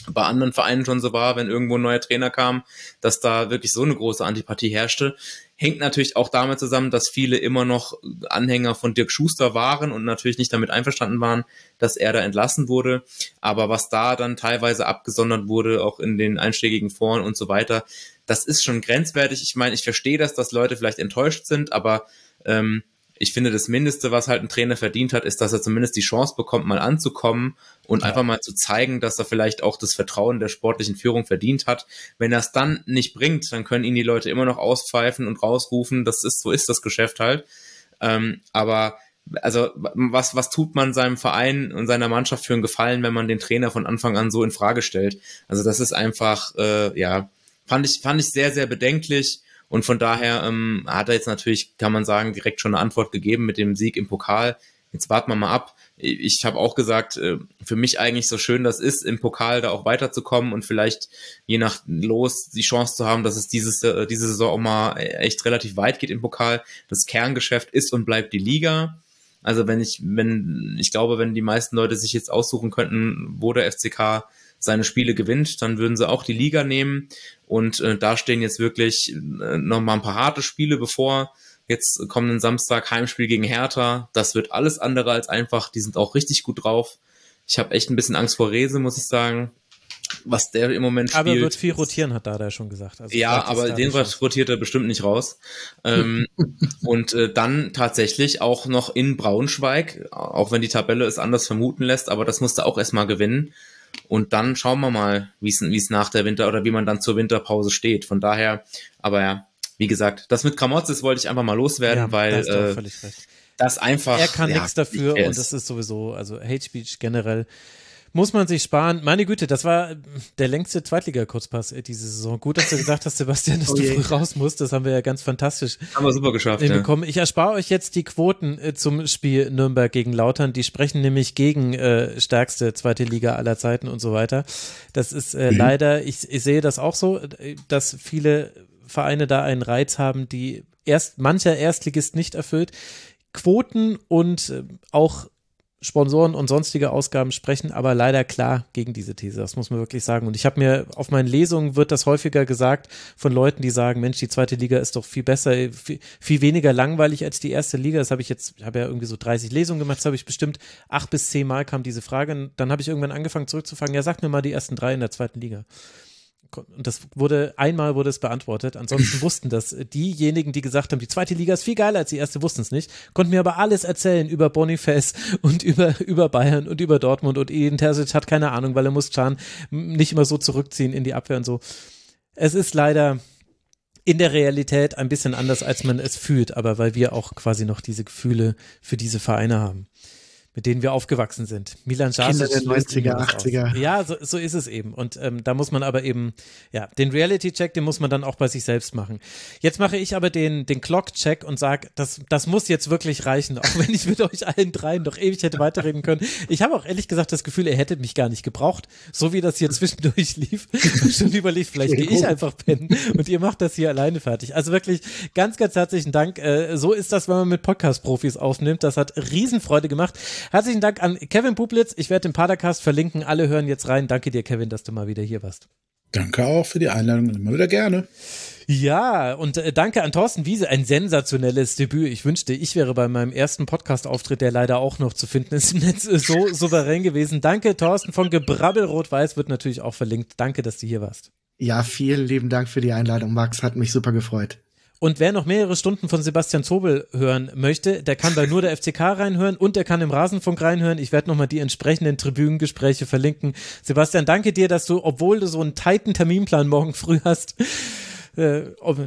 bei anderen Vereinen schon so war, wenn irgendwo ein neuer Trainer kam, dass da wirklich so eine große Antipathie herrschte. Hängt natürlich auch damit zusammen, dass viele immer noch Anhänger von Dirk Schuster waren und natürlich nicht damit einverstanden waren, dass er da entlassen wurde. Aber was da dann teilweise abgesondert wurde, auch in den einschlägigen Foren und so weiter, das ist schon grenzwertig. Ich meine, ich verstehe das, dass Leute vielleicht enttäuscht sind, aber ähm, ich finde, das Mindeste, was halt ein Trainer verdient hat, ist, dass er zumindest die Chance bekommt, mal anzukommen und ja. einfach mal zu zeigen, dass er vielleicht auch das Vertrauen der sportlichen Führung verdient hat. Wenn er es dann nicht bringt, dann können ihn die Leute immer noch auspfeifen und rausrufen. Das ist, so ist das Geschäft halt. Ähm, aber also was, was tut man seinem Verein und seiner Mannschaft für einen Gefallen, wenn man den Trainer von Anfang an so in Frage stellt? Also das ist einfach, äh, ja, fand ich, fand ich sehr, sehr bedenklich. Und von daher ähm, hat er jetzt natürlich, kann man sagen, direkt schon eine Antwort gegeben mit dem Sieg im Pokal. Jetzt warten wir mal ab. Ich habe auch gesagt, äh, für mich eigentlich so schön das ist, im Pokal da auch weiterzukommen und vielleicht je nach Los die Chance zu haben, dass es dieses, äh, diese Saison auch mal echt relativ weit geht im Pokal. Das Kerngeschäft ist und bleibt die Liga. Also wenn ich, wenn, ich glaube, wenn die meisten Leute sich jetzt aussuchen könnten, wo der FCK seine Spiele gewinnt, dann würden sie auch die Liga nehmen. Und äh, da stehen jetzt wirklich äh, nochmal ein paar harte Spiele bevor. Jetzt kommenden Samstag Heimspiel gegen Hertha. Das wird alles andere als einfach. Die sind auch richtig gut drauf. Ich habe echt ein bisschen Angst vor Rese, muss ich sagen. Was der im Moment spielt. Aber wird viel rotieren, hat Dada schon gesagt. Also ja, aber den rotiert er bestimmt nicht raus. ähm, und äh, dann tatsächlich auch noch in Braunschweig, auch wenn die Tabelle es anders vermuten lässt, aber das musste auch erstmal gewinnen. Und dann schauen wir mal, wie es nach der Winter oder wie man dann zur Winterpause steht. Von daher, aber ja, wie gesagt, das mit Kramotzes wollte ich einfach mal loswerden, ja, weil äh, das einfach. Er kann ja, nichts dafür und das ist sowieso, also Hate Speech generell muss man sich sparen. Meine Güte, das war der längste Zweitliga-Kurzpass diese Saison. Gut, dass du gesagt hast, Sebastian, dass oh du früh raus musst. Das haben wir ja ganz fantastisch haben wir super geschafft, hinbekommen. Ja. Ich erspare euch jetzt die Quoten äh, zum Spiel Nürnberg gegen Lautern. Die sprechen nämlich gegen äh, stärkste zweite Liga aller Zeiten und so weiter. Das ist äh, mhm. leider, ich, ich sehe das auch so, dass viele Vereine da einen Reiz haben, die erst mancher Erstligist nicht erfüllt. Quoten und äh, auch Sponsoren und sonstige Ausgaben sprechen aber leider klar gegen diese These. Das muss man wirklich sagen. Und ich habe mir auf meinen Lesungen wird das häufiger gesagt von Leuten, die sagen, Mensch, die zweite Liga ist doch viel besser, viel, viel weniger langweilig als die erste Liga. Das habe ich jetzt, ich habe ja irgendwie so 30 Lesungen gemacht, das habe ich bestimmt acht bis zehn Mal kam diese Frage. Und dann habe ich irgendwann angefangen zurückzufragen, ja, sag mir mal die ersten drei in der zweiten Liga. Und das wurde, einmal wurde es beantwortet. Ansonsten wussten das diejenigen, die gesagt haben, die zweite Liga ist viel geiler als die erste, wussten es nicht. Konnten mir aber alles erzählen über Boniface und über, über Bayern und über Dortmund und Eden Terzic hat keine Ahnung, weil er muss Can nicht immer so zurückziehen in die Abwehr und so. Es ist leider in der Realität ein bisschen anders, als man es fühlt, aber weil wir auch quasi noch diese Gefühle für diese Vereine haben mit denen wir aufgewachsen sind. Milan Kinder der 90er, 80er. Ja, so, so ist es eben. Und ähm, da muss man aber eben, ja, den Reality-Check, den muss man dann auch bei sich selbst machen. Jetzt mache ich aber den, den Clock-Check und sage, das, das muss jetzt wirklich reichen, auch wenn ich mit euch allen dreien doch ewig hätte weiterreden können. Ich habe auch ehrlich gesagt das Gefühl, ihr hättet mich gar nicht gebraucht. So wie das hier zwischendurch lief. Schon überlegt, vielleicht gehe ich einfach pennen und ihr macht das hier alleine fertig. Also wirklich ganz, ganz herzlichen Dank. Äh, so ist das, wenn man mit Podcast-Profis aufnimmt. Das hat Riesenfreude gemacht. Herzlichen Dank an Kevin Bublitz. Ich werde den Padercast verlinken. Alle hören jetzt rein. Danke dir, Kevin, dass du mal wieder hier warst. Danke auch für die Einladung. Immer wieder gerne. Ja, und äh, danke an Thorsten Wiese, ein sensationelles Debüt. Ich wünschte, ich wäre bei meinem ersten Podcast-Auftritt, der leider auch noch zu finden ist im Netz, äh, so souverän gewesen. Danke, Thorsten von Gebrabbel Rot-Weiß wird natürlich auch verlinkt. Danke, dass du hier warst. Ja, vielen lieben Dank für die Einladung, Max. Hat mich super gefreut. Und wer noch mehrere Stunden von Sebastian Zobel hören möchte, der kann bei nur der FCK reinhören und der kann im Rasenfunk reinhören. Ich werde nochmal die entsprechenden Tribünengespräche verlinken. Sebastian, danke dir, dass du, obwohl du so einen tighten Terminplan morgen früh hast, äh,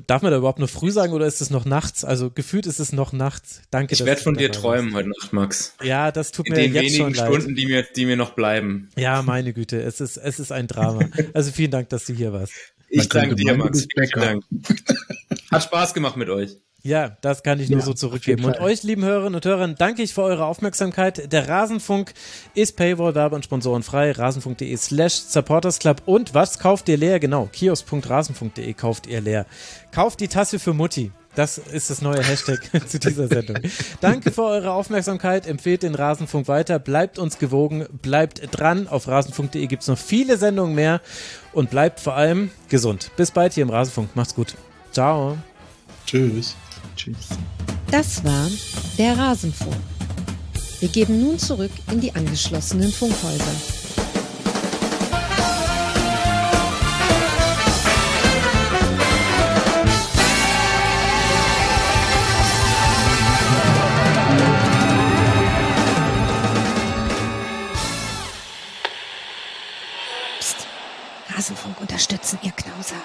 darf man da überhaupt noch früh sagen oder ist es noch nachts? Also gefühlt ist es noch nachts. Danke. Ich werde von dir träumen heute Nacht, Max. Ja, das tut In mir den jetzt wenigen schon leid. Stunden, die mir, die mir noch bleiben. Ja, meine Güte, es ist, es ist ein Drama. Also vielen Dank, dass du hier warst. Ich danke dir, Max. Vielen Dank. Hat Spaß gemacht mit euch. Ja, das kann ich nur Ja, so zurückgeben. Und euch, lieben Hörerinnen und Hörern, danke ich für eure Aufmerksamkeit. Der Rasenfunk ist Paywall, Werbe und Sponsoren frei. Rasenfunk.de slash Supportersclub. Und was kauft ihr leer? Genau, kiosk.rasenfunk.de kauft ihr leer. Kauft die Tasse für Mutti. Das ist das neue Hashtag zu dieser Sendung. Danke für eure Aufmerksamkeit. Empfehlt den Rasenfunk weiter. Bleibt uns gewogen. Bleibt dran. Auf rasenfunk.de gibt es noch viele Sendungen mehr. Und bleibt vor allem gesund. Bis bald hier im Rasenfunk. Macht's gut. Ciao. Tschüss. Tschüss. Das war der Rasenfunk. Wir geben nun zurück in die angeschlossenen Funkhäuser. Psst. Rasenfunk unterstützen, ihr Knauser.